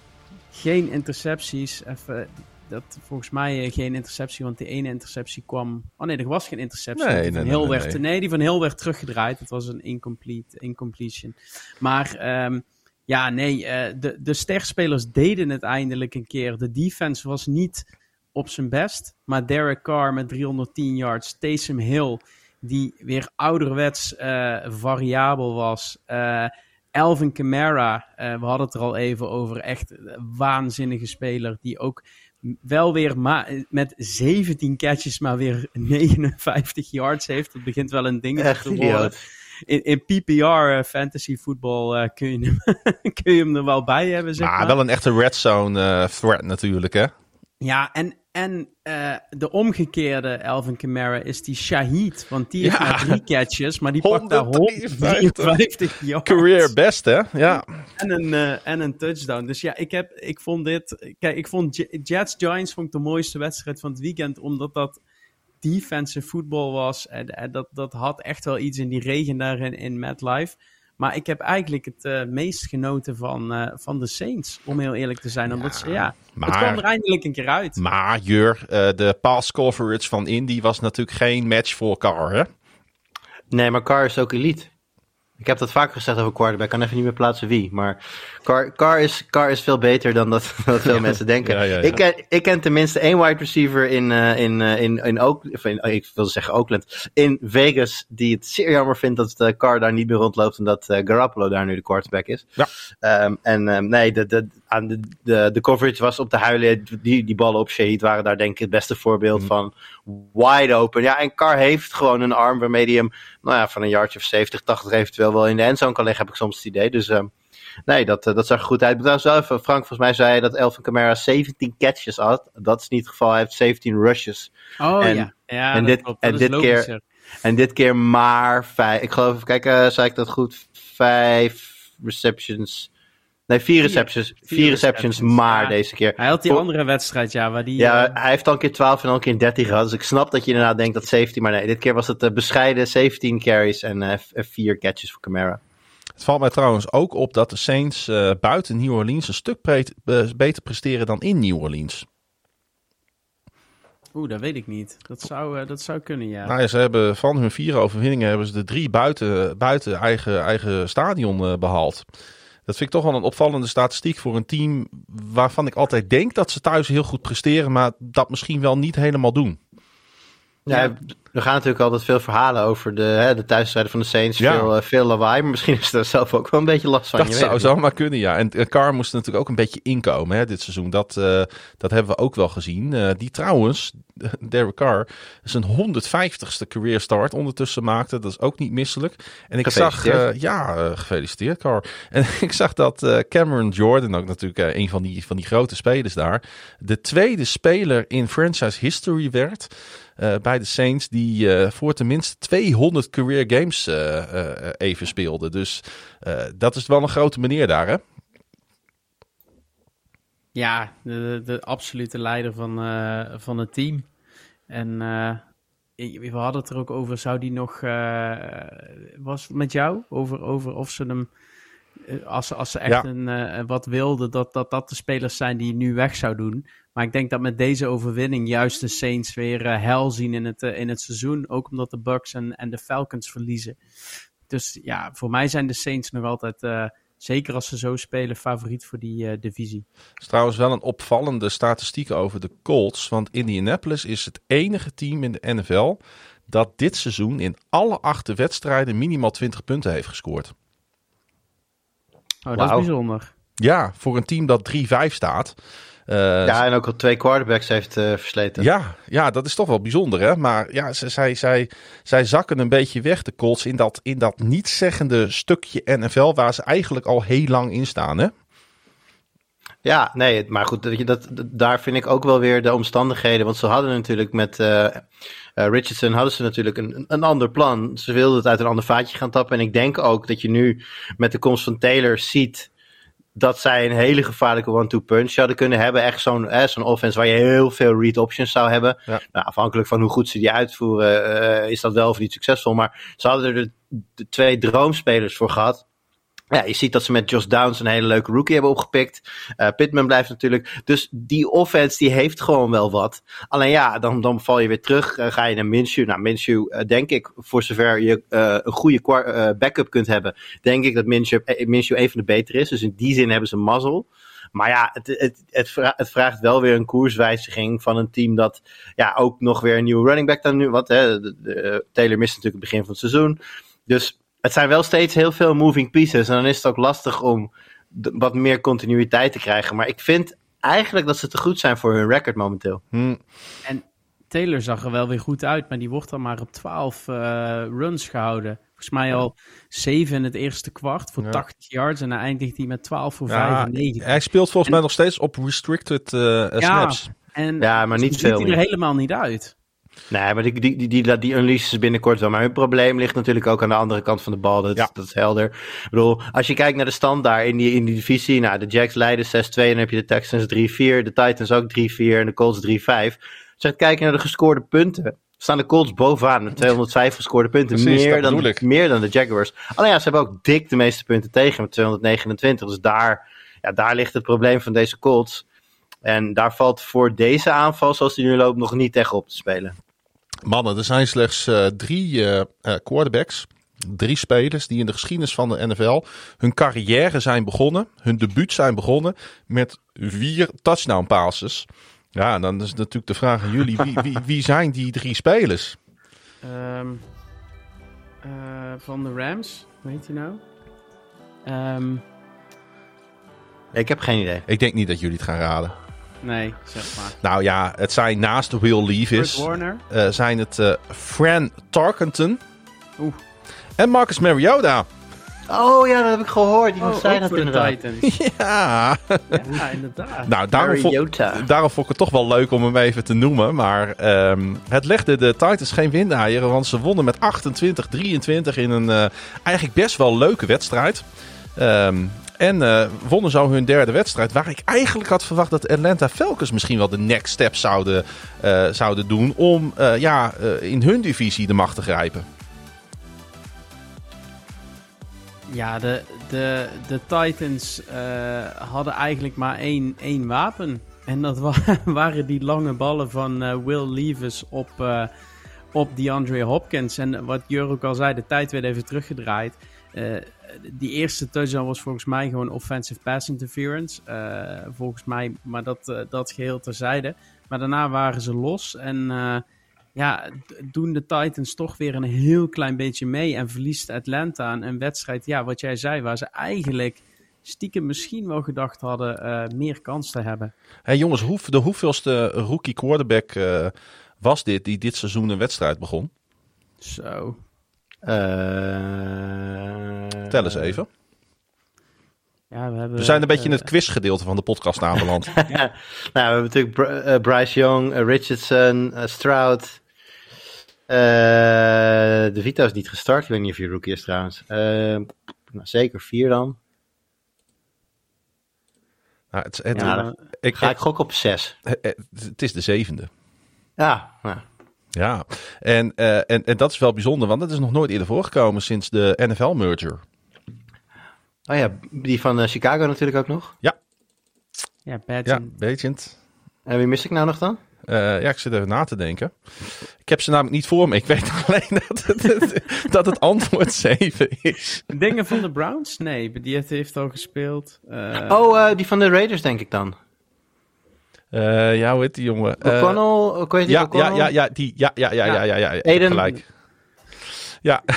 geen intercepties. Even, dat, volgens mij eh, geen interceptie, want die ene interceptie kwam... Oh nee, er was geen interceptie. Nee, die nee, van Hill nee, werd, nee. die van Hill werd teruggedraaid. Het was een incomplete, incompletion. Maar ehm, ja, nee, eh, de, de sterspelers deden het eindelijk een keer. De defense was niet op zijn best. Maar Derek Carr met 310 yards. Taysom Hill, die weer ouderwets eh, variabel was. Eh, Alvin Kamara, eh, we hadden het er al even over. Echt een waanzinnige speler. Die ook wel weer met 17 catches, maar weer 59 yards heeft. Dat begint wel een ding Echt te worden. In, in PPR eh, fantasy voetbal eh, kun, je hem, kun je hem er wel bij hebben, zeg Maar maar. wel een echte red zone eh, threat natuurlijk, hè? Ja, en, en eh, de omgekeerde Alvin Kamara is die Shahid. Want die heeft Ja. maar drie catches, maar die pakt daar 153 153 yards. Career best, hè? Ja. En een, eh, en een touchdown. Dus ja, ik, heb, ik vond dit... Kijk, ik vond Jets-Giants vond ik de mooiste wedstrijd van het weekend. Omdat dat defensive voetbal was. En, en dat, dat had echt wel iets in die regen daar in, in MetLife. Maar ik heb eigenlijk het eh, meest genoten van, eh, van de Saints. Om heel eerlijk te zijn. Omdat ze, ja, maar- het kwam er eindelijk een keer uit. Maar Jur, eh, de pass coverage van Indy was natuurlijk geen match voor Carr, hè? Nee, maar Carr is ook elite. Ik heb dat vaker gezegd over quarterback. Ik kan even niet meer plaatsen wie. Maar Carr, Carr, is, Carr is veel beter dan dat, dat veel mensen denken. Ja, ja, ja. Ik, ken, ik ken tenminste één wide receiver in, eh, in, eh, in, in, Oak, of in ik wilde zeggen Oakland. In Vegas. Die het zeer jammer vindt dat uh, Carr daar niet meer rondloopt. En dat eh, Garoppolo daar nu de quarterback is. Ja. Ehm, en ehm, nee, de, de, aan de, de, de coverage was op de huilen. Die, die ballen op Shahid waren daar denk ik het beste voorbeeld Mm. van. Wide open. Ja, en Carr heeft gewoon een arm waarmee hij hem nou ja, van een yardje of 70, 80 eventueel wel in de endzone kan leggen, heb ik soms het idee. Dus ehm, nee, dat, eh, dat zag er goed uit. Wel even, Frank, volgens mij zei dat Elvin Kamara 17 catches had. Dat is niet het geval, hij heeft 17 rushes. Oh En- ja, ja en dit- en keer-. En dit keer maar vijf, ik geloof, kijk, eh, zei ik dat goed? Vijf receptions. Nee, vier receptions. Vier, receptions, receptions, maar ja. deze keer. Hij had die Voor- andere wedstrijd, ja, waar die... Ja, eh, hij heeft al een keer 12 en al een keer 13 gehad. Dus ik snap dat je inderdaad denkt dat 17. Maar nee, dit keer was het eh, bescheiden 17 carries en eh, vier catches voor Camara. Het valt mij trouwens ook op dat de Saints eh, buiten New Orleans een stuk pre- beter presteren dan in New Orleans. Oeh, dat weet ik niet. Dat zou, eh, dat zou kunnen, ja. Nou ja, ze hebben van hun vier overwinningen hebben ze de drie buiten, buiten eigen, eigen stadion eh, behaald. Dat vind ik toch wel een opvallende statistiek voor een team waarvan ik altijd denk dat ze thuis heel goed presteren, maar dat misschien wel niet helemaal doen. Ja, er gaan natuurlijk altijd veel verhalen over de, hè, de thuisstrijden van de Saints. Ja. Veel, eh, veel lawaai, maar misschien is er zelf ook wel een beetje last van. Dat je zou zomaar kunnen, ja. En en Carr moest natuurlijk ook een beetje inkomen hè, dit seizoen. Dat, eh, dat hebben we ook wel gezien. Eh, die trouwens, Derek Carr, zijn 150ste career start ondertussen maakte. Dat is ook niet misselijk. En ik zag, eh, ja, eh, gefeliciteerd Carr. En ik zag dat eh, Cameron Jordan, ook natuurlijk eh, een van die, van die grote spelers daar, de tweede speler in franchise history werd. Eh, bij de Saints, die eh, voor tenminste 200 career games eh, even speelde. Dus dat is wel een grote meneer daar, hè? Ja, de, absolute leider van, van het team. En ik- we hadden het er ook over, zou die nog, was met jou? Over, over of ze hem, als, ze- als ze echt Ja. een, eh, wat wilden, dat, dat dat de spelers zijn die nu weg zou doen. Maar ik denk dat met deze overwinning juist de Saints weer eh, hel zien in het, eh, in het seizoen. Ook omdat de Bucks en, en de Falcons verliezen. Dus ja, voor mij zijn de Saints nog altijd, eh, zeker als ze zo spelen, favoriet voor die eh, divisie. is trouwens wel een opvallende statistiek over de Colts. Want Indianapolis is het enige team in de NFL dat dit seizoen in alle acht wedstrijden minimaal 20 punten heeft gescoord. Oh, dat is bijzonder. Ja, voor een team dat 3-5 staat. Eh, Ja, en ook al twee quarterbacks heeft eh, versleten. Ja, ja, dat is toch wel bijzonder, hè? Maar ja, ze- zij, zij, zij zakken een beetje weg, de Colts, in dat, in dat nietszeggende stukje NFL waar ze eigenlijk al heel lang in staan, hè? Ja, nee, maar goed, dat, dat, daar vind ik ook wel weer de omstandigheden. Want ze hadden natuurlijk met eh, eh, Richardson hadden ze natuurlijk een, een ander plan. Ze wilden het uit een ander vaatje gaan tappen. En ik denk ook dat je nu met de komst van Taylor ziet dat zij een hele gevaarlijke one-two punch zouden kunnen hebben. Echt zo'n eh, zo'n offense waar je heel veel read options zou hebben. Ja. Nou, afhankelijk van hoe goed ze die uitvoeren, is dat wel of niet succesvol. Maar ze hadden er de, de twee droomspelers voor gehad. Ja, je ziet dat ze met Josh Downs een hele leuke rookie hebben opgepikt. Eh Pittman blijft natuurlijk. Dus die offense die heeft gewoon wel wat. Alleen ja, dan, dan val je weer terug. eh, ga je naar Minshew. Nou, Minshew, eh, denk ik, voor zover je een goede backup kunt hebben, denk ik dat Minshew, Minshew een van de betere is. Dus in die zin hebben ze mazzel. Maar ja, het, het, het, vra- het vraagt wel weer een koerswijziging van een team dat ja, ook nog weer een nieuwe running back dan nu. Want hè, de- de- Taylor mist natuurlijk het begin van het seizoen. Dus het zijn wel steeds heel veel moving pieces. En dan is het ook lastig om wat meer continuïteit te krijgen. Maar ik vind eigenlijk dat ze te goed zijn voor hun record momenteel. Hm, Taylor zag er wel weer goed uit, maar die wordt dan maar op 12 eh, runs gehouden. Volgens mij al 7 in het eerste kwart voor Ja. 80 yards. En dan eindigt hij met 12 voor Ja, 95. hij speelt volgens mij nog steeds op restricted eh, snaps. En Ja, maar niet ziet veel hij er helemaal niet uit. Nee, maar die, die, die, die, binnenkort wel. Maar hun probleem ligt natuurlijk ook aan de andere kant van de bal. Dat, Ja. dat is helder. Ik bedoel, als je kijkt naar de stand daar in die, in die divisie. Nou, de Jacks leiden 6-2. Dan heb je de Texans 3-4. De Titans ook 3-4. En de Colts 3-5. Als je gaat kijken naar de gescoorde punten. Staan de Colts bovenaan met 205 gescoorde punten. Precies, meer, dan, ik. meer dan de Jaguars. Alleen ja, ze hebben ook dik de meeste punten tegen met 229. Dus daar, ja, daar ligt het probleem van deze Colts. En daar valt voor deze aanval, zoals die nu loopt, nog niet echt op te spelen. Mannen, er zijn slechts eh, drie eh, eh, quarterbacks. Drie spelers die in de geschiedenis van de NFL hun carrière zijn begonnen. Hun debuut zijn begonnen met vier touchdown passes. Ja, en dan is natuurlijk de vraag aan jullie. Wie, wie, wie zijn die drie spelers? Ehm, eh, van de Rams, heet hij nou? Ehm, Ik heb geen idee. Ik denk niet dat jullie het gaan raden. Nee, zeg maar. Nou ja, het zijn naast de Will Kurt Levis... Warner. eh, zijn het eh, Fran Tarkenton Oeh. en Marcus Mariota. Oh ja, dat heb ik gehoord. Iemand Oh, zei ook dat inderdaad. Titans. Ja, ja, inderdaad. nou daarom vond, Mariota. daarom vond ik het toch wel leuk om hem even te noemen. Maar ehm, het legde de Titans geen windeieren, want ze wonnen met 28-23 in een eh, eigenlijk best wel leuke wedstrijd. Ehm, en eh, wonnen zo hun derde wedstrijd, waar ik eigenlijk had verwacht dat Atlanta Falcons misschien wel de next step zouden, eh, zouden doen om eh, ja, in hun divisie de macht te grijpen. Ja, de, de, de Titans hadden eigenlijk maar één, één wapen. En dat wa- waren die lange ballen van Will Levis op, op DeAndre Hopkins. En wat Jur ook al zei, de tijd werd even teruggedraaid. Eh, die eerste touchdown was volgens mij gewoon offensive pass interference. Eh, volgens mij, maar dat, eh, dat geheel terzijde. Maar daarna waren ze los. En ja, doen de Titans toch weer een heel klein beetje mee. En verliest Atlanta een, een wedstrijd, ja, wat jij zei, waar ze eigenlijk stiekem misschien wel gedacht hadden meer kans te hebben. Hey jongens, hoe, de hoeveelste rookie quarterback was dit die dit seizoen een wedstrijd begon? Zo. Eh, Tel eens even. Ja, we, hebben, We zijn een beetje in eh, het quizgedeelte van de podcast aanbeland. nou, we hebben natuurlijk Br- eh, Bryce Young, Richardson, Stroud. Eh, de Vito is niet gestart. Ik weet niet of hij rookie is trouwens. Nou, zeker vier dan. Nou, het, het, Ja, dan ik, Ga ik gokken op zes. het, het is de zevende. Ja, nou, Ja, en, eh, en, en dat is wel bijzonder, want dat is nog nooit eerder voorgekomen sinds de NFL-merger. Oh ja, die van eh, Chicago natuurlijk ook nog. Ja, Ja, Badgen. Bagent. En wie mis ik nou nog dan? Eh, ja, ik zit even na te denken. Ik heb ze namelijk niet voor me. Ik weet alleen dat het, dat het antwoord 7 is. Dingen van de Browns? Nee, die heeft, heeft al gespeeld. Eh, oh, eh, die van de Raiders denk ik dan. Eh, ja, hoe heet die jongen? Eh, O'Connell, niet, ja, ja, ja, ja, die, ja, ja, ja, ja, ja, ja, ja. Aiden- Gelijk. Ja,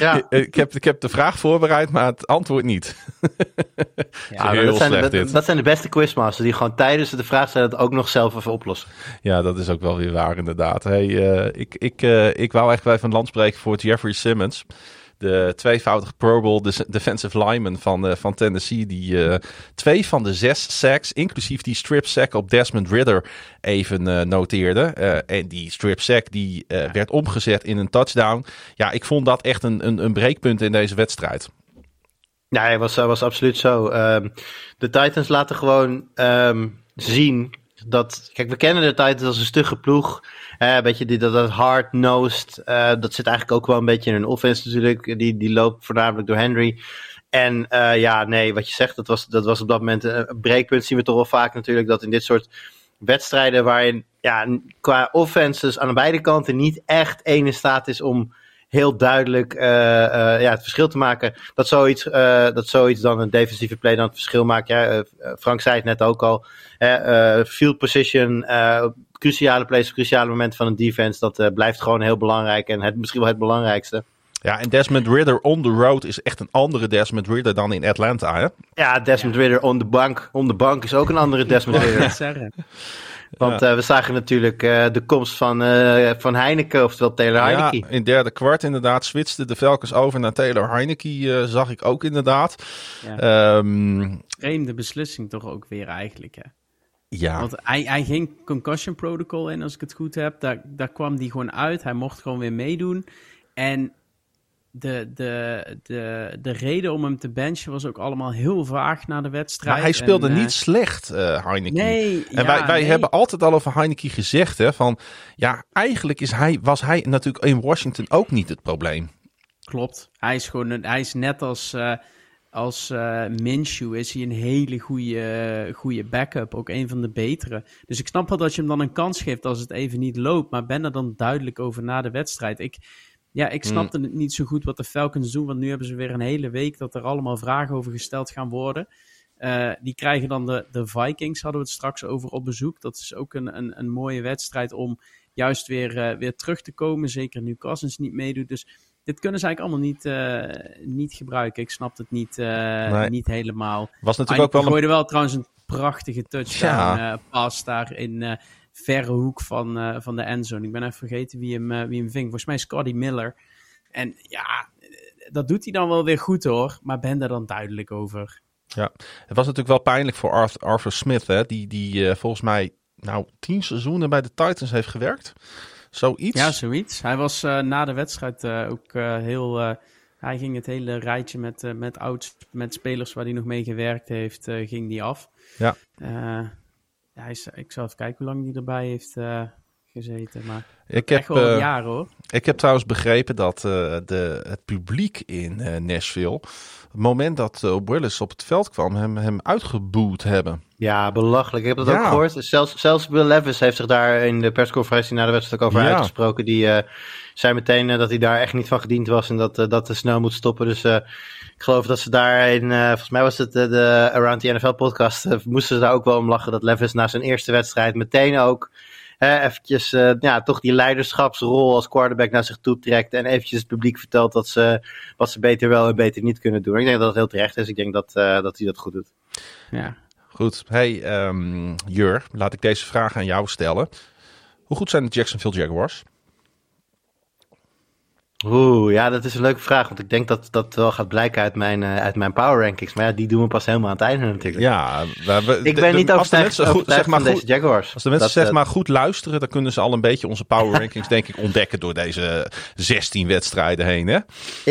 Ja, ik heb, ik heb de vraag voorbereid, maar het antwoord niet. Ja, heel dat, zijn, dat, dat zijn de beste quizmasters die gewoon tijdens de vraag stellen het ook nog zelf even oplossen. Ja, dat is ook wel weer waar, inderdaad. Hey, eh, ik, ik, ik wou echt bij van land spreken voor Jeffrey Simmons. De tweevoudige Pro Bowl de- defensive lineman van, eh, van Tennessee. Die eh, twee van de zes sacks, inclusief die strip sack op Desmond Ridder, even eh, noteerde. En die strip sack die werd omgezet in een touchdown. Ja, ik vond dat echt een, een, een breekpunt in deze wedstrijd. Dat was, was absoluut zo. Ehm, de Titans laten gewoon ehm, zien dat... Kijk, we kennen de Titans als een stugge ploeg. Eh, een beetje dat, dat hard-nosed. eh, dat zit eigenlijk ook wel een beetje in hun offense natuurlijk. Die, die loopt voornamelijk door Henry. En eh, ja, nee, wat je zegt, dat was, dat was op dat moment een een breekpunt. Zien we toch wel vaak natuurlijk dat in dit soort wedstrijden waarin ja, qua offenses aan beide kanten niet echt één in staat is om heel duidelijk eh, ja, het verschil te maken. Dat zoiets, dat zoiets dan een defensieve play dan het verschil maakt. Ja, Frank zei het net ook al. Hè, eh, field position, eh, cruciale plays, cruciale momenten van een defense. Dat eh, blijft gewoon heel belangrijk en het, misschien wel het belangrijkste. Ja, en Desmond Ridder on the road is echt een andere Desmond Ridder dan in Atlanta. Hè? Ja, Desmond Ridder on the bank. On the bank is ook een andere Desmond Ja, Ridder. zeggen. Want eh, we zagen natuurlijk eh, de komst van, eh, van Heineken, oftewel Taylor Heineke. Ja, in het derde kwart inderdaad switchten de Falcons over naar Taylor Heineke, eh, zag ik ook inderdaad. Ja. Ehm, Vreemde beslissing toch ook weer eigenlijk, hè? Ja, Want hij, hij ging concussion protocol in, als ik het goed heb. Daar, daar kwam hij gewoon uit. Hij mocht gewoon weer meedoen. En de, de, de, de reden om hem te benchen was ook allemaal heel vaag na de wedstrijd. maar hij speelde En, eh, niet slecht, eh Heineke. Nee, En ja, wij, wij nee. hebben altijd al over Heineke gezegd, hè, van ja, eigenlijk is hij, was hij natuurlijk in Washington ook niet het probleem. Klopt. Hij is gewoon een, hij is net als, eh als eh Minshew is hij een hele goede, goede backup. Ook een van de betere. Dus ik snap wel dat je hem dan een kans geeft als het even niet loopt. Maar ben er dan duidelijk over na de wedstrijd. Ik, ja, ik snapte het niet zo goed wat de Falcons doen. Want nu hebben ze weer een hele week dat er allemaal vragen over gesteld gaan worden. Eh, die krijgen dan de, de Vikings, hadden we het straks over op bezoek. Dat is ook een, een, een mooie wedstrijd om juist weer, eh, weer terug te komen. Zeker nu Cousins niet meedoet. Dus dit kunnen ze eigenlijk allemaal niet, eh, niet gebruiken. Ik snap het niet, eh, Nee. niet helemaal. Was natuurlijk ook wel een, gooide wel trouwens een prachtige touchdown Ja. eh, pas daar in verre hoek van, van de endzone. Ik ben even vergeten wie hem, wie hem ving. Volgens mij Scotty Miller. En ja, dat doet hij dan wel weer goed hoor. Maar ben daar dan duidelijk over. ja, het was natuurlijk wel pijnlijk voor Arthur, Arthur Smith, hè, die, die volgens mij nou tien seizoenen bij de Titans heeft gewerkt. Zoiets. Ja, zoiets. Hij was eh, na de wedstrijd eh, ook eh, heel... hij ging het hele rijtje met, met, oud, met spelers waar hij nog mee gewerkt heeft, ging die af. Ja. Hij is, ik zal even kijken hoe lang hij erbij heeft gezeten. Maar Ik echt heb, wel eh, hoor. ik heb trouwens begrepen dat eh, de, het publiek in eh, Nashville... het moment dat uh, Willis op het veld kwam, hem, hem uitgeboet hebben. Ja, belachelijk. Ik heb dat Ja. ook gehoord. Zelfs, zelfs Will Levis heeft zich daar in de persconferentie na de wedstrijd ook over Ja. uitgesproken. Die eh, zei meteen dat hij daar echt niet van gediend was en dat, eh, dat te snel moet stoppen. Dus eh, ik geloof dat ze daar in, eh, volgens mij was het de Around the NFL podcast, moesten ze daar ook wel om lachen dat Levis na zijn eerste wedstrijd meteen ook hè, eventjes eh, ja, toch die leiderschapsrol als quarterback naar zich toe trekt en eventjes het publiek vertelt dat ze, wat ze beter wel en beter niet kunnen doen. Ik denk dat het heel terecht is. Ik denk dat, eh, dat hij dat goed doet. Ja. Goed, hey ehm, Jur, laat ik deze vraag aan jou stellen. Hoe goed zijn de Jacksonville Jaguars? Oeh, ja, dat is een leuke vraag. Want ik denk dat dat wel gaat blijken uit mijn, eh, uit mijn power rankings. Maar ja, die doen we pas helemaal aan het einde natuurlijk. Ja, we, we- ik de- ben de- niet als de overtuigd, mensen goed, zeg maar van goed, deze Jaguars. Als de mensen Dat, zeg eh, maar goed luisteren, dan kunnen ze al een beetje onze power rankings denk ik ontdekken door deze 16 wedstrijden heen. Hè? ik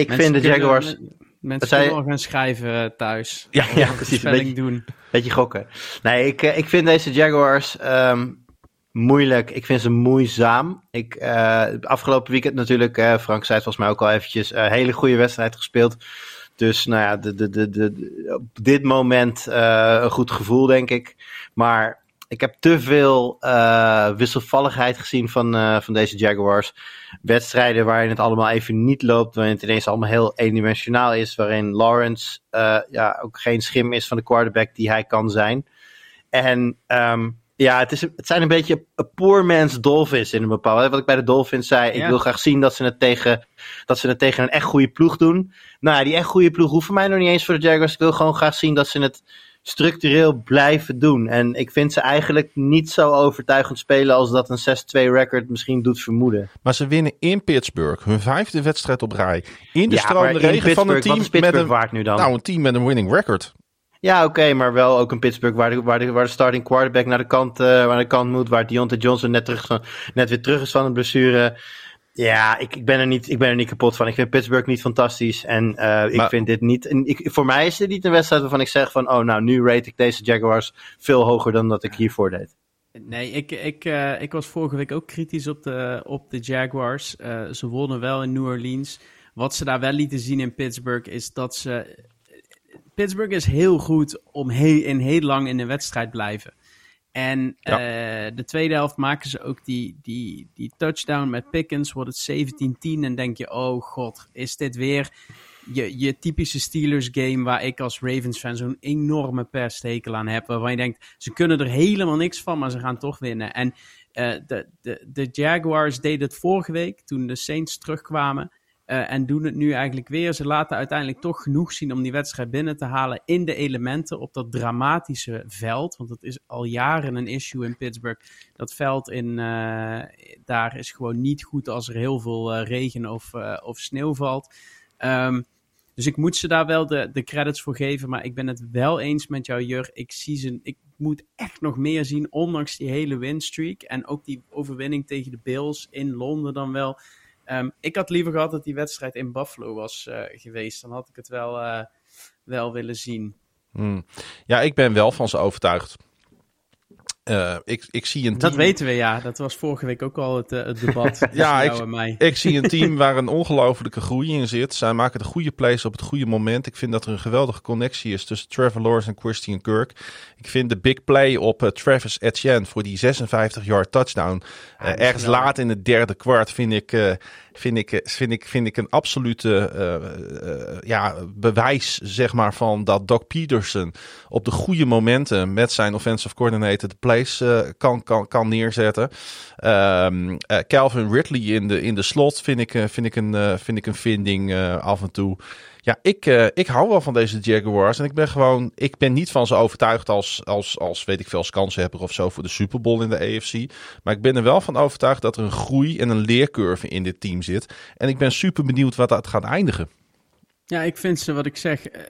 Mensen vind de kunnen- Jaguars... Mensen Zei- kunnen al gaan schrijven eh, thuis. Ja, ja, precies, een beetje- doen. Beetje gokken. Nee, ik, ik vind deze Jaguars ehm, moeilijk. Ik vind ze moeizaam. Ik, eh, afgelopen weekend natuurlijk, eh, Frank zei het volgens mij ook al eventjes, een hele goede wedstrijd gespeeld. Dus nou ja, de, de, de, de, op dit moment eh, een goed gevoel, denk ik. Maar ik heb te veel eh, wisselvalligheid gezien van, eh, van deze Jaguars. Wedstrijden waarin het allemaal even niet loopt, waarin het ineens allemaal heel eendimensionaal is. Waarin Lawrence eh, ja, ook geen schim is van de quarterback die hij kan zijn. En ehm, ja, het, is, het zijn een beetje een poor man's Dolphins in een bepaalde. Wat ik bij de Dolphins zei, ik wil graag zien dat ze, het tegen, dat ze het tegen een echt goede ploeg doen. Nou, ja, die echt goede ploeg hoeft voor mij nog niet eens voor de Jaguars. Ik wil gewoon graag zien dat ze het structureel blijven doen. En ik vind ze eigenlijk niet zo overtuigend spelen als dat een 6-2 record misschien doet vermoeden. Maar ze winnen in Pittsburgh hun vijfde wedstrijd op rij. In de Ja, stromende regen van een team met een, waard nu dan? nou, een team met een winning record. Ja, oké, maar wel ook een Pittsburgh waar de, waar, de, waar de starting quarterback naar de kant, eh, naar de kant moet. Waar Deontay Johnson net, terug, van- net weer terug is van een blessure. Ja, ik, ik, ben er niet, ik ben er niet kapot van. Ik vind Pittsburgh niet fantastisch. En eh, ik Maar- vind dit niet. en Ik, voor mij is dit niet een wedstrijd waarvan ik zeg van. Oh, nou, nu rate ik deze Jaguars veel hoger dan dat ik hiervoor deed. Nee, ik, ik, eh, ik was vorige week ook kritisch op de, op de Jaguars. Eh, ze wonnen wel in New Orleans. Wat ze daar wel lieten zien in Pittsburgh is dat ze. Pittsburgh is heel goed om heel, in heel lang in de wedstrijd blijven. En Ja. eh, de tweede helft maken ze ook die, die, die touchdown met Pickens. Wordt het 17-10 en denk je, oh god, is dit weer je, je typische Steelers game waar ik als Ravens fan zo'n enorme perstekel aan heb. Waarvan je denkt, ze kunnen er helemaal niks van, maar ze gaan toch winnen. En eh, de, de, de Jaguars deden het vorige week toen de Saints terugkwamen. Eh, en doen het nu eigenlijk weer. Ze laten uiteindelijk toch genoeg zien om die wedstrijd binnen te halen in de elementen op dat dramatische veld. Want dat is al jaren een issue in Pittsburgh. Dat veld in, eh, daar is gewoon niet goed als er heel veel eh, regen of, of sneeuw valt. Ehm, dus ik moet ze daar wel de, de credits voor geven. Maar ik ben het wel eens met jou, Jur. Ik, zie ze, ik moet echt nog meer zien, ondanks die hele winstreak. En ook die overwinning tegen de Bills in Londen dan wel. Ehm, ik had liever gehad dat die wedstrijd in Buffalo was eh, geweest. Dan had ik het wel, eh, wel willen zien. Hmm. Ja, ik ben wel van ze overtuigd. Eh, ik, ik zie een Dat team... weten we, ja. Dat was vorige week ook al het, eh, het debat Ja, jou ik- mij. Ik zie een team waar een ongelofelijke groei in zit. Zij maken de goede plays op het goede moment. Ik vind dat er een geweldige connectie is tussen Trevor Lawrence en Christian Kirk. Ik vind de big play op eh, Travis Etienne voor die 56-yard touchdown. dat ergens laat in het derde kwart vind ik, vind ik, eh, vind ik, vind ik een absolute eh, eh, ja, bewijs zeg maar, van dat Doc Peterson op de goede momenten met zijn offensive coordinator de plays kan, kan, kan neerzetten. Ehm, eh, Calvin Ridley in de, in de slot vind ik, vind ik, een, vind ik een vinding af en toe. Ja, ik, eh, ik hou wel van deze Jaguars. En ik ben gewoon, ik ben niet van ze overtuigd als, als, als weet ik veel, als kanshebber of zo voor de Super Bowl in de AFC. Maar ik ben er wel van overtuigd dat er een groei en een leercurve in dit team zit. En ik ben super benieuwd wat dat gaat eindigen. Ja, ik vind ze, wat ik zeg, eh,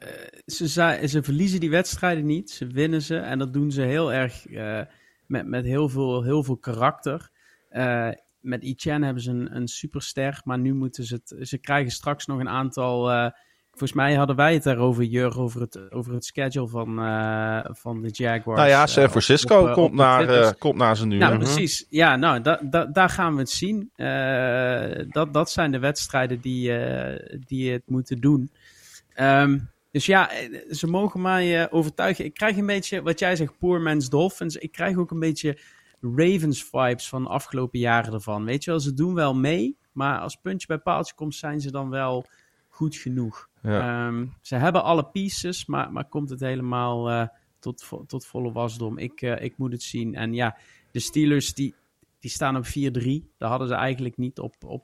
ze, ze verliezen die wedstrijden niet. Ze winnen ze en dat doen ze heel erg eh, met, met heel, veel, heel veel karakter. Eh, met Etienne hebben ze een, een superster, maar nu moeten ze het, ze krijgen straks nog een aantal volgens mij hadden wij het daarover, Jur, over het, over het schedule van, eh, van de Jaguars. Nou ja, eh, San op- Francisco op, eh, komt, op naar, eh, komt naar zijn nu. Nou, hè? precies. Ja, nou, da, da- daar gaan we het zien. Eh, dat, dat zijn de wedstrijden die, eh, die het moeten doen. Ehm, dus ja, eh, ze mogen mij eh, overtuigen. Ik krijg een beetje, wat jij zegt, Poor Man's Dolphins. Ik krijg ook een beetje Ravens vibes van de afgelopen jaren ervan. Weet je wel, ze doen wel mee. Maar als puntje bij paaltje komt, zijn ze dan wel goed genoeg. Ja. Ehm, ze hebben alle pieces, maar, maar komt het helemaal eh, tot, vo- tot volle wasdom? Ik, eh, ik moet het zien. En ja, de Steelers die, die staan op 4-3. Daar hadden ze eigenlijk niet op, op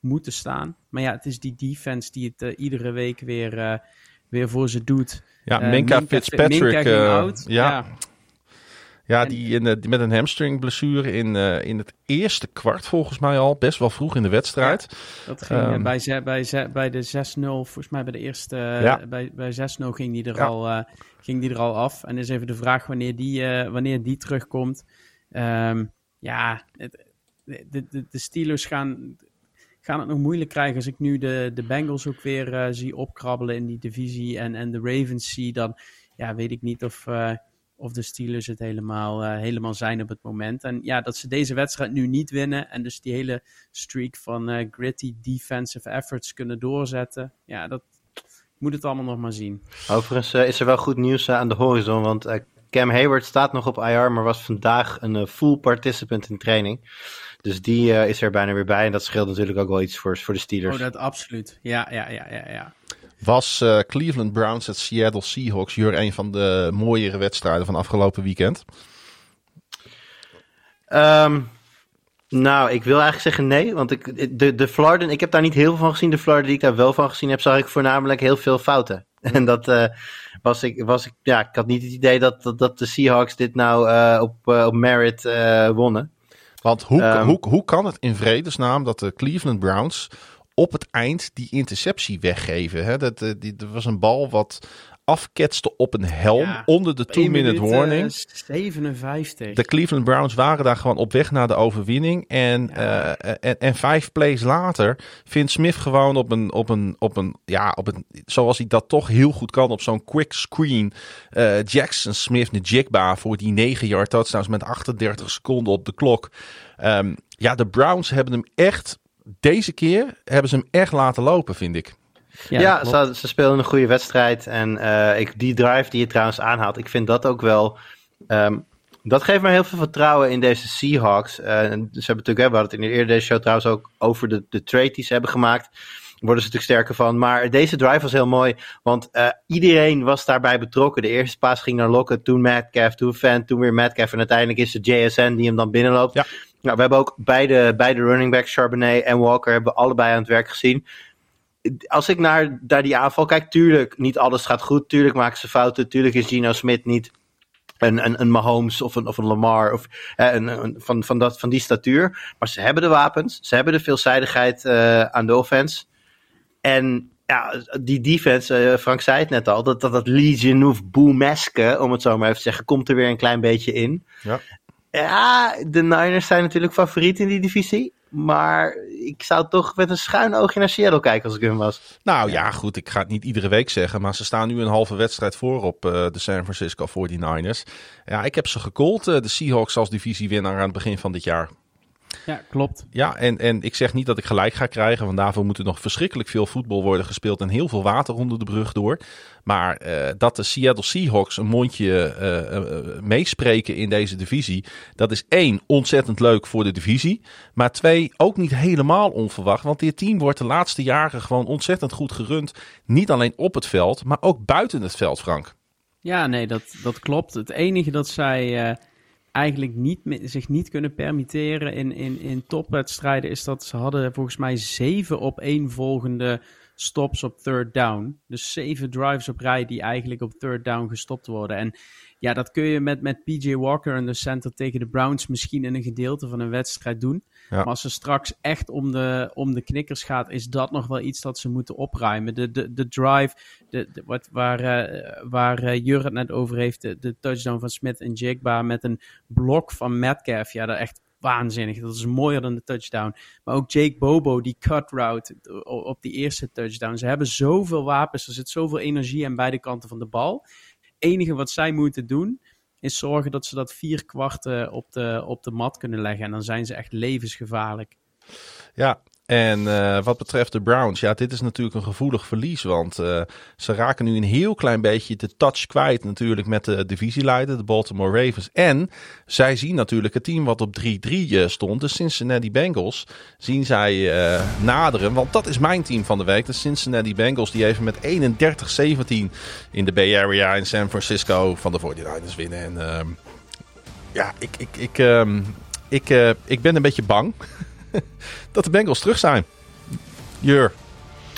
moeten staan. Maar ja, het is die defense die het eh, iedere week weer, weer voor ze doet. Ja, Minka Minka- Fitzpatrick. Minka Ja. Ja. En- die, in, eh, die met een hamstringblessure in, eh, in het eerste kwart volgens mij al. Best wel vroeg in de wedstrijd. Dat ging eh, Ehm. bij, bij, bij de 6-0, volgens mij bij de eerste, Ja. bij, bij 6-0 ging die, er Ja. al, ging die er al af. En is even de vraag wanneer die, wanneer die terugkomt. Ehm, ja, het- de, de, de Steelers gaan, gaan het nog moeilijk krijgen. Als ik nu de, de Bengals ook weer zie opkrabbelen in die divisie en, en de Ravens zie, dan ja, weet ik niet of, of de Steelers het helemaal, eh, helemaal zijn op het moment. En ja, dat ze deze wedstrijd nu niet winnen en dus die hele streak van eh, gritty defensive efforts kunnen doorzetten. Ja, dat moet het allemaal nog maar zien. Overigens eh, is er wel goed nieuws aan de horizon, want Cam Hayward staat nog op IR, maar was vandaag een full participant in training. Dus die is er bijna weer bij en dat scheelt natuurlijk ook wel iets voor, voor de Steelers. Oh, dat absoluut. Ja, ja, ja, ja, ja. Was eh, Cleveland Browns het Seattle Seahawks, Jur, een van de mooiere wedstrijden van afgelopen weekend? Ehm, nou, ik wil eigenlijk zeggen nee, want ik, de, de Florida, ik heb daar niet heel veel van gezien. De Florida die ik daar wel van gezien heb, zag ik voornamelijk heel veel fouten. En dat eh, was ik, was ik, ja, ik had niet het idee dat, dat, dat de Seahawks dit nou eh, op, op merit wonnen. Want hoe, Ehm. hoe, hoe kan het in vredesnaam dat de Cleveland Browns op het eind die interceptie weggeven? Hè? Dat, eh, die, dat was een bal wat afketste op een helm Ja, onder de 1 two-minute eh, warning. 57. De Cleveland Browns waren daar gewoon op weg naar de overwinning. En, Ja. eh, en, en vijf plays later vindt Smith gewoon op een, op een, op een, ja, op een, zoals hij dat toch heel goed kan, op zo'n quick screen. eh, Jackson Smith de Jigba voor die 9 yard touchdowns met 38 seconden op de klok. Ehm, ja, de Browns hebben hem echt, deze keer hebben ze hem echt laten lopen, vind ik. Ja, ze, ze speelden een goede wedstrijd. En eh, ik, die drive die je trouwens aanhaalt, ik vind dat ook wel. ehm, dat geeft me heel veel vertrouwen in deze Seahawks. Eh, ze hebben natuurlijk, hè, we hadden het in de eerder deze show trouwens ook over de, de trade die ze hebben gemaakt. Daar worden ze natuurlijk sterker van. Maar deze drive was heel mooi, want eh, iedereen was daarbij betrokken. De eerste paas ging naar Lockett, toen Metcalf, toen Fan, toen weer Metcalf. En uiteindelijk is het JSN die hem dan binnenloopt. Ja. Nou, we hebben ook beide, beide running backs, Charbonnet en Walker, hebben allebei aan het werk gezien als ik naar, naar die aanval kijk, tuurlijk, niet alles gaat goed. Tuurlijk maken ze fouten. Tuurlijk is Gino Smith niet een, een, een Mahomes of een, of een Lamar of, een, van, van, dat, van die statuur. Maar ze hebben de wapens. Ze hebben de veelzijdigheid eh, aan de offense. En ja, die defense, eh, Frank zei het net al, dat, dat, dat Legion of Boomeske, om het zo maar even te zeggen, komt er weer een klein beetje in. Ja. Ja, de Niners zijn natuurlijk favoriet in die divisie. Maar ik zou toch met een schuin oogje naar Seattle kijken als ik hun was. Nou ja, goed, ik ga het niet iedere week zeggen, maar ze staan nu een halve wedstrijd voor op eh, de San Francisco 49ers. Ja, ik heb ze gecallt, eh, de Seahawks als divisiewinnaar aan het begin van dit jaar. Ja, klopt. Ja, en, en ik zeg niet dat ik gelijk ga krijgen, want daarvoor moet er nog verschrikkelijk veel voetbal worden gespeeld en heel veel water onder de brug door. Maar eh, dat de Seattle Seahawks een mondje eh, eh, meespreken in deze divisie, dat is één, ontzettend leuk voor de divisie. Maar twee, ook niet helemaal onverwacht, want dit team wordt de laatste jaren gewoon ontzettend goed gerund. Niet alleen op het veld, maar ook buiten het veld, Frank. Ja, nee, dat, dat klopt. Het enige dat zij eigenlijk niet, zich niet kunnen permitteren in, in, in topwedstrijden is dat ze hadden volgens mij zeven op één volgende stops op third down. Dus zeven drives op rij die eigenlijk op third down gestopt worden. En ja, dat kun je met, met PJ Walker en de center tegen de Browns misschien in een gedeelte van een wedstrijd doen. Maar als ze straks echt om de, om de knikkers gaat, is dat nog wel iets dat ze moeten opruimen. De, de, de drive, de, wat, waar, eh waar eh, Jur het net over heeft, de, de touchdown van Smith en Jigba met een blok van Metcalf. Ja, dat echt waanzinnig. Dat is mooier dan de touchdown. Maar ook Jake Bobo, die cut route op die eerste touchdown. Ze hebben zoveel wapens, er zit zoveel energie aan beide kanten van de bal. Het enige wat zij moeten doen, is zorgen dat ze dat vier kwarten op de, op de mat kunnen leggen. En dan zijn ze echt levensgevaarlijk. Ja, en eh, wat betreft de Browns, ja, dit is natuurlijk een gevoelig verlies. Want eh, ze raken nu een heel klein beetje de touch kwijt natuurlijk met de divisieleider, de Baltimore Ravens. En zij zien natuurlijk het team wat op 3-3 eh, stond, de Cincinnati Bengals, zien zij naderen. Want dat is mijn team van de week, de Cincinnati Bengals, die even met 31-17 in de Bay Area in San Francisco van de 49ers winnen. En ehm, ja, ik, ik, ik, ehm, ik, ik ben een beetje bang dat de Bengals terug zijn. Jur.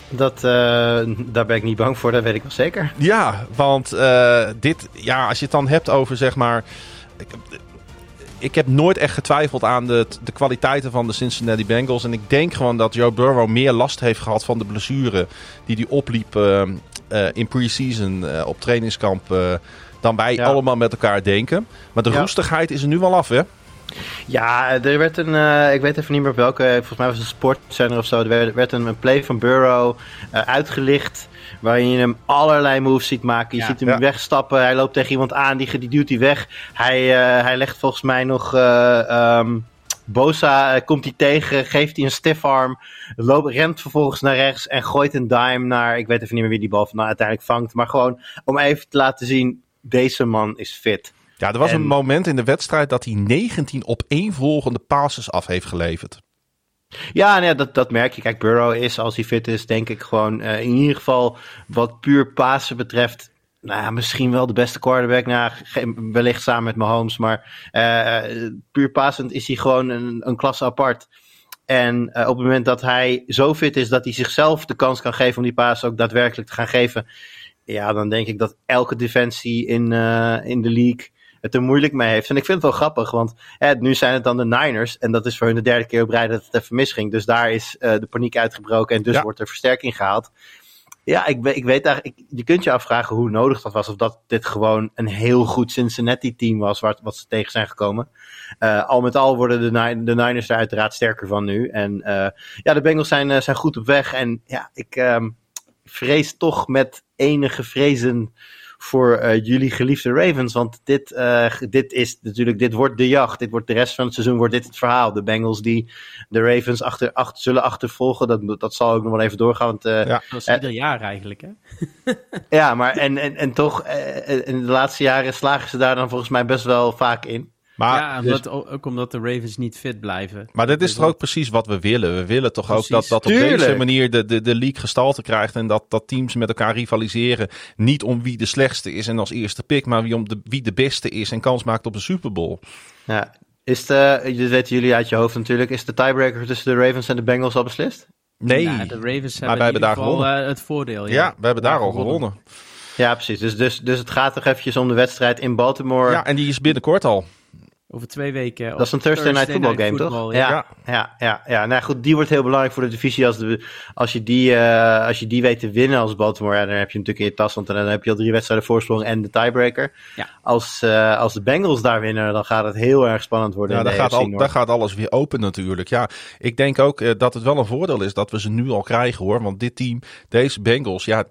Dat, eh, daar ben ik niet bang voor, dat weet ik wel zeker. Ja, want eh, dit, ja, als je het dan hebt over zeg maar. Ik, ik heb nooit echt getwijfeld aan de, de kwaliteiten van de Cincinnati Bengals. En ik denk gewoon dat Joe Burrow meer last heeft gehad van de blessure die hij opliep eh, eh, in pre-season op trainingskamp. dan wij Ja. allemaal met elkaar denken. Maar de Ja. roestigheid is er nu al af, hè? Ja, er werd een, eh, ik weet even niet meer op welke, volgens mij was het een sportzender of zo. Er werd, werd een, een play van Burrow eh, uitgelicht. Waarin je hem allerlei moves ziet maken. Je Ja. ziet hem Ja. wegstappen. Hij loopt tegen iemand aan, die, die duwt hij weg. Hij, eh, hij legt volgens mij nog. eh, ehm, Bosa komt hij tegen, geeft hij een stiff arm, loopt, rent vervolgens naar rechts en gooit een dime naar, ik weet even niet meer wie die bal van uiteindelijk vangt, maar gewoon om even te laten zien, deze man is fit. Ja, er was En- een moment in de wedstrijd dat hij 19 op één volgende passes af heeft geleverd. Ja, nou ja dat, dat merk je. Kijk, Burrow is, als hij fit is, denk ik gewoon eh, in ieder geval wat puur Pasen betreft. Nou ja, misschien wel de beste quarterback. Nou, wellicht samen met Mahomes. Maar eh, puur passend is hij gewoon een, een klasse apart. En eh, op het moment dat hij zo fit is dat hij zichzelf de kans kan geven om die paas ook daadwerkelijk te gaan geven. Ja, dan denk ik dat elke defensie in, in de league het er moeilijk mee heeft. En ik vind het wel grappig, want hè, nu zijn het dan de Niners. En dat is voor hun de derde keer op rij dat het even misging. Dus daar is eh, de paniek uitgebroken en dus Ja. wordt er versterking gehaald. Ja, ik, ik weet eigenlijk, ik- je kunt je afvragen hoe nodig dat was. Of dat dit gewoon een heel goed Cincinnati-team was, waar, wat ze tegen zijn gekomen. Eh, al met al worden de, de Niners er uiteraard sterker van nu. En eh, ja, de Bengals zijn, zijn goed op weg. En ja, ik ehm, vrees toch met enige vrezen voor eh, jullie geliefde Ravens. Want dit, eh, dit is natuurlijk, dit wordt de jacht. Dit wordt de rest van het seizoen wordt dit het verhaal. De Bengals die de Ravens achter, achter, zullen achtervolgen. Dat, dat zal ook nog wel even doorgaan. Want eh, Ja. Dat is ieder jaar eigenlijk, hè? ja, maar en, en, en toch, eh, in de laatste jaren slagen ze daar dan volgens mij best wel vaak in. Maar, ja, omdat, ook omdat de Ravens niet fit blijven. maar dit is toch ook precies wat we willen. We willen toch ook dat, dat op Tuurlijk. deze manier de, de, de league gestalte krijgt. En dat, dat teams met elkaar rivaliseren. Niet om wie de slechtste is en als eerste pick. Maar wie, om de, wie de beste is en kans maakt op een Super Bowl. Ja. Is de, dit weten jullie uit je hoofd natuurlijk, is de tiebreaker tussen de Ravens en de Bengals al beslist? Nee. Ja, de Ravens hebben wij in hebben ieder daar gewonnen. eh, het voordeel. ja, we hebben daar al gewonnen. Ja, precies. Dus, dus, dus het gaat toch eventjes om de wedstrijd in Baltimore. Ja, en die is binnenkort al. Over twee weken. Dat is een Thursday, Night Football game, toch? Ja. Ja, ja, ja, ja. Nou goed, die wordt heel belangrijk voor de divisie. Als, de, als, je, die, eh, als je die weet te winnen als Baltimore, ja, dan heb je hem natuurlijk in je tas. Want dan heb je al drie wedstrijden voorsprong en de tiebreaker. Ja. Als, eh, als de Bengals daar winnen, dan gaat het heel erg spannend worden. Ja, in daar gaat, al, daar gaat alles weer open natuurlijk. Ja, ik denk ook eh, dat het wel een voordeel is dat we ze nu al krijgen hoor. Want dit team, deze Bengals, ja,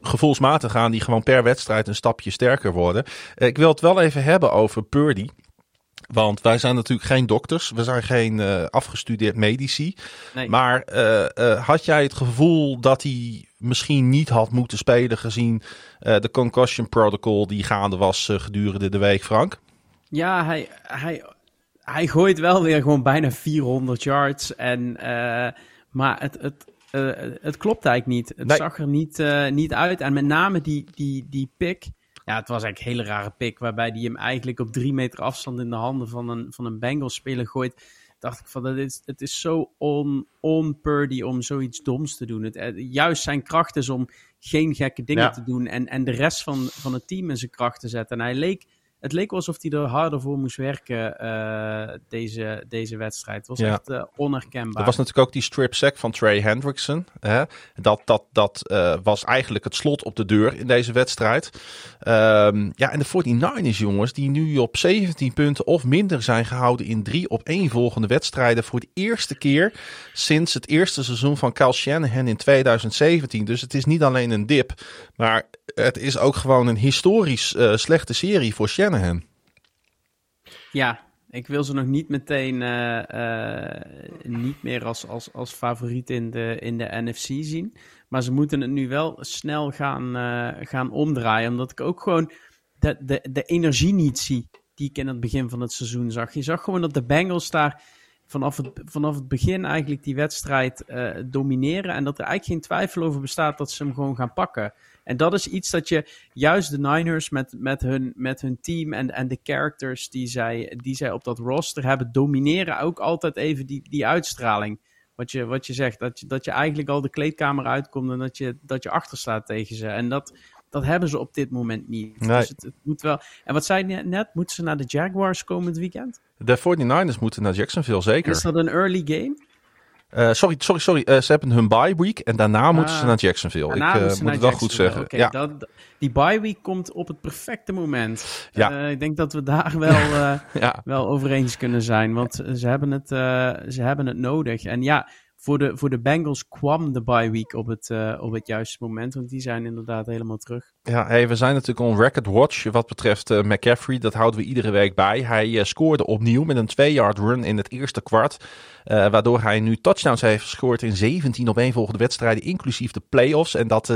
gevoelsmatig gaan die gewoon per wedstrijd een stapje sterker worden. Ik wil het wel even hebben over Purdy. Want wij zijn natuurlijk geen dokters, we zijn geen eh, afgestudeerd medici. Nee. Maar eh, eh, had jij het gevoel dat hij misschien niet had moeten spelen gezien de concussion protocol die gaande was gedurende de week, Frank? Ja, hij, hij, hij gooit wel weer gewoon bijna 400 yards. En, maar het, het, het klopt eigenlijk niet. Het Nee. zag er niet, niet uit. En met name die, die, die pick. Ja, het was eigenlijk een hele rare pick. Waarbij hij hem eigenlijk op drie meter afstand in de handen van een, van een Bengals-speler gooit. Dacht ik van, dat is, het is zo on, on Purdy om zoiets doms te doen. Het, eh, juist zijn kracht is om geen gekke dingen Ja. te doen. En, en de rest van, van het team in zijn kracht te zetten. En hij leek het leek wel alsof hij er harder voor moest werken, eh, deze, deze wedstrijd. Het was Ja. echt eh, onherkenbaar. Er was natuurlijk ook die strip sack van Trey Hendrickson. Hè? Dat, dat, dat eh, was eigenlijk het slot op de deur in deze wedstrijd. Ehm, ja, en de 49ers jongens, die nu op 17 punten of minder zijn gehouden in drie op één volgende wedstrijden. Voor de eerste keer sinds het eerste seizoen van Kyle Shanahan in 2017. Dus het is niet alleen een dip, maar het is ook gewoon een historisch slechte serie voor Shanahan. Ja, ik wil ze nog niet meteen eh, eh, niet meer als, als, als favoriet in de, in de NFC zien. Maar ze moeten het nu wel snel gaan, eh, gaan omdraaien. Omdat ik ook gewoon de, de, de energie niet zie die ik in het begin van het seizoen zag. Je zag gewoon dat de Bengals daar vanaf het, vanaf het begin eigenlijk die wedstrijd domineren. En dat er eigenlijk geen twijfel over bestaat dat ze hem gewoon gaan pakken. En dat is iets dat je juist de Niners met, met, hun, met hun team en, en de characters die zij, die zij op dat roster hebben, domineren ook altijd even die, die uitstraling. Wat je, wat je zegt, dat je, dat je eigenlijk al de kleedkamer uitkomt en dat je, dat je achter staat tegen ze. En dat, dat hebben ze op dit moment niet. Nee. Dus het, het moet wel. En wat zei je net? Moeten ze naar de Jaguars komend weekend? De 49ers moeten naar Jacksonville, zeker. Is dat een early game? Eh, sorry, sorry, sorry. Eh, ze hebben hun bye week en daarna moeten ze Ah. naar Jacksonville. Ik eh, moet het wel goed zeggen. Ja. dat, die bye week komt op het perfecte moment. Ja. Ik denk dat we daar wel, Ja. wel over eens kunnen zijn. Want ze hebben het, ze hebben het nodig. En ja, voor de, voor de Bengals kwam de bye week op het, op het juiste moment. Want die zijn inderdaad helemaal terug. Ja, hey, we zijn natuurlijk on record watch wat betreft eh, McCaffrey. Dat houden we iedere week bij. Hij eh, scoorde opnieuw met een 2-yard run in het eerste kwart. eh, waardoor hij nu touchdowns heeft gescoord in 17 op volgende wedstrijden, inclusief de playoffs. En dat,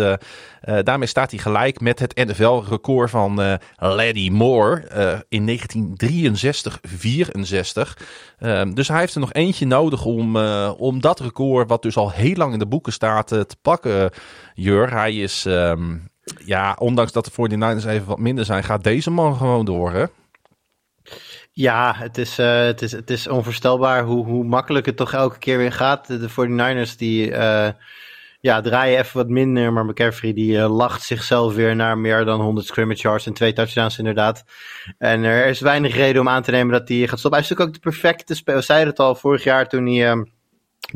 daarmee staat hij gelijk met het NFL-record van eh Laddie Moore in 1963-64. Ehm, dus hij heeft er nog eentje nodig om, om dat record, wat dus al heel lang in de boeken staat, te pakken. Jur, hij is... ehm, ja, ondanks dat de 49ers even wat minder zijn, gaat deze man gewoon door, hè? Ja, het is, eh, het is, het is onvoorstelbaar hoe, hoe makkelijk het toch elke keer weer gaat. De 49ers die eh, ja, draaien even wat minder, maar McCaffrey die eh, lacht zichzelf weer naar meer dan 100 scrimmage yards en twee touchdowns inderdaad. En er is weinig reden om aan te nemen dat hij gaat stoppen. Hij is natuurlijk ook de perfecte speler. We zeiden het al vorig jaar toen hij...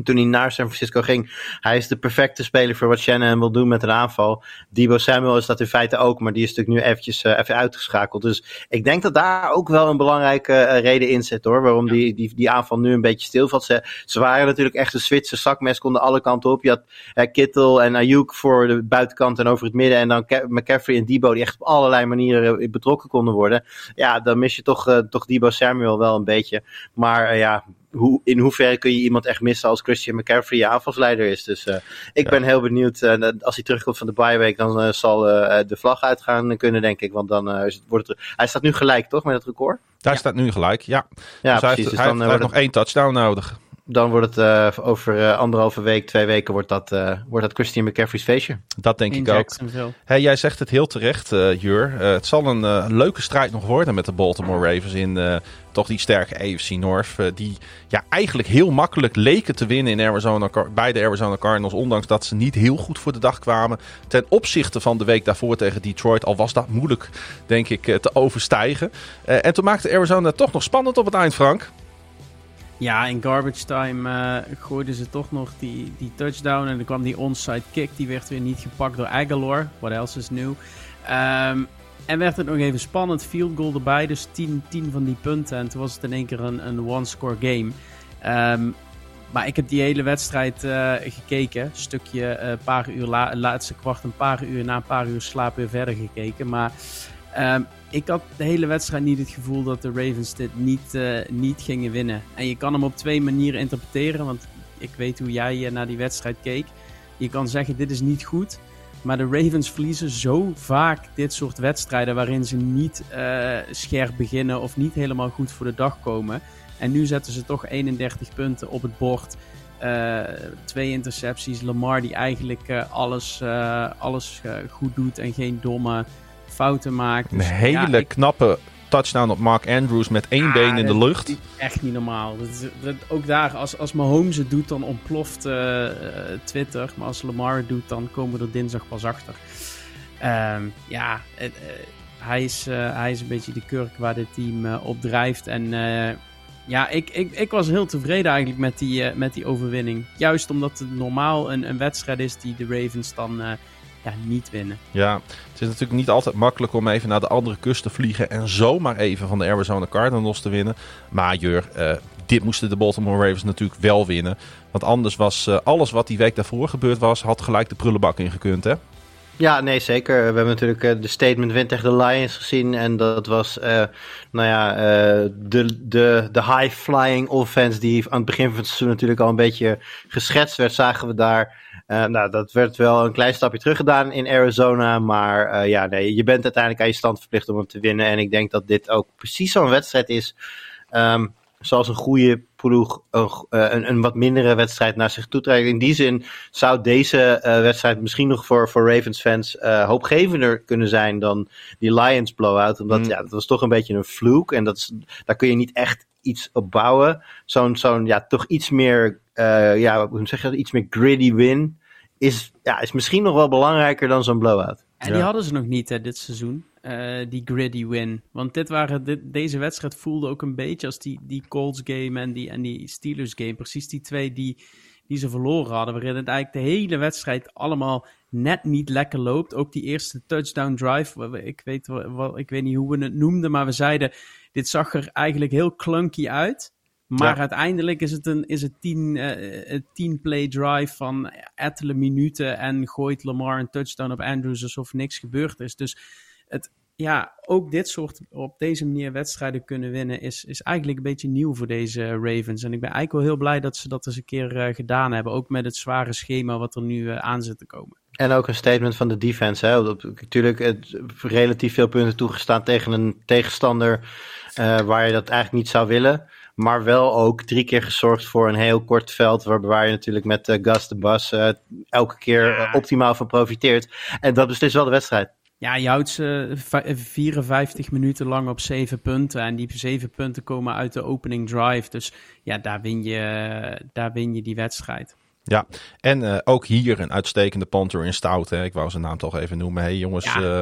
toen hij naar San Francisco ging, hij is de perfecte speler voor wat Shannon wil doen met een aanval. Debo Samuel is dat in feite ook, maar die is natuurlijk nu eventjes eh, even uitgeschakeld. Dus ik denk dat daar ook wel een belangrijke eh, reden in zit hoor, waarom die, die, die aanval nu een beetje stilvalt. Ze, ze waren natuurlijk echt een Zwitserse zakmes, konden alle kanten op. Je had eh, Kittel en Ayuk voor de buitenkant en over het midden en dan Ke- McCaffrey en Debo die echt op allerlei manieren betrokken konden worden. Ja, dan mis je toch, toch Debo Samuel wel een beetje. Maar ja, hoe, in hoeverre kun je iemand echt missen als Christian McCaffrey je aanvalsleider is. Dus eh, ik Ja. ben heel benieuwd. dat als hij terugkomt van de bye week, dan eh, zal de vlag uitgaan kunnen, denk ik. Want dan is het, wordt het, hij staat nu gelijk, toch, met het record? Daar staat nu gelijk, ja. Ja, dus hij precies. heeft, Dus hij dan, heeft, hij heeft wordt nog één touchdown nodig. Dan wordt het eh, over eh, anderhalve week, twee weken, wordt dat, eh, wordt dat Christian McCaffrey's feestje. Dat denk in ik ook. Hey, jij zegt het heel terecht, eh, Jur. Het zal een leuke strijd nog worden met de Baltimore Ravens in eh, toch die sterke AFC North. die ja, eigenlijk heel makkelijk leken te winnen in Arizona, bij de Arizona Cardinals. Ondanks dat ze niet heel goed voor de dag kwamen. Ten opzichte van de week daarvoor tegen Detroit. Al was dat moeilijk, denk ik, te overstijgen. Eh, en toen maakte Arizona toch nog spannend op het eind, Frank. Ja, in garbage time eh, gooiden ze toch nog die, die touchdown. En dan kwam die onside kick. Die werd weer niet gepakt door Aguilar. What else is new? Ehm, en werd het nog even spannend. Field goal erbij. Dus 10, 10 van die punten. En toen was het in één keer een, een one-score game. Ehm, maar ik heb die hele wedstrijd eh, gekeken. Stukje een paar uur la laatste kwart, een paar uur na een paar uur slaap weer verder gekeken. Maar ehm, ik had de hele wedstrijd niet het gevoel dat de Ravens dit niet, eh, niet gingen winnen. En je kan hem op twee manieren interpreteren. Want ik weet hoe jij eh, naar die wedstrijd keek. Je kan zeggen, dit is niet goed. Maar de Ravens verliezen zo vaak dit soort wedstrijden waarin ze niet eh, scherp beginnen of niet helemaal goed voor de dag komen. En nu zetten ze toch 31 punten op het bord. Twee intercepties. Lamar die eigenlijk alles, alles goed doet en geen domme fouten maakt. Een Dus, hele ja, knappe touchdown op Mark Andrews met één Ah, been in de lucht. is Echt niet normaal. Dat is, dat, ook daar, als, als Mahomes het doet, dan ontploft eh, eh, Twitter. Maar als Lamar het doet, dan komen we er dinsdag pas achter. Ehm, ja, eh, hij is, hij is een beetje de kurk waar dit team op drijft. En ja, ik, ik, ik was heel tevreden eigenlijk met die, met die overwinning. Juist omdat het normaal een, een wedstrijd is die de Ravens dan ja, niet winnen. Ja, het is natuurlijk niet altijd makkelijk om even naar de andere kust te vliegen en zomaar even van de Arizona Cardinals te winnen. Maar Jur, eh, dit moesten de Baltimore Ravens natuurlijk wel winnen. Want anders was eh, alles wat die week daarvoor gebeurd was, had gelijk de prullenbak ingekund, hè? Ja, nee, zeker. We hebben natuurlijk eh, de statement win tegen de Lions gezien. En dat was, eh, nou ja, eh, de, de, de high-flying offense die aan het begin van het seizoen natuurlijk al een beetje geschetst werd, zagen we daar. Eh, nou, dat werd wel een klein stapje terug gedaan in Arizona. Maar eh, ja, nee, je bent uiteindelijk aan je stand verplicht om hem te winnen. En ik denk dat dit ook precies zo'n wedstrijd is. ehm, zoals een goede ploeg een, eh, een, een wat mindere wedstrijd naar zich toe trekt. In die zin zou deze wedstrijd misschien nog voor, voor Ravens fans hoopgevender kunnen zijn dan die Lions blowout. Omdat Mm. ja, dat was toch een beetje een fluke en dat is, daar kun je niet echt iets op bouwen. Zo'n zo'n ja, toch iets meer, eh, ja, hoe zeg je dat, iets meer gritty win is, ja, is misschien nog wel belangrijker dan zo'n blowout. En Ja. die hadden ze nog niet hè, dit seizoen, eh, die gritty win. Want dit waren, dit, deze wedstrijd voelde ook een beetje als die, die Colts game en die, en die Steelers game. Precies die twee die, die ze verloren hadden. Waarin het eigenlijk de hele wedstrijd allemaal net niet lekker loopt. Ook die eerste touchdown drive. Ik weet, ik weet niet hoe we het noemden, maar we zeiden... Dit zag er eigenlijk heel clunky uit. Maar Ja. uiteindelijk is het een, is het tien, eh, een tien play drive van ettelijke minuten en gooit Lamar een touchdown op Andrews alsof niks gebeurd is. Dus het, ja, ook dit soort op deze manier wedstrijden kunnen winnen is, is eigenlijk een beetje nieuw voor deze Ravens. En ik ben eigenlijk wel heel blij dat ze dat eens een keer eh, gedaan hebben. Ook met het zware schema wat er nu eh, aan zit te komen. En ook een statement van de defense. Hè? Dat- Natuurlijk het, relatief veel punten toegestaan tegen een tegenstander eh, waar je dat eigenlijk niet zou willen. Maar wel ook drie keer gezorgd voor een heel kort veld. Waar, waar je natuurlijk met eh, Gus de Bas eh, elke keer optimaal van profiteert. En dat beslist wel de wedstrijd. Ja, je houdt ze vi- 54 minuten lang op 7 punten. En die 7 punten komen uit de opening drive. Dus ja, daar win je, daar win je die wedstrijd. Ja, en eh, ook hier een uitstekende punter in stout. Hè. Ik wou zijn naam toch even noemen. Hey jongens, Ja. eh,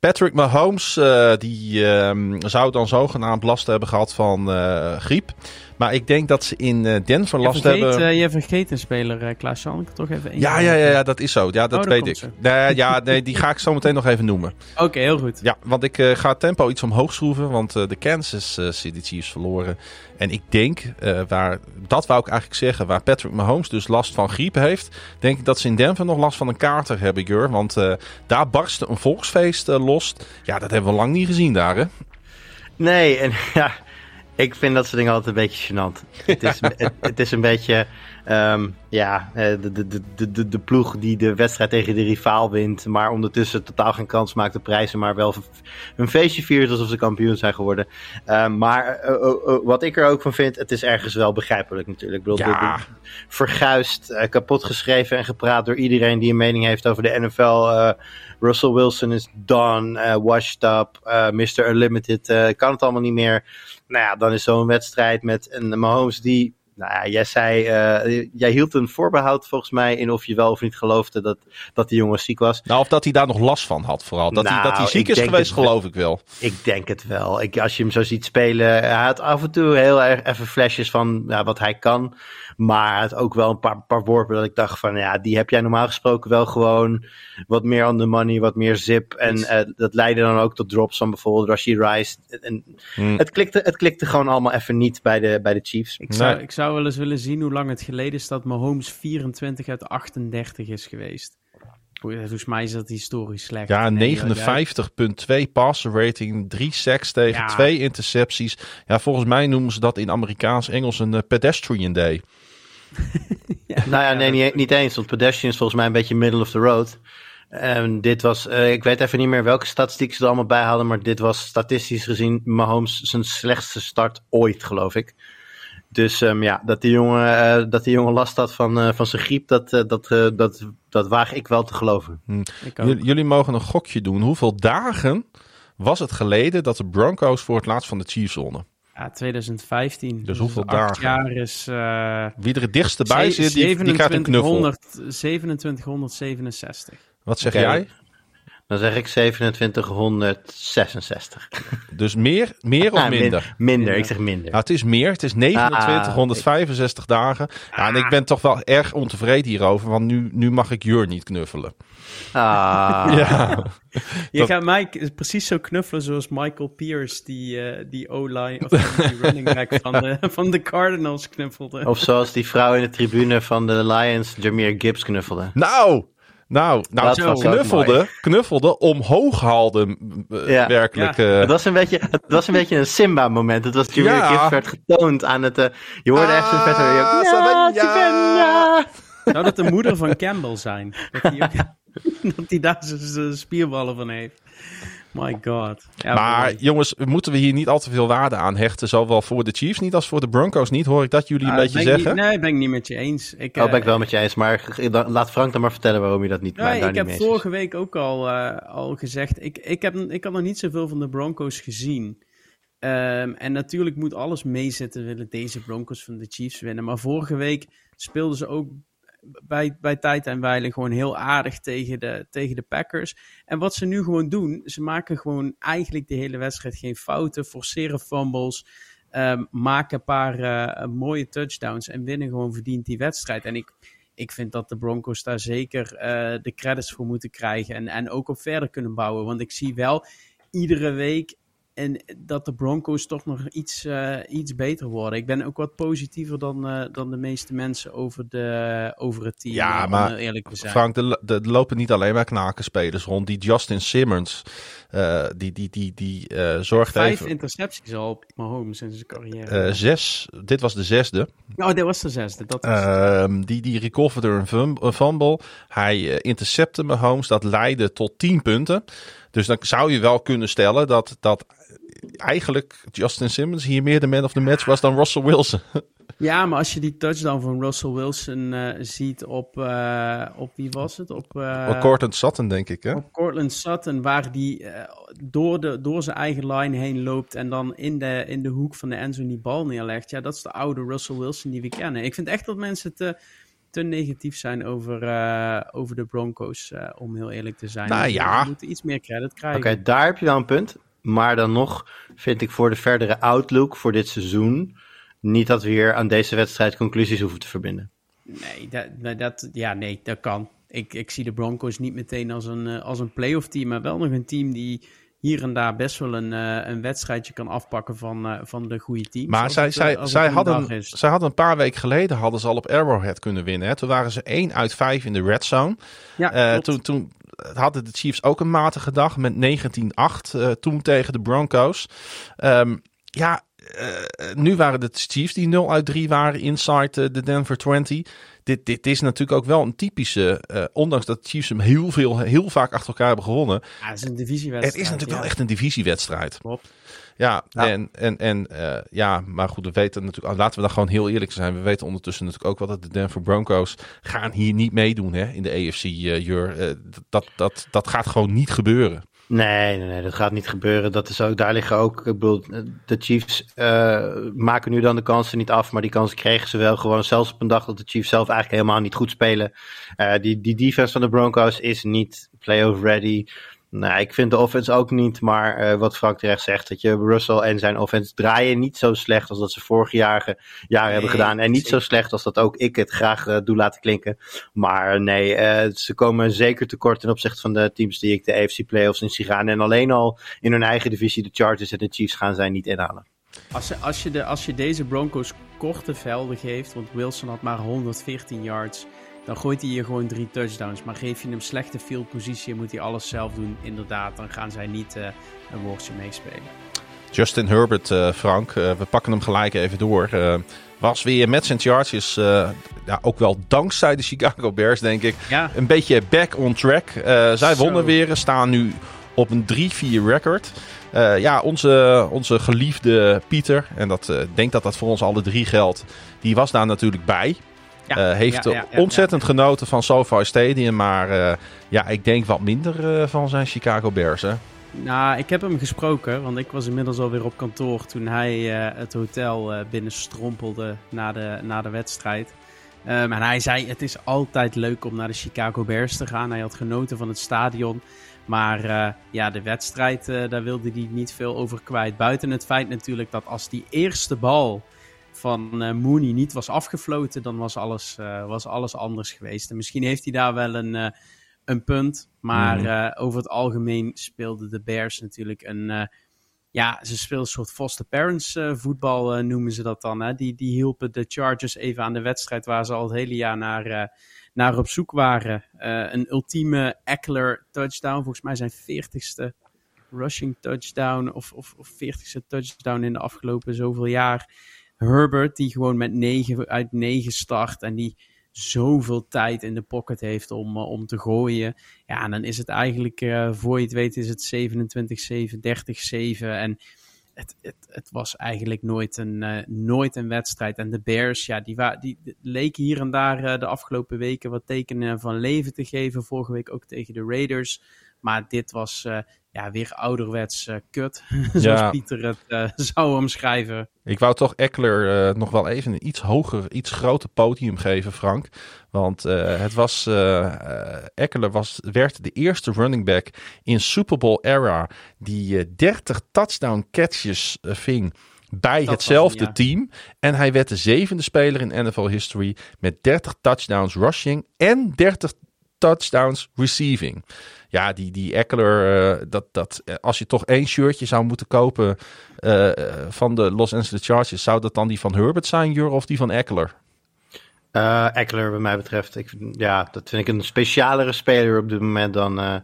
Patrick Mahomes, eh, die ehm, zou dan zogenaamd last hebben gehad van eh, griep. Maar ik denk dat ze in eh, Denver Je last vergeet, hebben. je vergeet een speler, eh Klaas. Zal ik toch even één Ja, ja, ja, ja, dat is zo. Ja, dat Oh, weet ik. Nee, ja, nee, die ga ik zo meteen nog even noemen. Oké, heel goed. Ja, want ik eh, ga het tempo iets omhoog schroeven. Want eh, de Kansas City Chiefs verloren. En ik denk, eh, waar, dat wou ik eigenlijk zeggen, waar Patrick Mahomes dus last van griep heeft. Denk ik dat ze in Denver nog last van een kater hebben, Jur. Want eh, daar barstte een volksfeest los. Ja, dat hebben we lang niet gezien daar, hè? Nee, en ja, ik vind dat soort dingen altijd een beetje gênant. Het is, het, het is een beetje, ehm, ja, eh, de, de, de, de, ploeg die de wedstrijd tegen de rivaal wint, maar ondertussen totaal geen kans maakt op prijzen, maar wel een feestje viert alsof ze kampioen zijn geworden. Ehm, maar eh, eh, wat ik er ook van vind, het is ergens wel begrijpelijk natuurlijk. Ik bedoel, Ja. eh, kapot geschreven en gepraat door iedereen die een mening heeft over de NFL. Russell Wilson is done, washed up, Mr. Unlimited, kan het allemaal niet meer. Nou ja, dan is zo'n wedstrijd met een Mahomes die, nou ja, jij zei, eh, jij hield een voorbehoud volgens mij in of je wel of niet geloofde dat, dat die jongen ziek was. Nou, of dat hij daar nog last van had vooral. Dat, hij, Nou, dat hij ziek ik is geweest, het geloof ik wel. Ik denk het wel. Ik, als je hem zo ziet spelen, hij had af en toe heel erg even flesjes van ja, wat hij kan. Maar had ook wel een paar, paar worpen dat ik dacht van ja, die heb jij normaal gesproken wel gewoon wat meer on the money, wat meer zip. En eh, dat leidde dan ook tot drops van bijvoorbeeld Rashid Rice. En, Hmm. het, klikte, het klikte gewoon allemaal even niet bij de, bij de Chiefs. Ik zou, Nee. ik zou wel eens willen zien hoe lang het geleden is dat Mahomes 24 uit 38 is geweest. Volgens mij is dat historisch slecht. Ja, Nee, joh, 59,2 passer rating, 3 sacks tegen, Ja. 2 intercepties. Ja, volgens mij noemen ze dat in Amerikaans-Engels een eh, pedestrian day. Nou ja, nee, niet, niet eens. Want pedestrian is volgens mij een beetje middle of the road. En dit was, eh, ik weet even niet meer welke statistieken ze er allemaal bij hadden, maar dit was statistisch gezien Mahomes zijn slechtste start ooit, geloof ik. Dus ehm, ja, dat die jongen, eh, dat die jongen last had van, eh, van zijn griep, dat, dat, eh, dat, dat waag ik wel te geloven. J- jullie mogen een gokje doen. Hoeveel dagen was het geleden dat de Broncos voor het laatst van de Chiefs wonnen? Ja, 2015. Dus hoeveel acht dagen? jaar is... eh Wie er het dichtst bij zit, die, die krijgt een knuffel. 2700 2767. Wat zeg jij? Dan zeg ik 2766. Dus meer, meer of Ah, min- minder? minder, ik zeg minder. Nou, het is meer. Het is 2965 dagen. Ja, en ik ben toch wel erg ontevreden hierover. Want nu, nu mag ik Jur niet knuffelen. Ah. Ja. Je Dat- gaat mij precies zo knuffelen zoals Michael Pierce, die, eh, die O-line, of die running back van de, van de Cardinals knuffelde. Of zoals die vrouw in de tribune van de Lions, Jameer Gibbs knuffelde. Nou, nou, nou knuffelde, knuffelde, omhoog haalde eh, Ja. werkelijk. Ja. eh, Het was een beetje, het was een, beetje een Simba-moment. Het was Jameer Ja. Gibbs werd getoond aan het... eh, je hoorde echt zo'n vet... Ah, Ja, Savannah. Savannah. Zou dat de moeder van Campbell zijn? Dat die daar zijn- spierballen van heeft. My god. Ja, maar jongens, moeten we hier niet al te veel waarde aan hechten? Zowel voor de Chiefs niet als voor de Broncos niet. Hoor ik dat jullie een Ah, beetje zeggen? Niet, nee, ben ik niet met je eens. Ik, Oh, ben eh, ik wel met je eens. Maar laat Frank dan maar vertellen waarom je dat niet, Nee, daar ik niet heb mee eens is. vorige week ook al, eh, al gezegd. Ik, ik, heb, ik had nog niet zoveel van de Broncos gezien. Ehm, en natuurlijk moet alles meezitten. Willen deze Broncos van de Chiefs winnen. Maar vorige week speelden ze ook bij, bij tijd en wijle gewoon heel aardig tegen de, tegen de Packers. En wat ze nu gewoon doen, ze maken gewoon eigenlijk de hele wedstrijd geen fouten, forceren fumbles, ehm, maken een paar eh, mooie touchdowns en winnen gewoon verdiend die wedstrijd. En ik, ik vind dat de Broncos daar zeker eh, de credits voor moeten krijgen en, en ook op verder kunnen bouwen. Want ik zie wel iedere week en dat de Broncos toch nog iets, eh, iets beter worden. Ik ben ook wat positiever dan, eh, dan de meeste mensen over, de, over het team. Ja, maar eerlijk te zijn. Frank, er, er lopen niet alleen maar knakenspelers rond. Die Justin Simmons, eh, die, die, die, die zorgt Vijf even... intercepties al op Mahomes in zijn carrière. zes, dit was de zesde. oh, dit was de zesde. Dat was Ehm, die, die recoverde een, fum- een fumble. Hij intercepte Mahomes. Dat leidde tot 10 punten. Dus dan zou je wel kunnen stellen dat, dat eigenlijk Justin Simmons hier meer de man of the match was dan Russell Wilson. Ja, maar als je die touchdown van Russell Wilson eh, ziet op, eh, op wie was het? Op, eh, Cortland Sutton, denk ik. Hè? op Cortland Sutton, waar die eh, door, de, door zijn eigen line heen loopt en dan in de, in de hoek van de endzone die bal neerlegt. Ja, dat is de oude Russell Wilson die we kennen. Ik vind echt dat mensen te, te negatief zijn over, eh, over de Broncos, eh, om heel eerlijk te zijn. Nou Dus ja. We moeten iets meer credit krijgen. Oké, daar heb je wel een punt. Maar dan nog vind ik voor de verdere outlook voor dit seizoen... niet dat we hier aan deze wedstrijd conclusies hoeven te verbinden. Nee, dat, dat, ja, nee, dat kan. Ik, ik zie de Broncos niet meteen als een, eh, als een playoff team, maar wel nog een team die hier en daar best wel een, eh, een wedstrijdje kan afpakken van, eh, van de goede teams. Maar zij, het, zij, zij, hadden, zij hadden een paar weken geleden hadden ze al op Arrowhead kunnen winnen. Hè? Toen waren ze 1 uit 5 in de red zone. Ja, Eh, toen, toen hadden de Chiefs ook een matige dag met 19-8 eh, toen tegen de Broncos. Ehm, ja, eh, nu waren de Chiefs die 0 uit 3 waren inside eh, de Denver 20. Dit, dit is natuurlijk ook wel een typische, eh, ondanks dat de Chiefs hem heel, veel, heel vaak achter elkaar hebben gewonnen. Ja, het is een divisiewedstrijd. Het is natuurlijk ja. wel echt een divisiewedstrijd. Klopt. Ja, Ja. en, en, en eh, ja, maar goed, we weten natuurlijk, oh, laten we dan gewoon heel eerlijk zijn. We weten ondertussen natuurlijk ook wel dat de Denver Broncos gaan hier niet meedoen hè, in de AFC. eh Jur. Eh, dat, dat, dat gaat gewoon niet gebeuren. Nee, nee, nee, dat gaat niet gebeuren. Dat is ook, daar liggen ook, ik bedoel, de Chiefs eh, maken nu dan de kansen niet af, maar die kansen kregen ze wel gewoon zelfs op een dag dat de Chiefs zelf eigenlijk helemaal niet goed spelen. Die, die defense van de Broncos is niet playoff ready. Nou, ik vind de offense ook niet, maar eh, wat Frank terecht zegt, dat je Russell en zijn offense draaien niet zo slecht als dat ze vorige jaren, jaren hebben gedaan. En niet zo slecht als dat ook ik het graag eh, doe laten klinken. Maar nee, eh, ze komen zeker tekort ten opzichte van de teams die ik de AFC playoffs in zie gaan. En alleen al in hun eigen divisie, de Chargers en de Chiefs, gaan zij niet inhalen. Als, je- als, je de, als je deze Broncos korte velden geeft, want Wilson had maar 114 yards, dan gooit hij je gewoon drie touchdowns. Maar geef je hem slechte field positie en moet hij alles zelf doen, inderdaad, dan gaan zij niet eh, een woordje meespelen. Justin Herbert, eh, Frank, eh, we pakken hem gelijk even door. Was weer met zijn Chargers, eh, ja, ook wel dankzij de Chicago Bears, denk ik, Ja, een beetje back on track. Zij Zo. wonnen weer, staan nu op een 3-4 record. Ja, onze, onze geliefde Pieter, en dat, ik denk dat dat voor ons alle drie geldt, die was daar natuurlijk bij. Ja, Eh, heeft ja, ja, ja, ontzettend genoten van SoFi Stadium, maar eh, ja, ik denk wat minder eh, van zijn Chicago Bears. Hè? Nou, ik heb hem gesproken, want ik was inmiddels alweer op kantoor toen hij het hotel binnenstrompelde na de, na de wedstrijd. Ehm, en hij zei, het is altijd leuk om naar de Chicago Bears te gaan. Hij had genoten van het stadion. Maar ja, de wedstrijd, daar wilde hij niet veel over kwijt. Buiten het feit natuurlijk dat als die eerste bal van eh, Mooney niet was afgefloten, dan was alles, eh, was alles anders geweest. En misschien heeft hij daar wel een, eh, een punt. Maar Mhm. over het algemeen speelden de Bears natuurlijk een. ja, ze speelden een soort foster parents voetbal, noemen ze dat dan. Hè? Die, die hielpen de Chargers even aan de wedstrijd waar ze al het hele jaar naar, naar op zoek waren. Een ultieme Eckler touchdown, volgens mij zijn 40ste rushing touchdown of, of, of 40ste touchdown in de afgelopen zoveel jaar. Herbert, die gewoon met 9 uit 9 start en die zoveel tijd in de pocket heeft om, eh, om te gooien. Ja, en dan is het eigenlijk, eh, voor je het weet, is het 27-7, 30-7. En het, het, het was eigenlijk nooit een, eh, nooit een wedstrijd. En de Bears, ja, die, die, die leken hier en daar de afgelopen weken wat tekenen van leven te geven. Vorige week ook tegen de Raiders. Maar dit was eh, ja, weer ouderwets eh, kut, zoals Ja. Pieter het eh, zou omschrijven. Ik wou toch Eckler nog wel even een iets hoger, iets groter podium geven, Frank. Want het was, Eckler was, werd de eerste running back in Super Bowl era die eh, 30 touchdown catches ving bij hetzelfde ja. team. En hij werd de zevende speler in NFL history met 30 touchdowns rushing en 30 touchdowns receiving. Ja, die, die Eckler, eh, dat, dat, eh, als je toch één shirtje zou moeten kopen eh, van de Los Angeles Chargers, zou dat dan die van Herbert zijn, Jur, of die van Eckler? Eh Eckler, wat mij betreft. Ik, ja, dat vind ik een specialere speler op dit moment dan, eh,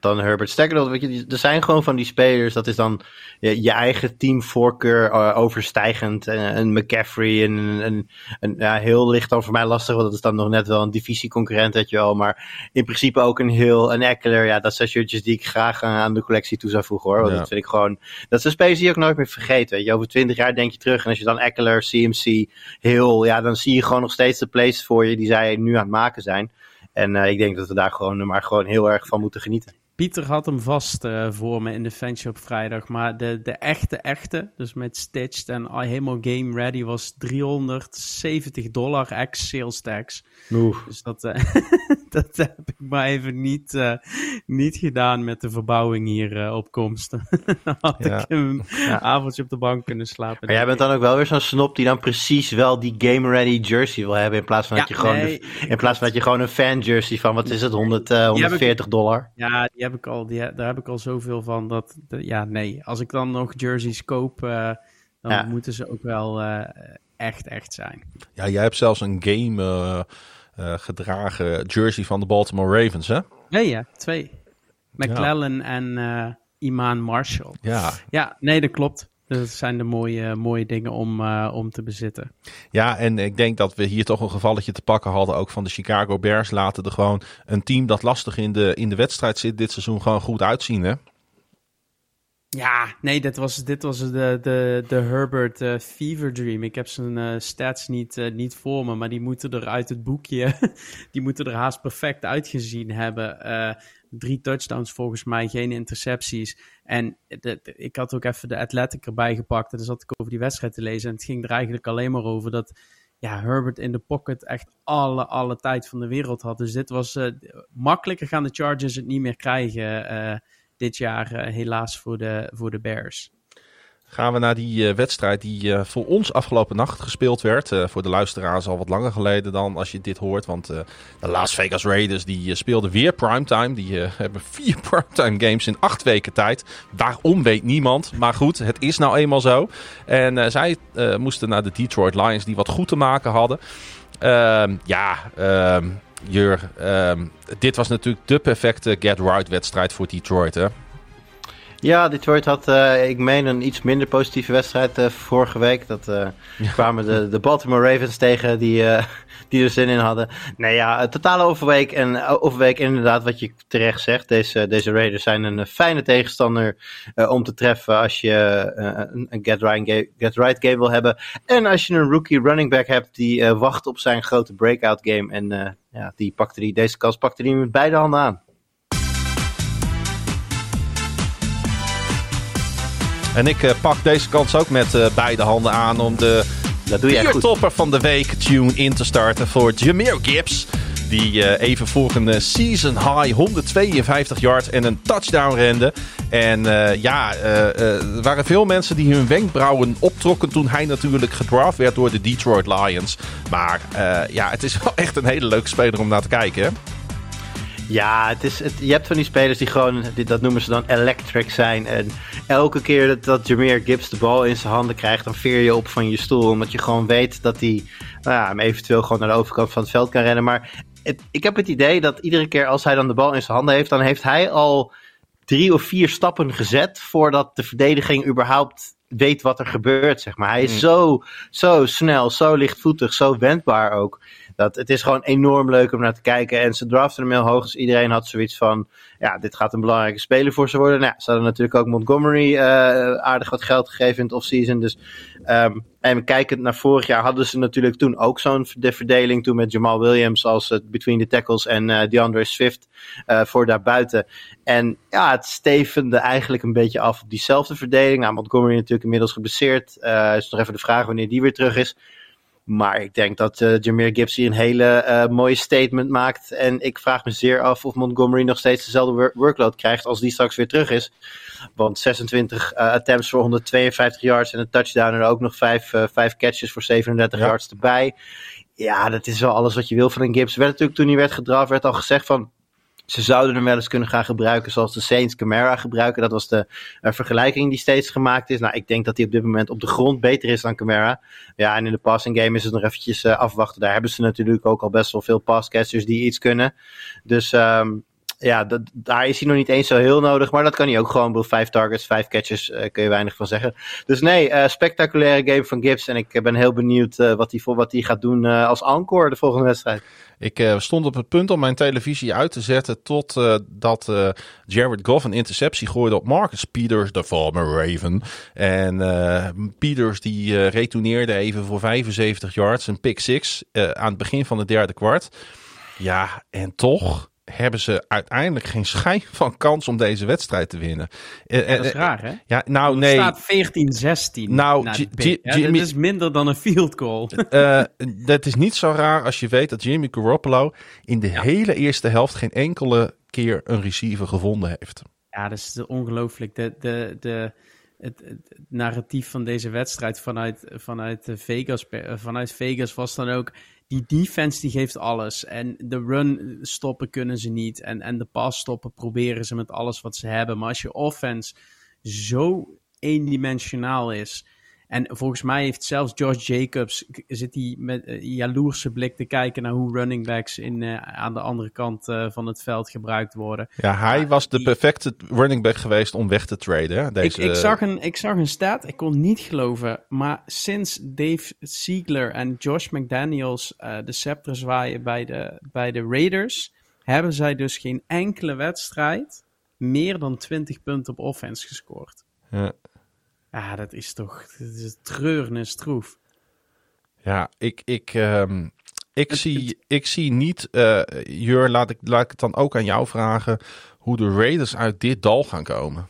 dan Herbert Steckler. Weet je, die- er zijn gewoon van die spelers, dat is dan je, je eigen teamvoorkeur eh, overstijgend. En een McCaffrey en een, een, een- ja, heel licht dan voor mij lastig, want dat is dan nog net wel een divisieconcurrent, weet je wel. Maar in principe ook een heel, een Eckler, ja, dat zijn shirtjes die ik graag aan, de collectie toe zou voegen hoor. Want Ja. dat vind ik gewoon, dat zijn spelers die je ook nooit meer vergeet. Weet je. Over twintig jaar denk je terug en als je dan Eckler, CMC, heel, ja, dan zie je gewoon nog steeds de plays voor je die zij nu aan het maken zijn. En eh, ik denk dat we daar gewoon, maar gewoon heel erg van moeten genieten. Pieter had hem vast eh, voor me in de fanshop vrijdag. Maar de, de echte, echte, dus met Stitched en al helemaal game ready, was 370 dollar ex sales tax. Oeh. Dus dat, eh, dat heb ik maar even niet, eh, niet gedaan met de verbouwing hier eh, op komst. dan had Ja. ik een avondje op de bank kunnen slapen. Maar jij bent dan ook wel weer zo'n snop die dan precies wel die game ready jersey wil hebben. In plaats van dat je gewoon, nee, de- in plaats van dat je gewoon een fan jersey van, wat is het, 100, eh, 140 dollar? Ja, die heb ik al, die, daar heb ik al zoveel van. Dat, de- ja, nee. Als ik dan nog jerseys koop, eh, dan Ja. moeten ze ook wel eh, echt, echt zijn. Ja, jij hebt zelfs een game gedragen jersey van de Baltimore Ravens, hè? Nee, ja, twee. McClellan en eh, Iman Marshall. Ja. Ja, nee, dat klopt. Dat zijn de mooie, mooie dingen om, eh, om te bezitten. Ja, en ik denk dat we hier toch een gevalletje te pakken hadden, ook van de Chicago Bears. Laten er gewoon een team dat lastig in de, in de wedstrijd zit dit seizoen gewoon goed uitzien, hè? Ja, nee, dit was, dit was de, de, de Herbert eh, Fever Dream. Ik heb zijn eh, stats niet, eh, niet voor me, maar die moeten er uit het boekje, die moeten er haast perfect uitgezien hebben. Drie touchdowns volgens mij, geen intercepties. En ik had ook even de Athletic erbij gepakt en dan zat ik over die wedstrijd te lezen. En het ging er eigenlijk alleen maar over dat ja, Herbert in de pocket echt alle, alle tijd van de wereld had. Dus dit was makkelijker gaan de Chargers het niet meer krijgen dit jaar, eh, helaas voor de, voor de Bears. Gaan we naar die eh, wedstrijd die eh, voor ons afgelopen nacht gespeeld werd. Voor de luisteraars al wat langer geleden dan als je dit hoort. Want de Las Vegas Raiders die speelden weer primetime. Die hebben vier primetime games in acht weken tijd. Waarom weet niemand. Maar goed, het is nou eenmaal zo. En zij moesten naar de Detroit Lions die wat goed te maken hadden. Ehm, ja, ehm, Jur, ehm, dit was natuurlijk de perfecte get-right wedstrijd voor Detroit hè. Ja, Detroit had, eh, ik meen, een iets minder positieve wedstrijd eh, vorige week. Dat eh, kwamen de, de Baltimore Ravens tegen die, die er zin in hadden. Nee ja, totale overweek. En overweek inderdaad wat je terecht zegt. Deze, deze Raiders zijn een fijne tegenstander om te treffen als je een, een get, right game, get right game wil hebben. En als je een rookie running back hebt die wacht op zijn grote breakout game. En ja, die pakte die, deze kans pakte hij met beide handen aan. En ik eh, pak deze kans ook met eh, beide handen aan om de Dat topper van de week tune in te starten voor Jameer Gibbs. Die eh, even voor een season high 152 yards en een touchdown rende. En ja, er waren veel mensen die hun wenkbrauwen optrokken toen hij natuurlijk gedraft werd door de Detroit Lions. Maar ja, het is wel echt een hele leuke speler om naar te kijken. Hè? Ja, het is, het, je hebt van die spelers die gewoon, dat noemen ze dan electric zijn. En elke keer dat, dat Jameer Gibbs de bal in zijn handen krijgt, dan veer je op van je stoel. Omdat je gewoon weet dat hij nou ja, hem eventueel gewoon naar de overkant van het veld kan rennen. Maar het, ik heb het idee dat iedere keer als hij dan de bal in zijn handen heeft, dan heeft hij al drie of vier stappen gezet voordat de verdediging überhaupt weet wat er gebeurt, zeg maar. Hij is zo, zo snel, zo lichtvoetig, zo wendbaar ook. Dat het is gewoon enorm leuk om naar te kijken. En ze draften hem heel hoog, dus iedereen had zoiets van... Ja, dit gaat een belangrijke speler voor ze worden. Nou, ze hadden natuurlijk ook Montgomery eh, aardig wat geld gegeven in het offseason. Dus, ehm, en kijkend naar vorig jaar hadden ze natuurlijk toen ook zo'n de verdeling. Toen met Jamal Williams als het between the tackles en eh DeAndre Swift eh, voor daarbuiten. En ja, het stevende eigenlijk een beetje af op diezelfde verdeling. Nou, Montgomery natuurlijk inmiddels geblesseerd. Is nog even de vraag wanneer die weer terug is. Maar ik denk dat eh Jameer Gibbs hier een hele eh, mooie statement maakt. En ik vraag me zeer af of Montgomery nog steeds dezelfde wor- workload krijgt als die straks weer terug is. Want 26 eh, attempts voor 152 yards en een touchdown. En ook nog 5 catches voor 37 Ja. yards erbij. Ja, dat is wel alles wat je wil van een Gibbs. Werd natuurlijk toen hij werd gedraft, werd al gezegd van... Ze zouden hem wel eens kunnen gaan gebruiken zoals de Saints Camara gebruiken. Dat was de vergelijking die steeds gemaakt is. Nou, ik denk dat hij op dit moment op de grond beter is dan Camara. Ja, en in de passing game is het nog eventjes eh, afwachten. Daar hebben ze natuurlijk ook al best wel veel passcatchers die iets kunnen. Dus ehm, ja, daar is hij nog niet eens zo heel nodig. Maar dat kan hij ook gewoon. Bedoel, Vijf targets, vijf catches, eh, kun je weinig van zeggen. Dus nee, eh, spectaculaire game van Gibbs. En ik eh, ben heel benieuwd wat hij wat hij gaat doen als encore de volgende wedstrijd. Ik stond op het punt om mijn televisie uit te zetten totdat dat Jared Goff een interceptie gooide op Marcus Peters, de former Raven. En Peters die retourneerde even voor 75 yards, een pick six aan het begin van het derde kwart. Ja, en toch hebben ze uiteindelijk geen schijn van kans om deze wedstrijd te winnen. Eh, Dat is eh, raar, hè? Ja, nou Het nee. staat 14-16. Nou, Dat is minder dan een field goal. Eh, dat is niet zo raar als je weet dat Jimmy Garoppolo in de hele eerste helft geen enkele keer een receiver gevonden heeft. Ja, dat is ongelooflijk. De, de, de, het, het narratief van deze wedstrijd vanuit, vanuit, eh, Vegas, eh, vanuit Vegas was dan ook... Die defense die geeft alles. En de run stoppen kunnen ze niet. En, en de pass stoppen proberen ze met alles wat ze hebben. Maar als je offense zo eendimensionaal is... En volgens mij heeft zelfs Josh Jacobs... zit hij met eh, jaloerse blik te kijken... naar hoe running backs in, eh, aan de andere kant eh, van het veld gebruikt worden. Ja, hij was de perfecte running back geweest om weg te traden. Hè? Deze, Ik, ik, zag een, ik zag een staat, ik kon niet geloven. Maar sinds Dave Ziegler en Josh McDaniels de scepter zwaaien bij de, bij de Raiders, hebben zij dus geen enkele wedstrijd meer dan 20 punten op offense gescoord. Ja. Ja, dat is toch dat is treurnistroef. Ja, ik, ik, ehm, ik, zie, ik zie niet, eh Jur, laat ik, laat ik het dan ook aan jou vragen, hoe de Raiders uit dit dal gaan komen.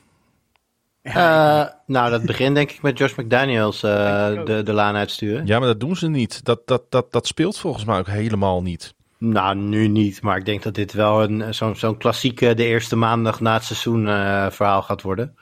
Eh, nou, dat begint denk ik met Josh McDaniels eh, de, de laan uitsturen. Ja, maar dat doen ze niet. Dat, dat, dat, dat speelt volgens mij ook helemaal niet. Nou, nu niet. Maar ik denk dat dit wel een, zo'n, zo'n klassieke de eerste maandag na het seizoen eh, verhaal gaat worden.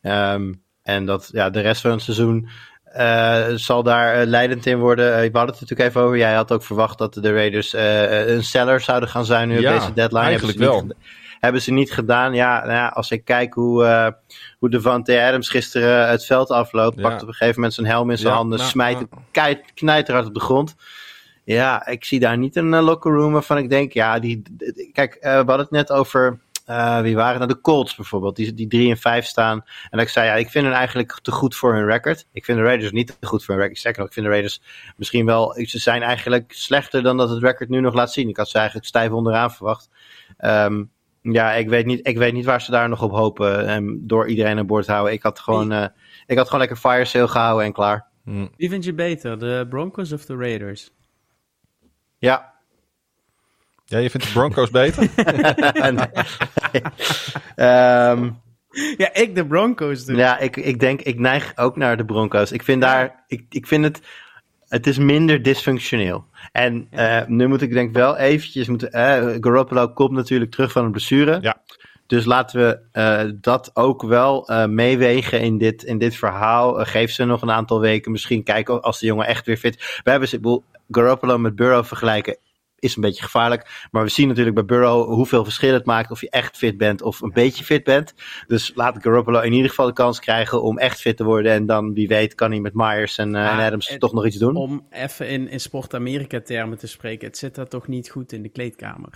Ehm, en dat ja, de rest van het seizoen eh, zal daar eh, leidend in worden. Eh, we hadden het er natuurlijk even over. Jij had ook verwacht dat de Raiders eh, een seller zouden gaan zijn nu Ja, op deze deadline. eigenlijk hebben ze wel. Niet, hebben ze niet gedaan. Ja, nou ja, als ik kijk hoe, hoe Devante Adams gisteren het veld afloopt, Ja. pakt op een gegeven moment zijn helm in zijn handen, nou, smijt nou. het kei- knijterhard op de grond. Ja, ik zie daar niet een uh, locker room waarvan ik denk, ja, die, die- kijk, we hadden het net over, eh, wie waren nou de Colts bijvoorbeeld, die, die 3 en 5 staan. En dat ik zei, ja, ik vind hen eigenlijk te goed voor hun record. Ik vind de Raiders niet te goed voor hun record. Sterker nog, ik vind de Raiders misschien wel, ze zijn eigenlijk slechter dan dat het record nu nog laat zien. Ik had ze eigenlijk stijf onderaan verwacht. Ehm, ja, ik weet, niet, ik weet niet waar ze daar nog op hopen um, door iedereen aan boord te houden. Ik had gewoon, uh, ik had gewoon lekker fire sale gehouden en klaar. Hm. Wie vind je beter, de Broncos of de Raiders? Ja, Ja, je vindt de Broncos beter? um, ja, ik de Broncos dus. Ja, ik, ik denk, ik neig ook naar de Broncos. Ik vind daar, ik, ik vind het, het is minder dysfunctioneel. En eh, nu moet ik denk wel eventjes, moeten, eh, Garoppolo komt natuurlijk terug van een blessure. Ja. Dus laten we eh, dat ook wel eh, meewegen in dit, in dit verhaal. Geef ze nog een aantal weken. Misschien kijken als de jongen echt weer fit. We hebben ze, Garoppolo met Burrow vergelijken is een beetje gevaarlijk. Maar we zien natuurlijk bij Burrow hoeveel verschil het maakt of je echt fit bent of een beetje fit bent. Dus laat Garoppolo in ieder geval de kans krijgen om echt fit te worden. En dan wie weet kan hij met Myers en, eh, en Adams het- toch nog iets doen. Om even in, in Sport Amerika termen te spreken, het zit daar toch niet goed in de kleedkamer.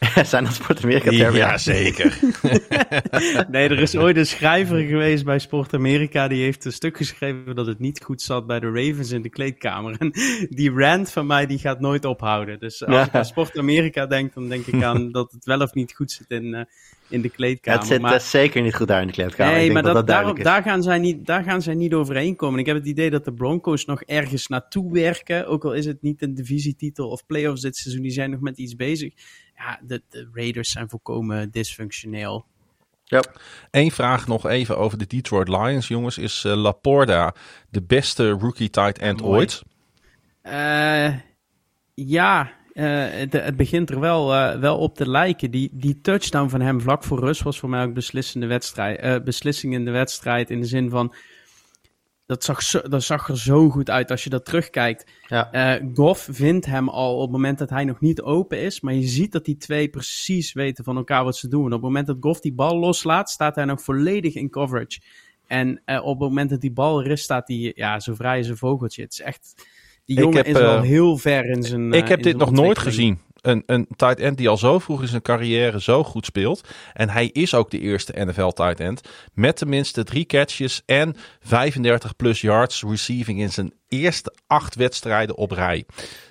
Zijn dat Sport Amerika termen? Ja, zeker. Nee, er is ooit een schrijver geweest bij Sport Amerika. Die heeft een stuk geschreven dat het niet goed zat bij de Ravens in de kleedkamer. En die rant van mij die gaat nooit ophouden. Dus als Ja. ik aan Sport Amerika denk, dan denk ik aan dat het wel of niet goed zit in, eh, in de kleedkamer. het zit maar, eh, zeker niet goed daar in de kleedkamer. nee, ik denk maar dat, dat, dat daar, gaan zij niet, daar gaan zij niet overeenkomen. Ik heb het idee dat de Broncos nog ergens naartoe werken. Ook al is het niet een divisietitel of playoffs dit seizoen. Die zijn nog met iets bezig. Ja, de, de Raiders zijn volkomen dysfunctioneel. Ja. Eén vraag nog even over de Detroit Lions, jongens. Is eh, Laporta de beste rookie tight end Mooi. ooit? Eh, ja, eh, het, het begint er wel, eh, wel op te lijken. Die, die touchdown van hem vlak voor rust was voor mij ook beslissende wedstrijd, eh, beslissing in de wedstrijd. In de zin van, dat zag, zo, dat zag er zo goed uit als je dat terugkijkt. Ja. Eh, Goff vindt hem al op het moment dat hij nog niet open is. Maar je ziet dat die twee precies weten van elkaar wat ze doen. En op het moment dat Goff die bal loslaat, staat hij nog volledig in coverage. En eh, op het moment dat die bal er is, staat hij ja, zo vrij als een vogeltje. Het is echt... Die jongen heb, is wel eh, heel ver in zijn Ik heb dit nog nooit gezien. Een, een tight end die al zo vroeg in zijn carrière zo goed speelt. En hij is ook de eerste NFL tight end. Met tenminste drie catches en 35 plus yards receiving in zijn eerste acht wedstrijden op rij.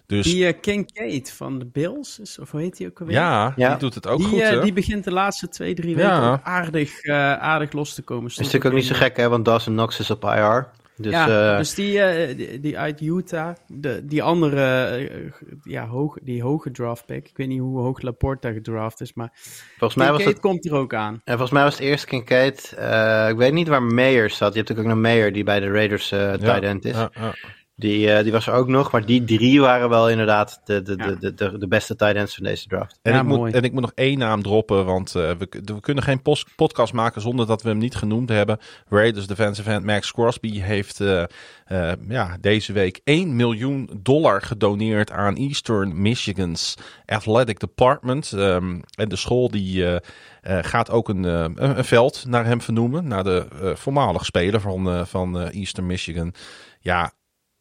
Dus Die eh, Kincaid van de Bills, is, of hoe heet die ook alweer? ja, Ja. die doet het ook die, goed. eh, die begint de laatste twee, drie Ja. weken aardig, eh, aardig los te komen. is natuurlijk ook niet zo gek, hè, want Dawson Knox is op IR. Dus ja, eh, dus die, eh, die, die uit Utah, de, die andere, eh, ja, hoog, die hoge draft pick. Ik weet niet hoe hoog Laporta gedraft is, maar volgens, mij was het, komt er ook aan. en volgens mij was het eerst Kincaid. eh, ik weet niet waar Mayer zat. Je hebt natuurlijk ook nog Mayer die bij de Raiders eh tight end is. Ja, ja. Die, eh, die was er ook nog, maar die drie waren wel inderdaad de, de, Ja. de, de, de, beste tight ends van deze draft. En, Ja, ik moet, en ik moet nog één naam droppen, want eh, we, we kunnen geen podcast maken zonder dat we hem niet genoemd hebben. Raiders defensive end Max Crosby heeft eh, eh, ja, deze week 1 miljoen dollar gedoneerd aan Eastern Michigan's Athletic Department. Ehm, en de school die gaat ook een, een, veld naar hem vernoemen, naar de eh, voormalig speler van, eh, van eh, Eastern Michigan. Ja,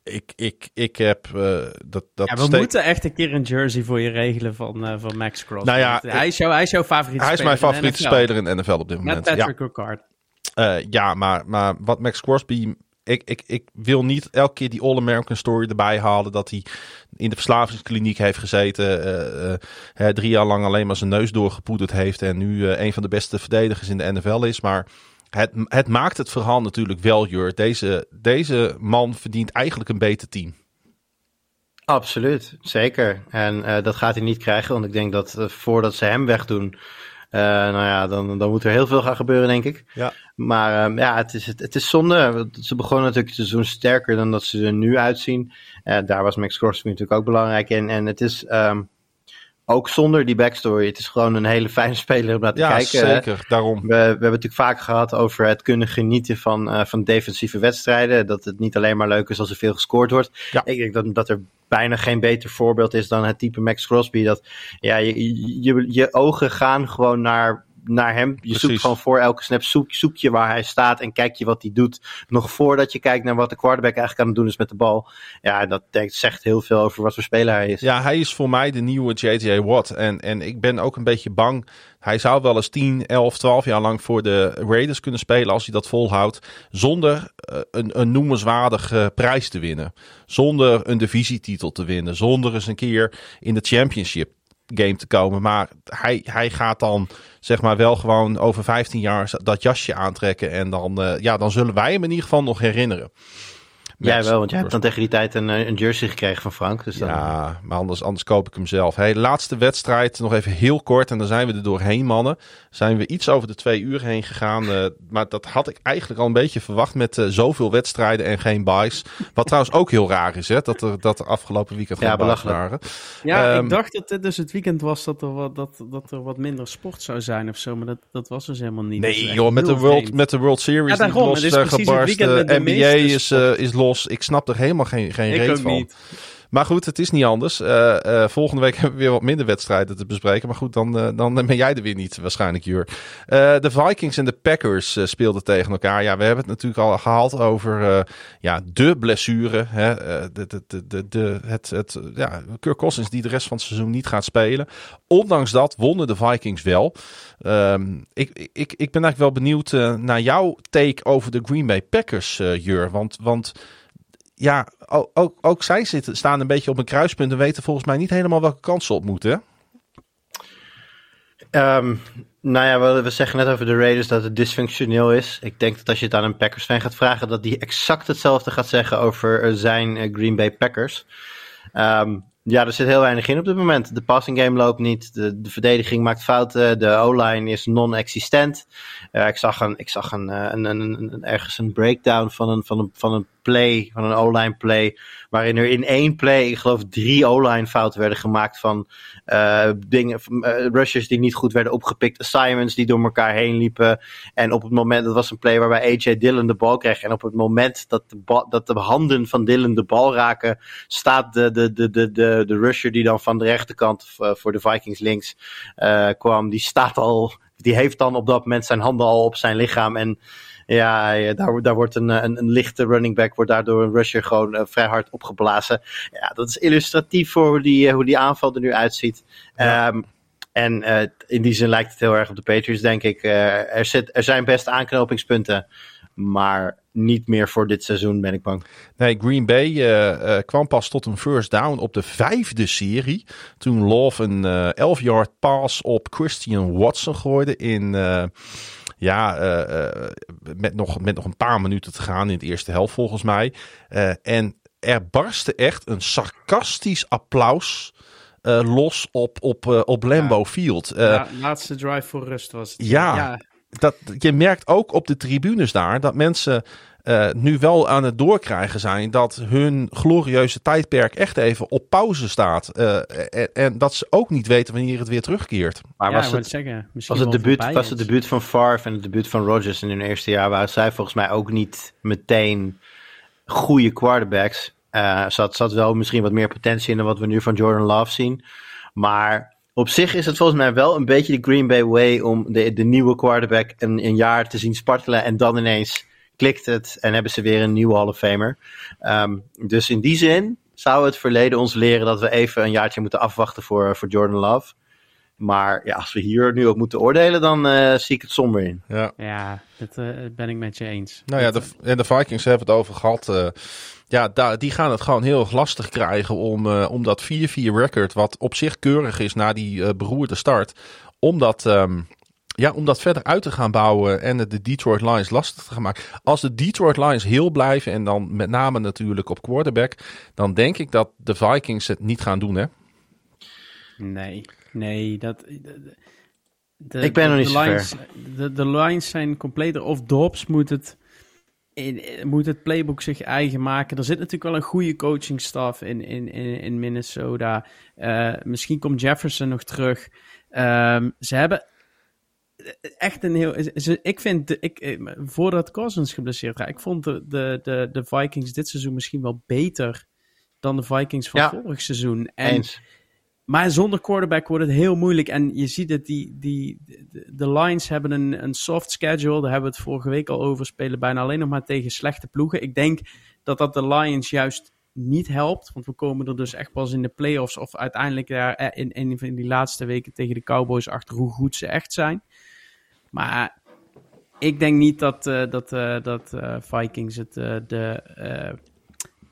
ik, ik, ik heb eh, dat, dat Ja, we moeten echt een keer een jersey voor je regelen van, eh, van Max Crosby. Nou ja, hij, is jouw, hij is jouw favoriete Hij is speler mijn in de favoriete NFL. speler in de NFL op dit Met moment. Ja. Patrick Ricard. Eh, ja, maar, maar wat Max Crosby. Ik, ik, ik wil niet elke keer die All-American story erbij halen. Dat hij in de verslavingskliniek heeft gezeten. hè, drie jaar lang alleen maar zijn neus doorgepoederd heeft. En nu een van de beste verdedigers in de NFL is. Maar het, het maakt het verhaal natuurlijk wel, Jur. Deze, deze man verdient eigenlijk een beter team. Absoluut, zeker. En eh, dat gaat hij niet krijgen, want ik denk dat eh, voordat ze hem wegdoen, eh, nou ja, dan, dan moet er heel veel gaan gebeuren, denk ik. Ja. Maar eh, ja, het is, het, het is zonde. want Ze begonnen natuurlijk het seizoen sterker dan dat ze er nu uitzien. Daar was Max Crosby natuurlijk ook belangrijk in. En het is ehm, ook zonder die backstory. Het is gewoon een hele fijne speler om naar te Ja, kijken. hè. zeker. Daarom. We, we hebben het natuurlijk vaak gehad over het kunnen genieten van, eh, van defensieve wedstrijden. Dat het niet alleen maar leuk is als er veel gescoord wordt. Ja. Ik denk dat, dat er bijna geen beter voorbeeld is dan het type Max Crosby. Dat ja, je, je, je ogen gaan gewoon naar, naar hem. Je zoekt gewoon voor elke snap, zoek, zoek je waar hij staat en kijk je wat hij doet. Nog voordat je kijkt naar wat de quarterback eigenlijk aan het doen is met de bal. Ja, dat zegt heel veel over wat voor speler hij is. Ja, hij is voor mij de nieuwe J.J. Watt. En, en ik ben ook een beetje bang. Hij zou wel eens 10, 11, 12 jaar lang voor de Raiders kunnen spelen als hij dat volhoudt. Zonder eh, een, een noemenswaardige prijs te winnen. Zonder een divisietitel te winnen. Zonder eens een keer in de championship game te komen. Maar hij, hij gaat dan zeg maar wel gewoon over 15 jaar dat jasje aantrekken. En dan, eh, ja, dan zullen wij hem in ieder geval nog herinneren. Jij wel, want jij hebt dan tegen die tijd een, eh, een jersey gekregen van Frank. Dus dan, Ja, maar anders, anders koop ik hem zelf. Hey, laatste wedstrijd, nog even heel kort. En dan zijn we er doorheen, mannen. Zijn we iets over de twee uur heen gegaan. eh, maar dat had ik eigenlijk al een beetje verwacht met eh, zoveel wedstrijden en geen buys. Wat trouwens ook heel raar is, hè. Dat er, dat er afgelopen weekend Ja, geen belachelijk. waren. Ja, Ehm, ik dacht dat dit dus het weekend was dat er wat, dat, dat er wat minder sport zou zijn of zo. Maar dat, dat was dus helemaal niet. Nee, joh, met de, World, vreemd. met de World Series Ja, daarom, die het los is precies het weekend met de NBA is, is los. Ik snap er helemaal geen, geen Ik reet van. niet. Maar goed, het is niet anders. Eh, eh, volgende week hebben we weer wat minder wedstrijden te bespreken. Maar goed, dan, eh, dan ben jij er weer niet waarschijnlijk, Jur. De Vikings en de Packers speelden tegen elkaar. Ja, we hebben het natuurlijk al gehad over ja, de blessure. Hè? de, de, de, de, het, het, ja, Kirk Cousins die de rest van het seizoen niet gaat spelen. Ondanks dat wonnen de Vikings wel. Ehm, ik, ik, ik ben eigenlijk wel benieuwd naar jouw take over de Green Bay Packers, Jur. Want, want ja, ook, ook, zij zitten, staan een beetje op een kruispunt en weten volgens mij niet helemaal welke kant ze op moeten. Ehm, nou ja, we, zeggen net over de Raiders dat het dysfunctioneel is. Ik denk dat als je het aan een Packers fan gaat vragen, dat die exact hetzelfde gaat zeggen over eh, zijn eh, Green Bay Packers. Ehm, ja, er zit heel weinig in op dit moment. De passing game loopt niet, de, de verdediging maakt fouten, de O-line is non-existent. Eh, ik zag, een, ik zag een, een- een- ergens een breakdown van een, van een, van een play, van een O-line play, waarin er in één play, ik geloof, drie O-line fouten werden gemaakt van eh, dingen, eh, rushers die niet goed werden opgepikt, assignments die door elkaar heen liepen. En op het moment, dat was een play waarbij AJ Dillon de bal kreeg. En op het moment dat de, dat de handen van Dillon de bal raken, staat de, de, de, de, de, de rusher die dan van de rechterkant eh, voor de Vikings links kwam, die staat al, die heeft dan op dat moment zijn handen al op zijn lichaam. En ja, ja, daar, daar wordt een, een, een lichte running back, wordt daardoor een rusher gewoon eh, vrij hard opgeblazen. Ja, dat is illustratief voor hoe die, eh, hoe die aanval er nu uitziet. Ehm, en eh, in die zin lijkt het heel erg op de Patriots, denk ik. Eh, er, zit, er zijn best aanknopingspunten, maar niet meer voor dit seizoen, ben ik bang. Nee, Green Bay eh, eh, kwam pas tot een first down op de vijfde serie. Toen Love een eh 11-yard pass op Christian Watson gooide in... ja, eh, eh, met, nog, met nog een paar minuten te gaan in het eerste helft volgens mij. Eh, en er barstte echt een sarcastisch applaus los op, op, op Lambeau Field. Eh, Ja, laatste drive voor rust was het. Ja. dat, je merkt ook op de tribunes daar dat mensen eh, nu wel aan het doorkrijgen zijn dat hun glorieuze tijdperk echt even op pauze staat. Eh, en, en dat ze ook niet weten wanneer het weer terugkeert. Maar Ja, was het, zeggen. Misschien was het, debuut, was het debuut van Favre en het debuut van Rodgers in hun eerste jaar, waren zij volgens mij ook niet meteen goede quarterbacks. Eh zat, zat wel misschien wat meer potentie in dan wat we nu van Jordan Love zien. Maar op zich is het volgens mij wel een beetje de Green Bay way om de, de nieuwe quarterback een, een jaar te zien spartelen. En dan ineens klikt het en hebben ze weer een nieuwe Hall of Famer. Ehm, dus in die zin zou het verleden ons leren dat we even een jaartje moeten afwachten voor, voor Jordan Love. Maar ja, als we hier nu op moeten oordelen, dan eh, zie ik het somber in. Ja. Ja, dat eh, ben ik met je eens. Nou ja, de, en de Vikings hebben het over gehad. eh, ja, daar, die gaan het gewoon heel erg lastig krijgen om, eh, om dat 4-4 record, wat op zich keurig is na die eh, beroerde start, om dat, ehm, ja, om dat verder uit te gaan bouwen en het de Detroit Lions lastig te gaan maken. Als de Detroit Lions heel blijven en dan met name natuurlijk op quarterback, dan denk ik dat de Vikings het niet gaan doen, hè? Nee, nee, dat... de- de- Ik ben nog de niet lines, De, de lines zijn completer. Of Dobbs moet het, in, moet het playbook zich eigen maken. Er zit natuurlijk wel een goede coachingstaf in, in, in, in Minnesota. Eh, misschien komt Jefferson nog terug. Ehm, ze hebben echt een heel... Ze, ik vind, de, ik, eh, voordat Cousins geblesseerd raakte, ik vond de, de, de, de Vikings dit seizoen misschien wel beter dan de Vikings van Ja. vorig seizoen. En Eens. maar zonder quarterback wordt het heel moeilijk. En je ziet het, die, die, de, de Lions hebben een, een soft schedule. Daar hebben we het vorige week al over. Spelen bijna alleen nog maar tegen slechte ploegen. Ik denk dat dat de Lions juist niet helpt. Want we komen er dus echt pas in de playoffs. Of uiteindelijk daar eh, in een van die laatste weken tegen de Cowboys achter hoe goed ze echt zijn. Maar ik denk niet dat, eh, dat, eh, dat eh, Vikings het, eh, de, eh,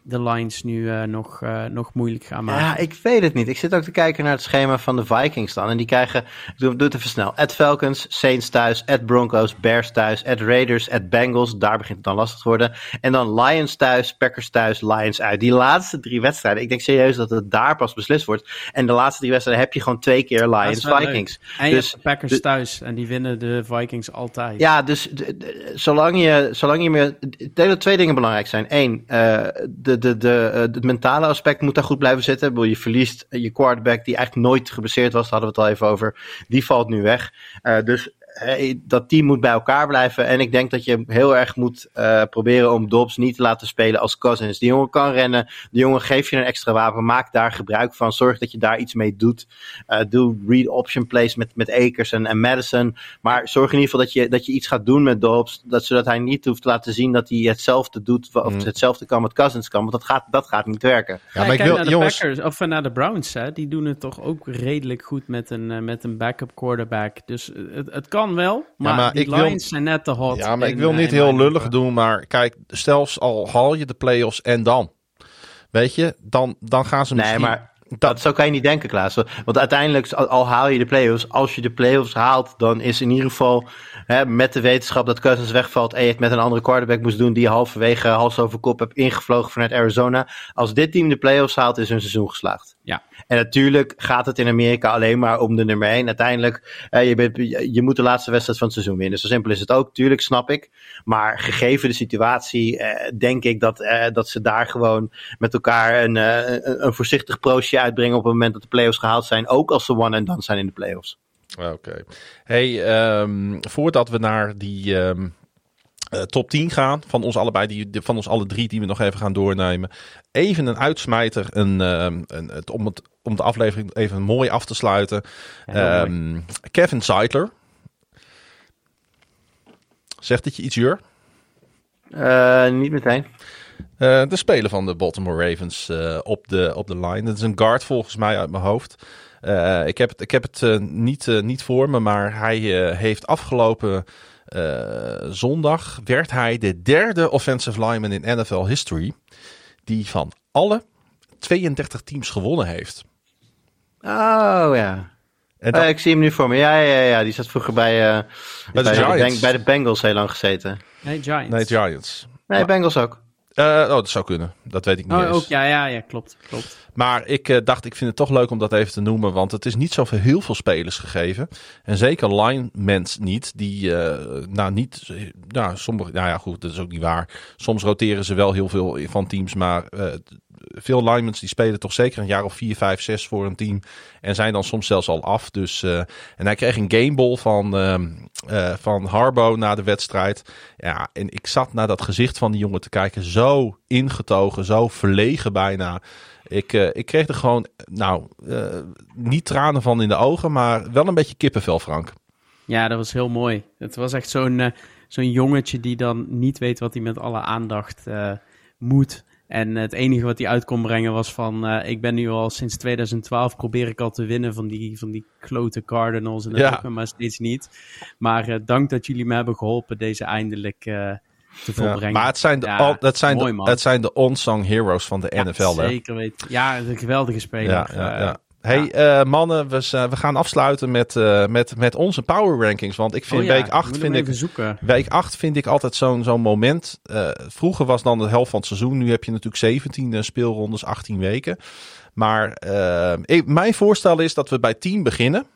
de Lions nu eh, nog, eh, nog moeilijk gaan maken. Ja, ik weet het niet. Ik zit ook te kijken naar het schema van de Vikings dan. En die krijgen, ik doe, doe het even snel. At Falcons, Saints thuis, at Broncos, Bears thuis, at Raiders, at Bengals. Daar begint het dan lastig te worden. En dan Lions thuis, Packers thuis, Lions uit. Die laatste drie wedstrijden, ik denk serieus dat het daar pas beslist wordt. En de laatste drie wedstrijden heb je gewoon twee keer Lions. Vikings. En je Dus hebt de Packers de- thuis en die winnen de Vikings altijd. Ja, dus zolang je, zolang je meer. Ik denk dat twee dingen belangrijk zijn. Eén, eh, de, de, de, eh, het mentale aspect moet daar goed blijven zitten. Je verliest je quarterback, die eigenlijk nooit geblesseerd was, daar hadden we het al even over. Die valt nu weg. Eh, dus dat team moet bij elkaar blijven. En ik denk dat je heel erg moet eh, proberen om Dobbs niet te laten spelen als Cousins. Die jongen kan rennen. Die jongen geeft je een extra wapen. Maak daar gebruik van. Zorg dat je daar iets mee doet. Eh, doe read option plays met, met Akers en, en Madison. Maar zorg in ieder geval dat je, dat je iets gaat doen met Dobbs. Dat, zodat hij niet hoeft te laten zien dat hij hetzelfde doet. Of Mm. hetzelfde kan wat Cousins kan. Want dat gaat, dat gaat niet werken. Ja, maar ik wil, naar de jongens, Packers, of naar de Browns, hè, die doen het toch ook redelijk goed met een, eh, met een backup quarterback. Dus eh, het, het kan wel, maar, maar die ik wil- Lions zijn net te hot. ja, maar ik wil niet heel lullig doen, maar kijk, stel al haal je de play-offs en dan. Weet je, dan, dan gaan ze Nee, misschien... maar dat, zo kan je niet denken, Klaas. Want uiteindelijk, al, al haal je de play-offs, als je de play-offs haalt, dan is in ieder geval hè, met de wetenschap dat Cousins wegvalt en je het met een andere quarterback moest doen die je halverwege hals over kop hebt ingevlogen vanuit Arizona. Als dit team de play-offs haalt, is hun seizoen geslaagd. Ja. En natuurlijk gaat het in Amerika alleen maar om de nummer 1. Uiteindelijk, eh, je, bent, je, moet de laatste wedstrijd van het seizoen winnen. Zo simpel is het ook. Tuurlijk snap ik. Maar gegeven de situatie, eh, denk ik dat, eh, dat ze daar gewoon met elkaar een, eh, een, een voorzichtig proosje uitbrengen op het moment dat de playoffs gehaald zijn. Ook als ze one en dan zijn in de playoffs. Oké. Hey, ehm, voordat we naar die ehm, eh, top 10 gaan, van ons allebei, die, van ons alle drie die we nog even gaan doornemen. Even een uitsmijter, een, ehm, een, het, om, het, om de aflevering even mooi af te sluiten. Ja, Ehm, Kevin Seidler. Zegt het je iets, Jur? Eh, niet meteen. Eh, de speler van de Baltimore Ravens eh, op, de, op de line. Dat is een guard volgens mij uit mijn hoofd. Eh, ik heb het, ik heb het eh, niet, eh, niet voor me, maar hij eh, heeft afgelopen eh, zondag... werd hij de derde offensive lineman in NFL history... die van alle 32 teams gewonnen heeft. Oh ja. En dat- Eh, ik zie hem nu voor me. Ja, ja, ja. Die zat vroeger bij, eh, Bij de bij de Bengals heel lang gezeten. Nee, Giants. nee, Giants. Nee, Bengals ook. Eh, oh, dat zou kunnen. Dat weet ik niet Oh, eens. ook, ja, ja, ja, klopt, klopt. Maar ik eh, dacht, ik vind het toch leuk om dat even te noemen. Want het is niet zoveel heel veel spelers gegeven. En zeker linemans niet. Die, eh, nou niet, nou sommige, nou ja goed, dat is ook niet waar. Soms roteren ze wel heel veel van teams. Maar veel linemans die spelen toch zeker een jaar of vier, vijf, zes voor een team. En zijn dan soms zelfs al af. Dus, eh, en hij kreeg een gameball van, ehm eh, van Harbo na de wedstrijd. Ja, en ik zat naar dat gezicht van die jongen te kijken. Zo ingetogen, zo verlegen bijna. Ik, eh, ik kreeg er gewoon, nou, niet tranen van in de ogen, maar wel een beetje kippenvel, Frank. Ja, dat was heel mooi. Het was echt zo'n zo'n jongetje die dan niet weet wat hij met alle aandacht moet. En het enige wat hij uit kon brengen was van... eh, ik ben nu al sinds 2012 probeer ik al te winnen van die, van die klote Cardinals. En dat Ja. lukt me maar steeds niet. Maar eh, dank dat jullie me hebben geholpen deze eindelijk eh, te volbrengen. maar het zijn de, Ja, al, het zijn mooi, de, het zijn de unsung heroes van de Ja, NFL, hè? Zeker weten. Ja, een geweldige speler. Ja, ja. Hey eh, mannen, we, gaan afsluiten met, eh, met, met onze power rankings. Want ik vind oh ja, week ik 8 moet vind ik, zoeken. Week 8 vind ik altijd zo'n zo'n moment. Eh, vroeger was dan de helft van het seizoen. Nu heb je natuurlijk 17 eh, speelrondes, 18 weken. Maar ik- mijn voorstel is dat we bij 10 beginnen.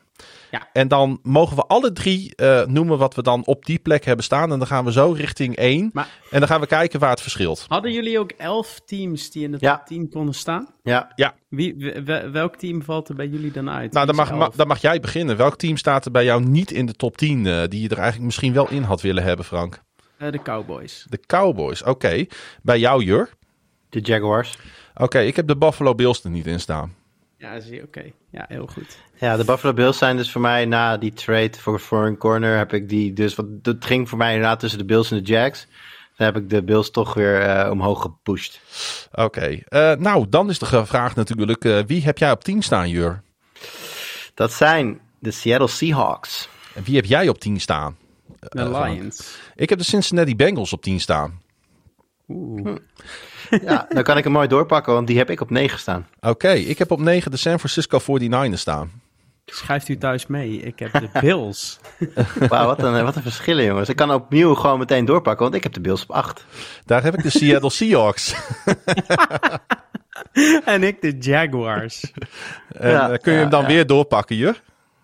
Ja. En dan mogen we alle drie eh, noemen wat we dan op die plek hebben staan. En dan gaan we zo richting 1. Maar- En dan gaan we kijken waar het verschilt. Hadden jullie ook elf teams die in de top Ja. 10 konden staan? Ja. Wie, we- welk team valt er bij jullie dan uit? Nou, dan mag, ma- dan mag jij beginnen. Welk team staat er bij jou niet in de top 10 eh, die je er eigenlijk misschien wel in had willen hebben, Frank? Eh, de Cowboys. De Cowboys, oké. Bij jou, Jur? De Jaguars. Oké, ik heb de Buffalo Bills er niet in staan. Ja, zie je. Oké. Ja, heel goed. Ja, de Buffalo Bills zijn dus voor mij na die trade voor, voor een corner heb ik die dus, want het ging voor mij inderdaad tussen de Bills en de Jags. Dan heb ik de Bills toch weer eh, omhoog gepusht. Oké, eh, nou dan is de vraag natuurlijk, eh, wie heb jij op 10 staan, Jur? Dat zijn de Seattle Seahawks. En wie heb jij op 10 staan? De Frank. Lions. Ik heb de Cincinnati Bengals op 10 staan. Oeh. Ja, dan kan ik hem mooi doorpakken, want die heb ik op 9 staan. Oké, ik heb op 9 de San Francisco 49ers staan. Schrijft u thuis mee. Ik heb de Bills. Wauw, wat een, wat een verschillen, jongens. Ik kan opnieuw gewoon meteen doorpakken, want ik heb de Bills op 8. Daar heb ik de Seattle Seahawks. en ik de Jaguars. En, Ja, eh, kun je ja, hem dan ja. weer doorpakken, Jur?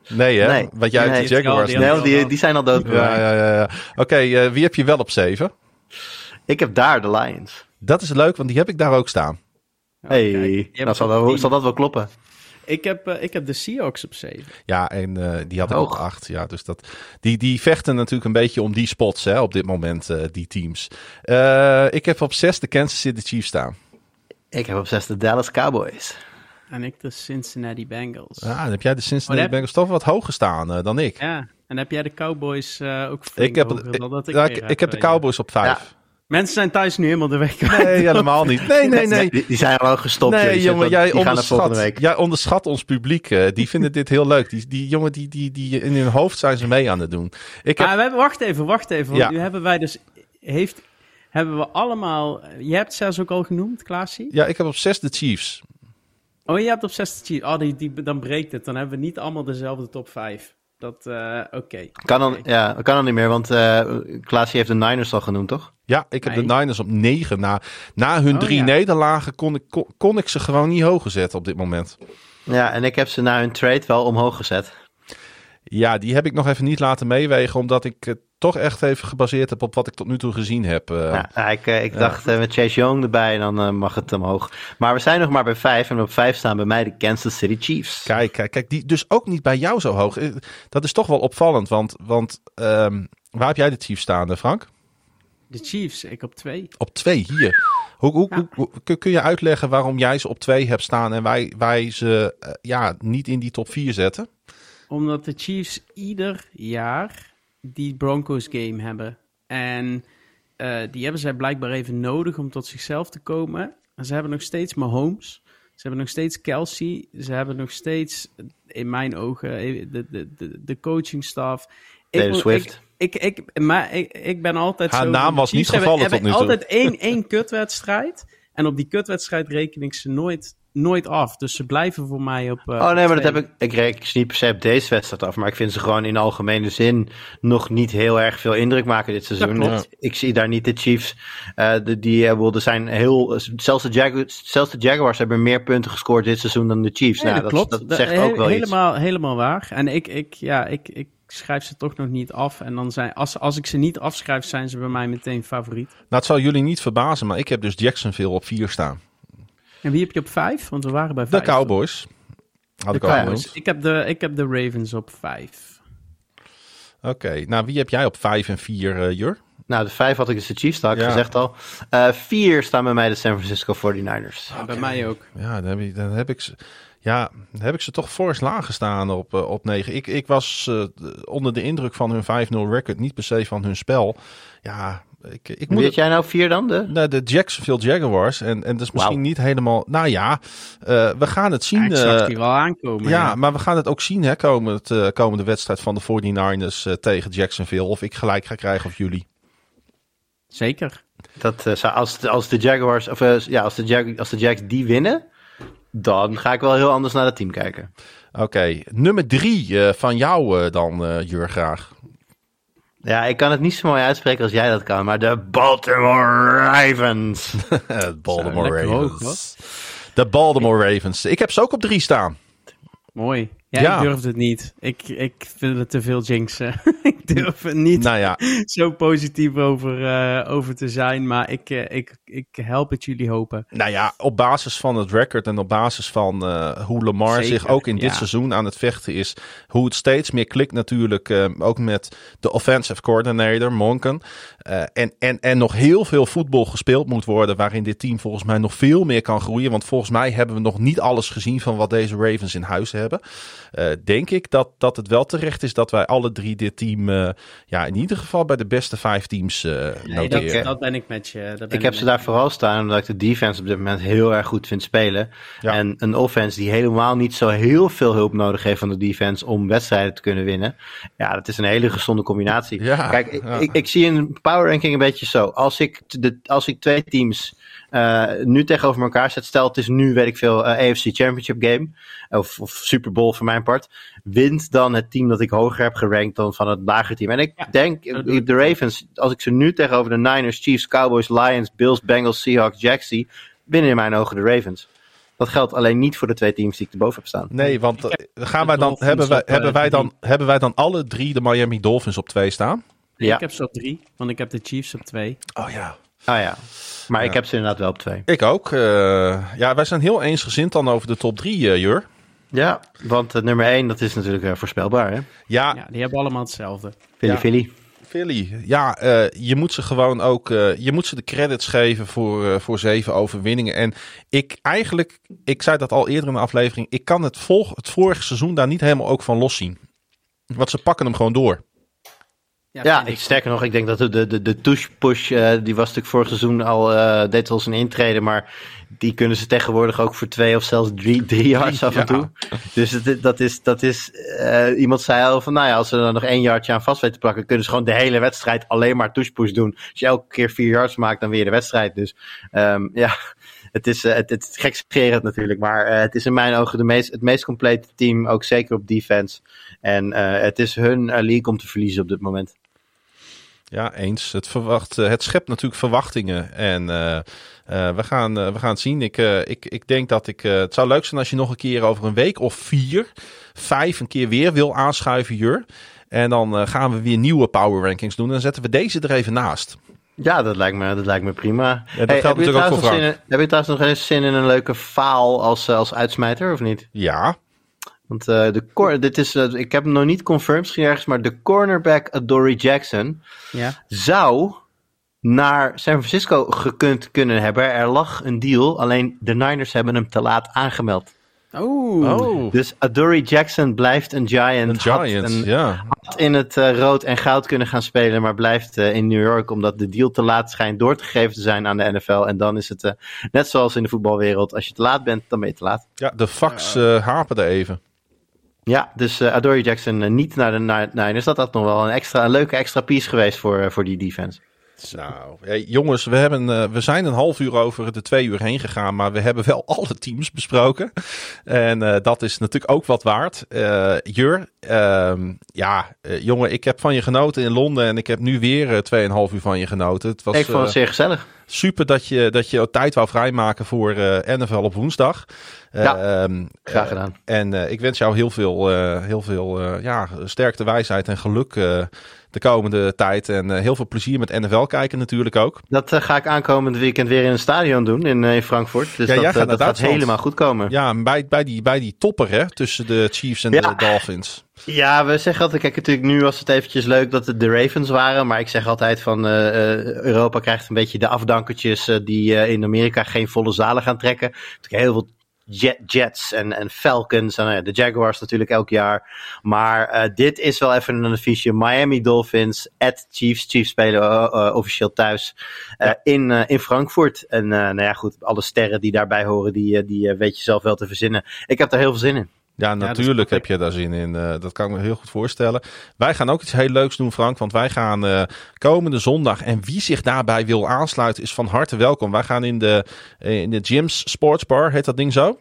Nee, hè? Nee. Want jij hebt Nee. de Jaguars. Ja, Nee, die, die zijn al dood. Ja, ja, ja. ja. Oké, eh, wie heb je wel op 7? Ik heb daar de Lions. Dat is leuk, want die heb ik daar ook staan. Hey, kijk, nou zal, dat, zal dat wel kloppen. Ik heb, eh, ik heb de Seahawks op 7. Ja, en eh, die had ook 8. Ja, dus dat, die, die vechten natuurlijk een beetje om die spots hè, op dit moment, eh, die teams. Eh, ik heb op 6 de Kansas City Chiefs staan. Ik heb op 6 de Dallas Cowboys. En ik de Cincinnati Bengals. Ah, dan heb jij de Cincinnati Oh, heb- Bengals toch wat hoger staan dan ik. Ja, en heb jij de Cowboys eh, ook flink Ik heb, hoger ik, dan dat ik ja, ik, ik heb de ja. Cowboys op 5. Mensen zijn thuis nu helemaal de weg kwijt. Nee, helemaal niet. Nee, nee, nee. Die, die zijn al gestopt. Nee, jongen, jij er onderschat, week. jij onderschat ons publiek. eh, die vinden dit heel leuk. Die, die jongen, die, die, die, in hun hoofd zijn ze mee aan het doen. Ik heb, Maar we hebben, wacht even, wacht even. Want Ja. nu hebben wij dus... Heeft, hebben we allemaal... Je hebt zelfs ook al genoemd, Klaasie? ja, ik heb op 6 de Chiefs. Oh, je hebt op 60 Chiefs. Oh, die, die, dan breekt het. Dan hebben we niet allemaal dezelfde top 5. Dat, eh, oké. Kan dan, ja, kan dan niet meer, want eh Klaasie heeft de Niners al genoemd, toch? Ja, ik heb de. Niners op 9. Na, na hun Oh, drie ja. nederlagen kon ik, kon, kon ik ze gewoon niet hoger zetten op dit moment. Ja, en ik heb ze na hun trade wel omhoog gezet. Ja, die heb ik nog even niet laten meewegen, omdat ik het toch echt even gebaseerd heb op wat ik tot nu toe gezien heb. eh. Ja, nou, ik, eh, ik dacht eh, met Chase Young erbij, dan mag het omhoog. Maar we zijn nog maar bij vijf en op vijf staan bij mij de Kansas City Chiefs. Kijk, kijk, kijk, die dus ook niet bij jou zo hoog. Dat is toch wel opvallend, want, want ehm, waar heb jij de Chiefs staan, eh, Frank? De Chiefs, ik op 2. Op twee hier. Hoe, hoe, Ja. hoe- hoe- kun, je uitleggen waarom jij ze op twee hebt staan en wij, wij ze ja, niet in die top 4 zetten? Omdat de Chiefs ieder jaar die Broncos game hebben. En eh, die hebben zij blijkbaar even nodig om tot zichzelf te komen. En ze hebben nog steeds Mahomes. Ze hebben nog steeds Kelsey. Ze hebben nog steeds, in mijn ogen, eh, de, de, de, de coachingstaf. Taylor moet- Swift. Ik, ik, ik, maar ik, ik ben altijd Haar zo... naam was niet gevallen hebben tot nu toe. altijd één, één kutwedstrijd. En op die kutwedstrijd reken ik ze nooit, nooit af. Dus ze blijven voor mij op. eh, Oh nee, maar dat heb ik. Ik reken ze niet per se op deze wedstrijd af. Maar ik vind ze gewoon in algemene zin nog niet heel erg veel indruk maken dit seizoen. klopt. Ik zie daar niet de Chiefs. eh, de, die eh, er zijn heel. Zelfs de, Jaguars, zelfs de Jaguars hebben meer punten gescoord dit seizoen dan de Chiefs. Nee, nou, dat, dat, klopt. dat zegt ook wel iets. helemaal, helemaal waar. En ik, ik, ja, ik, ik schrijf ze toch nog niet af. En dan zijn, als, als ik ze niet afschrijf, zijn ze bij mij meteen favoriet. Nou, het zal jullie niet verbazen, maar ik heb dus Jacksonville op 4 staan. En wie heb je op vijf? Want we waren bij De vijf. Cowboys. Had De ik al Cowboys. genoemd. Ik heb, de, ik heb de Ravens op vijf. Oké, nou wie heb jij op 5 en 4, eh Jur? Nou, de vijf had ik dus de Chiefs, dat had ik Ja. gezegd al. Eh, vier staan bij mij de San Francisco 49ers. Ja, Bij mij ook. Ja, dan heb, ik, dan heb ik ze. Ja, dan heb ik ze toch fors laag gestaan op, eh, op 9. Ik, ik was onder de indruk van hun 5-0 record, niet per se van hun spel. Ja, ik, ik moet het, jij nou vier dan? De? naar de Jacksonville Jaguars. En, en dat is misschien niet helemaal. Nou ja, eh, we gaan het zien. Ja, ik zag eh, die wel aankomen. ja, maar we gaan het ook zien, hè, komend, eh, komende wedstrijd van de 49ers eh, tegen Jacksonville. Of ik gelijk ga krijgen of jullie. Zeker. Dat, eh, zou- als, de- als de Jaguars, of eh, ja, als de, Jag, als de Jags die winnen, dan ga ik wel heel anders naar het team kijken. Oké, nummer drie eh, van jou eh, dan, eh Jur, graag. Ja, ik kan het niet zo mooi uitspreken als jij dat kan, maar de Baltimore Ravens. Baltimore hoog, Ravens. de Baltimore Ravens. Ik heb ze ook op drie staan. Mooi. Ja, Ja. ik durf het niet. Ik, ik vind het te veel jinxen. ik durf er niet Nou ja, zo positief over, eh, over te zijn. Maar ik, eh, ik, ik help het jullie hopen. nou ja, op basis van het record en op basis van eh, hoe Lamar Zeker, zich ook in dit ja. seizoen aan het vechten is. Hoe het steeds meer klikt natuurlijk, ook met de offensive coordinator, Monken. Eh, en, en, en nog heel veel voetbal gespeeld moet worden, waarin dit team volgens mij nog veel meer kan groeien. Want volgens mij hebben we nog niet alles gezien van wat deze Ravens in huis hebben. eh, denk ik dat, dat het wel terecht is dat wij alle drie dit team eh, ja, in ieder geval bij de beste vijf teams eh Nee, dat, noteren. dat ben ik met je. dat ben Ik heb ze daar vooral staan omdat ik de defense op dit moment heel erg goed vind spelen. Ja. En een offense die helemaal niet zo heel veel hulp nodig heeft van de defense om wedstrijden te kunnen winnen. Ja, dat is een hele gezonde combinatie. Ja, Kijk, ik, ja. ik, ik zie een power ranking een beetje zo. Als ik, de, als ik twee teams eh, nu tegenover elkaar zet, stel het is nu, weet ik veel, eh, AFC Championship game, of, of Super Bowl voor mijn part, wint dan het team dat ik hoger heb gerankt dan van het lagere team. En ik Ja, denk, de Ravens, als ik ze nu tegenover de Niners, Chiefs, Cowboys, Lions, Bills, Bengals, Seahawks, Jacks zie, winnen in mijn ogen de Ravens. Dat geldt alleen niet voor de twee teams die ik erboven heb staan. Nee, want eh, gaan wij dan, hebben, wij, hebben, wij dan, hebben wij dan alle drie de Miami Dolphins op twee staan? Nee, Ja. Ik heb ze op drie, want ik heb de Chiefs op twee. Oh ja. Ah ja, maar ik heb ze inderdaad wel op twee. Ik ook. eh, ja, wij zijn heel eensgezind dan over de top drie, eh, Jur. Ja, want eh, nummer één, dat is natuurlijk voorspelbaar, hè? Ja, Ja, die hebben allemaal hetzelfde. Philly Ja. Philly. Philly. Ja, eh, je moet ze gewoon ook, eh, je moet ze de credits geven voor, eh, voor zeven overwinningen. En ik eigenlijk, ik zei dat al eerder in de aflevering, ik kan het, volg, het vorige seizoen daar niet helemaal ook van loszien. Want ze pakken hem gewoon door. Ja, ik, sterker nog, ik denk dat de, de, de, de touche-push, eh, die was natuurlijk vorig seizoen al, eh deed al zijn intrede, maar die kunnen ze tegenwoordig ook voor twee of zelfs drie, drie yards af en Ja. toe. Dus het, dat is, dat is eh, iemand zei al van, nou ja, als ze er nog één yardje aan vast weten te plakken, kunnen ze gewoon de hele wedstrijd alleen maar touche-push doen. Als je elke keer vier yards maakt, dan weer de wedstrijd. Dus ehm, ja, het is, het, het is gekscherend natuurlijk, maar het is in mijn ogen de meest, het meest complete team, ook zeker op defense. En het is hun league om te verliezen op dit moment. Ja, eens. Het, verwacht, eh, het schept natuurlijk verwachtingen. En eh, eh, we, gaan, we gaan het zien. Ik, ik, ik denk dat ik. het zou leuk zijn als je nog een keer over een week of vier, vijf een keer weer wil aanschuiven, Jur. En dan gaan we weer nieuwe power rankings doen. En dan zetten we deze er even naast. Ja, dat lijkt me, dat lijkt me prima. dat Hey, geldt natuurlijk ook voor in, heb je trouwens nog eens zin in een leuke faal als, als uitsmijter, of niet? Ja. Want eh, de cor dit is, eh, ik heb hem nog niet confirmed misschien ergens, maar de cornerback Adoree Jackson Ja. zou naar San Francisco gekund kunnen hebben. Er lag een deal, alleen de Niners hebben hem te laat aangemeld. Oeh. Oh, Dus Adoree Jackson blijft een Giant. een Had Giant. een- Ja. had in het eh, rood en goud kunnen gaan spelen, maar blijft eh, in New York omdat de deal te laat schijnt door te geven te zijn aan de NFL. En dan is het net zoals in de voetbalwereld, als je te laat bent, dan ben je te laat. ja, de fax eh haperde even. Ja, dus eh Adoree Jackson eh, niet naar de Ni- Niners. Dat had nog wel een, extra, een leuke extra piece geweest voor, eh, voor die defense. Nou, hey, jongens, we, hebben, eh, we zijn een half uur over de twee uur heen gegaan, maar we hebben wel alle teams besproken. En eh, dat is natuurlijk ook wat waard. Eh, Jur, ehm, ja, jongen, ik heb van je genoten in Londen en ik heb nu weer tweeënhalf uur van je genoten. Het was ik vond het zeer gezellig. super dat je, dat je tijd wou vrijmaken voor NFL op woensdag. Ja, ehm, Graag gedaan. en ik wens jou heel veel, heel veel ja, sterkte, wijsheid en geluk de komende tijd. En eh, heel veel plezier met NFL kijken natuurlijk ook. Dat eh, ga ik aankomend weekend weer in een stadion doen in, eh, in Frankfurt. Dus Ja, dat, jij gaat dat gaat helemaal goed komen. Ja, bij, bij, die, bij die topper hè, tussen de Chiefs en Ja. de Dolphins. Ja, we zeggen altijd, kijk, natuurlijk nu was het eventjes leuk dat het de Ravens waren, maar ik zeg altijd van Europa krijgt een beetje de afdankertjes die in Amerika geen volle zalen gaan trekken. Natuurlijk heel veel jet, Jets en, en Falcons en nou de Jaguars natuurlijk elk jaar. Maar eh, dit is wel even een affiche. Miami Dolphins at Chiefs. Chiefs spelen eh, eh, officieel thuis in, in Frankfurt. En nou ja, goed, alle sterren die daarbij horen, die, die weet je zelf wel te verzinnen. Ik heb daar heel veel zin in. Ja, is natuurlijk heb je daar zin in. Eh, dat kan ik me heel goed voorstellen. Wij gaan ook iets heel leuks doen, Frank. Want wij gaan eh, komende zondag. En wie zich daarbij wil aansluiten, is van harte welkom. Wij gaan in de, eh, in de Gyms Sportsbar, heet dat ding zo?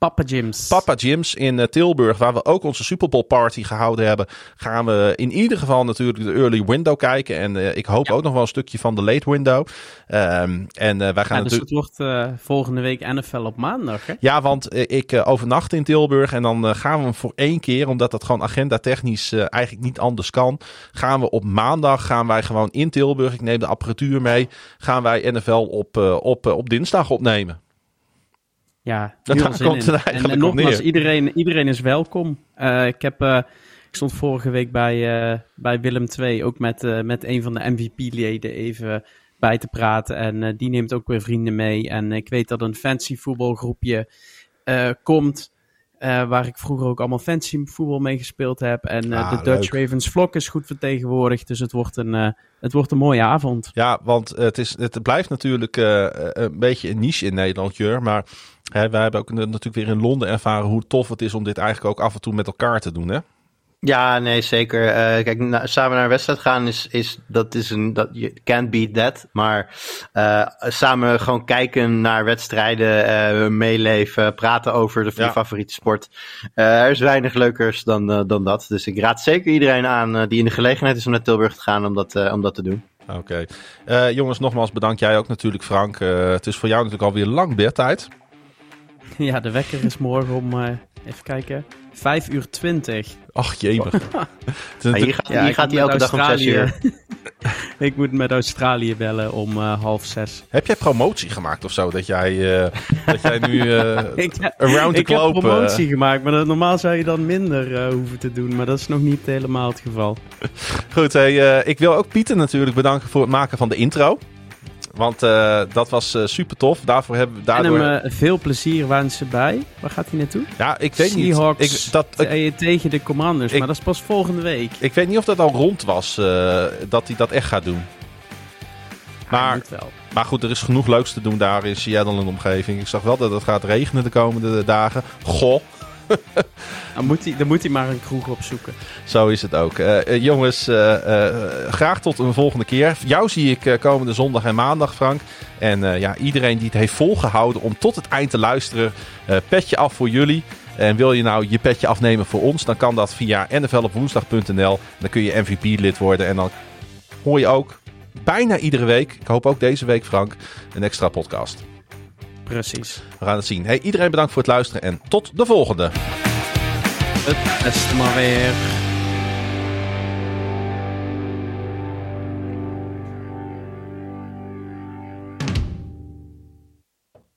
Papa Jims. Papa Gyms in eh, Tilburg, waar we ook onze Super Bowl party gehouden hebben, gaan we in ieder geval natuurlijk de early window kijken. En eh, ik hoop ook nog wel een stukje van de late window. Ehm, en eh, wij gaan Ja, dus natuurlijk. het wordt volgende week NFL op maandag, hè? Ja, want ik overnacht in Tilburg en dan gaan we voor één keer, omdat dat gewoon agenda technisch eigenlijk niet anders kan, gaan we op maandag gaan wij gewoon in Tilburg, ik neem de apparatuur mee, gaan wij NFL op, op, op dinsdag opnemen. Ja, Dat daar zin komt in. het eigenlijk en, en op nogmaals, neer. iedereen, iedereen is welkom. Eh, ik, heb, eh, ik stond vorige week bij, eh, bij Willem II ook met, eh, met een van de MVP-leden even bij te praten. En eh, die neemt ook weer vrienden mee. En ik weet dat een fancy voetbalgroepje eh, komt. Eh, waar ik vroeger ook allemaal fantasy voetbal mee gespeeld heb. En eh, Ah, de Dutch leuk. Ravens vlog is goed vertegenwoordigd. Dus het wordt een, eh, het wordt een mooie avond. Ja, want het, is, het blijft natuurlijk een beetje een niche in Nederland, Jur. Maar hè, wij hebben ook natuurlijk weer in Londen ervaren hoe tof het is om dit eigenlijk ook af en toe met elkaar te doen, hè? Ja, nee, zeker. Eh, kijk, na- samen naar een wedstrijd gaan is, is dat is een, dat, je can't beat that. Maar eh, samen gewoon kijken naar wedstrijden, eh, meeleven, praten over de, Ja. je favoriete sport. Er is weinig leukers dan, dan dat. Dus ik raad zeker iedereen aan die in de gelegenheid is om naar Tilburg te gaan om dat, om dat te doen. Oké. Jongens, nogmaals bedankt. Jij ook natuurlijk, Frank. Het is voor jou natuurlijk alweer lang bedtijd. Ja, de wekker is morgen om, eh, even kijken, 5 uur 20. Ach, jemig. Ja, hier gaat, Ja, hier gaat hij elke dag om zes Australië- uur. ik moet met Australië bellen om eh, half zes. Heb jij promotie gemaakt of zo? Dat jij, eh, dat jij nu eh, Ik, around the ik heb globe... promotie gemaakt, maar dat- normaal zou je dan minder eh, hoeven te doen. Maar dat is nog niet helemaal het geval. Goed, hey, ik wil ook Pieter natuurlijk bedanken voor het maken van de intro. Want eh, dat was super tof. Daarvoor hebben we En daardoor... hem eh, veel plezier wensen bij. Waar gaat hij naartoe? ja, ik weet niet. Seahawks Ik, dat, ik, eh, tegen de Commanders. ik- maar dat is pas volgende week. ik weet niet of dat al rond was eh, dat hij dat echt gaat doen. Maar, maar goed, er is genoeg leuks te doen daar in Seattle en de omgeving. Ik zag wel dat het gaat regenen de komende dagen. Goh, Dan moet, hij, dan moet hij maar een kroeg opzoeken. zo is het ook. Eh, eh, jongens, eh, graag tot een volgende keer. Jou zie ik komende zondag en maandag, Frank. En ja, iedereen die het heeft volgehouden om tot het eind te luisteren, petje af voor jullie. En wil je nou je petje afnemen voor ons, dan kan dat via nflopwoensdag.nl. Dan kun je MVP-lid worden en dan hoor je ook bijna iedere week, ik hoop ook deze week Frank, een extra podcast. Precies. We gaan het zien. Hey, iedereen bedankt voor het luisteren en tot de volgende. Het beste maar weer.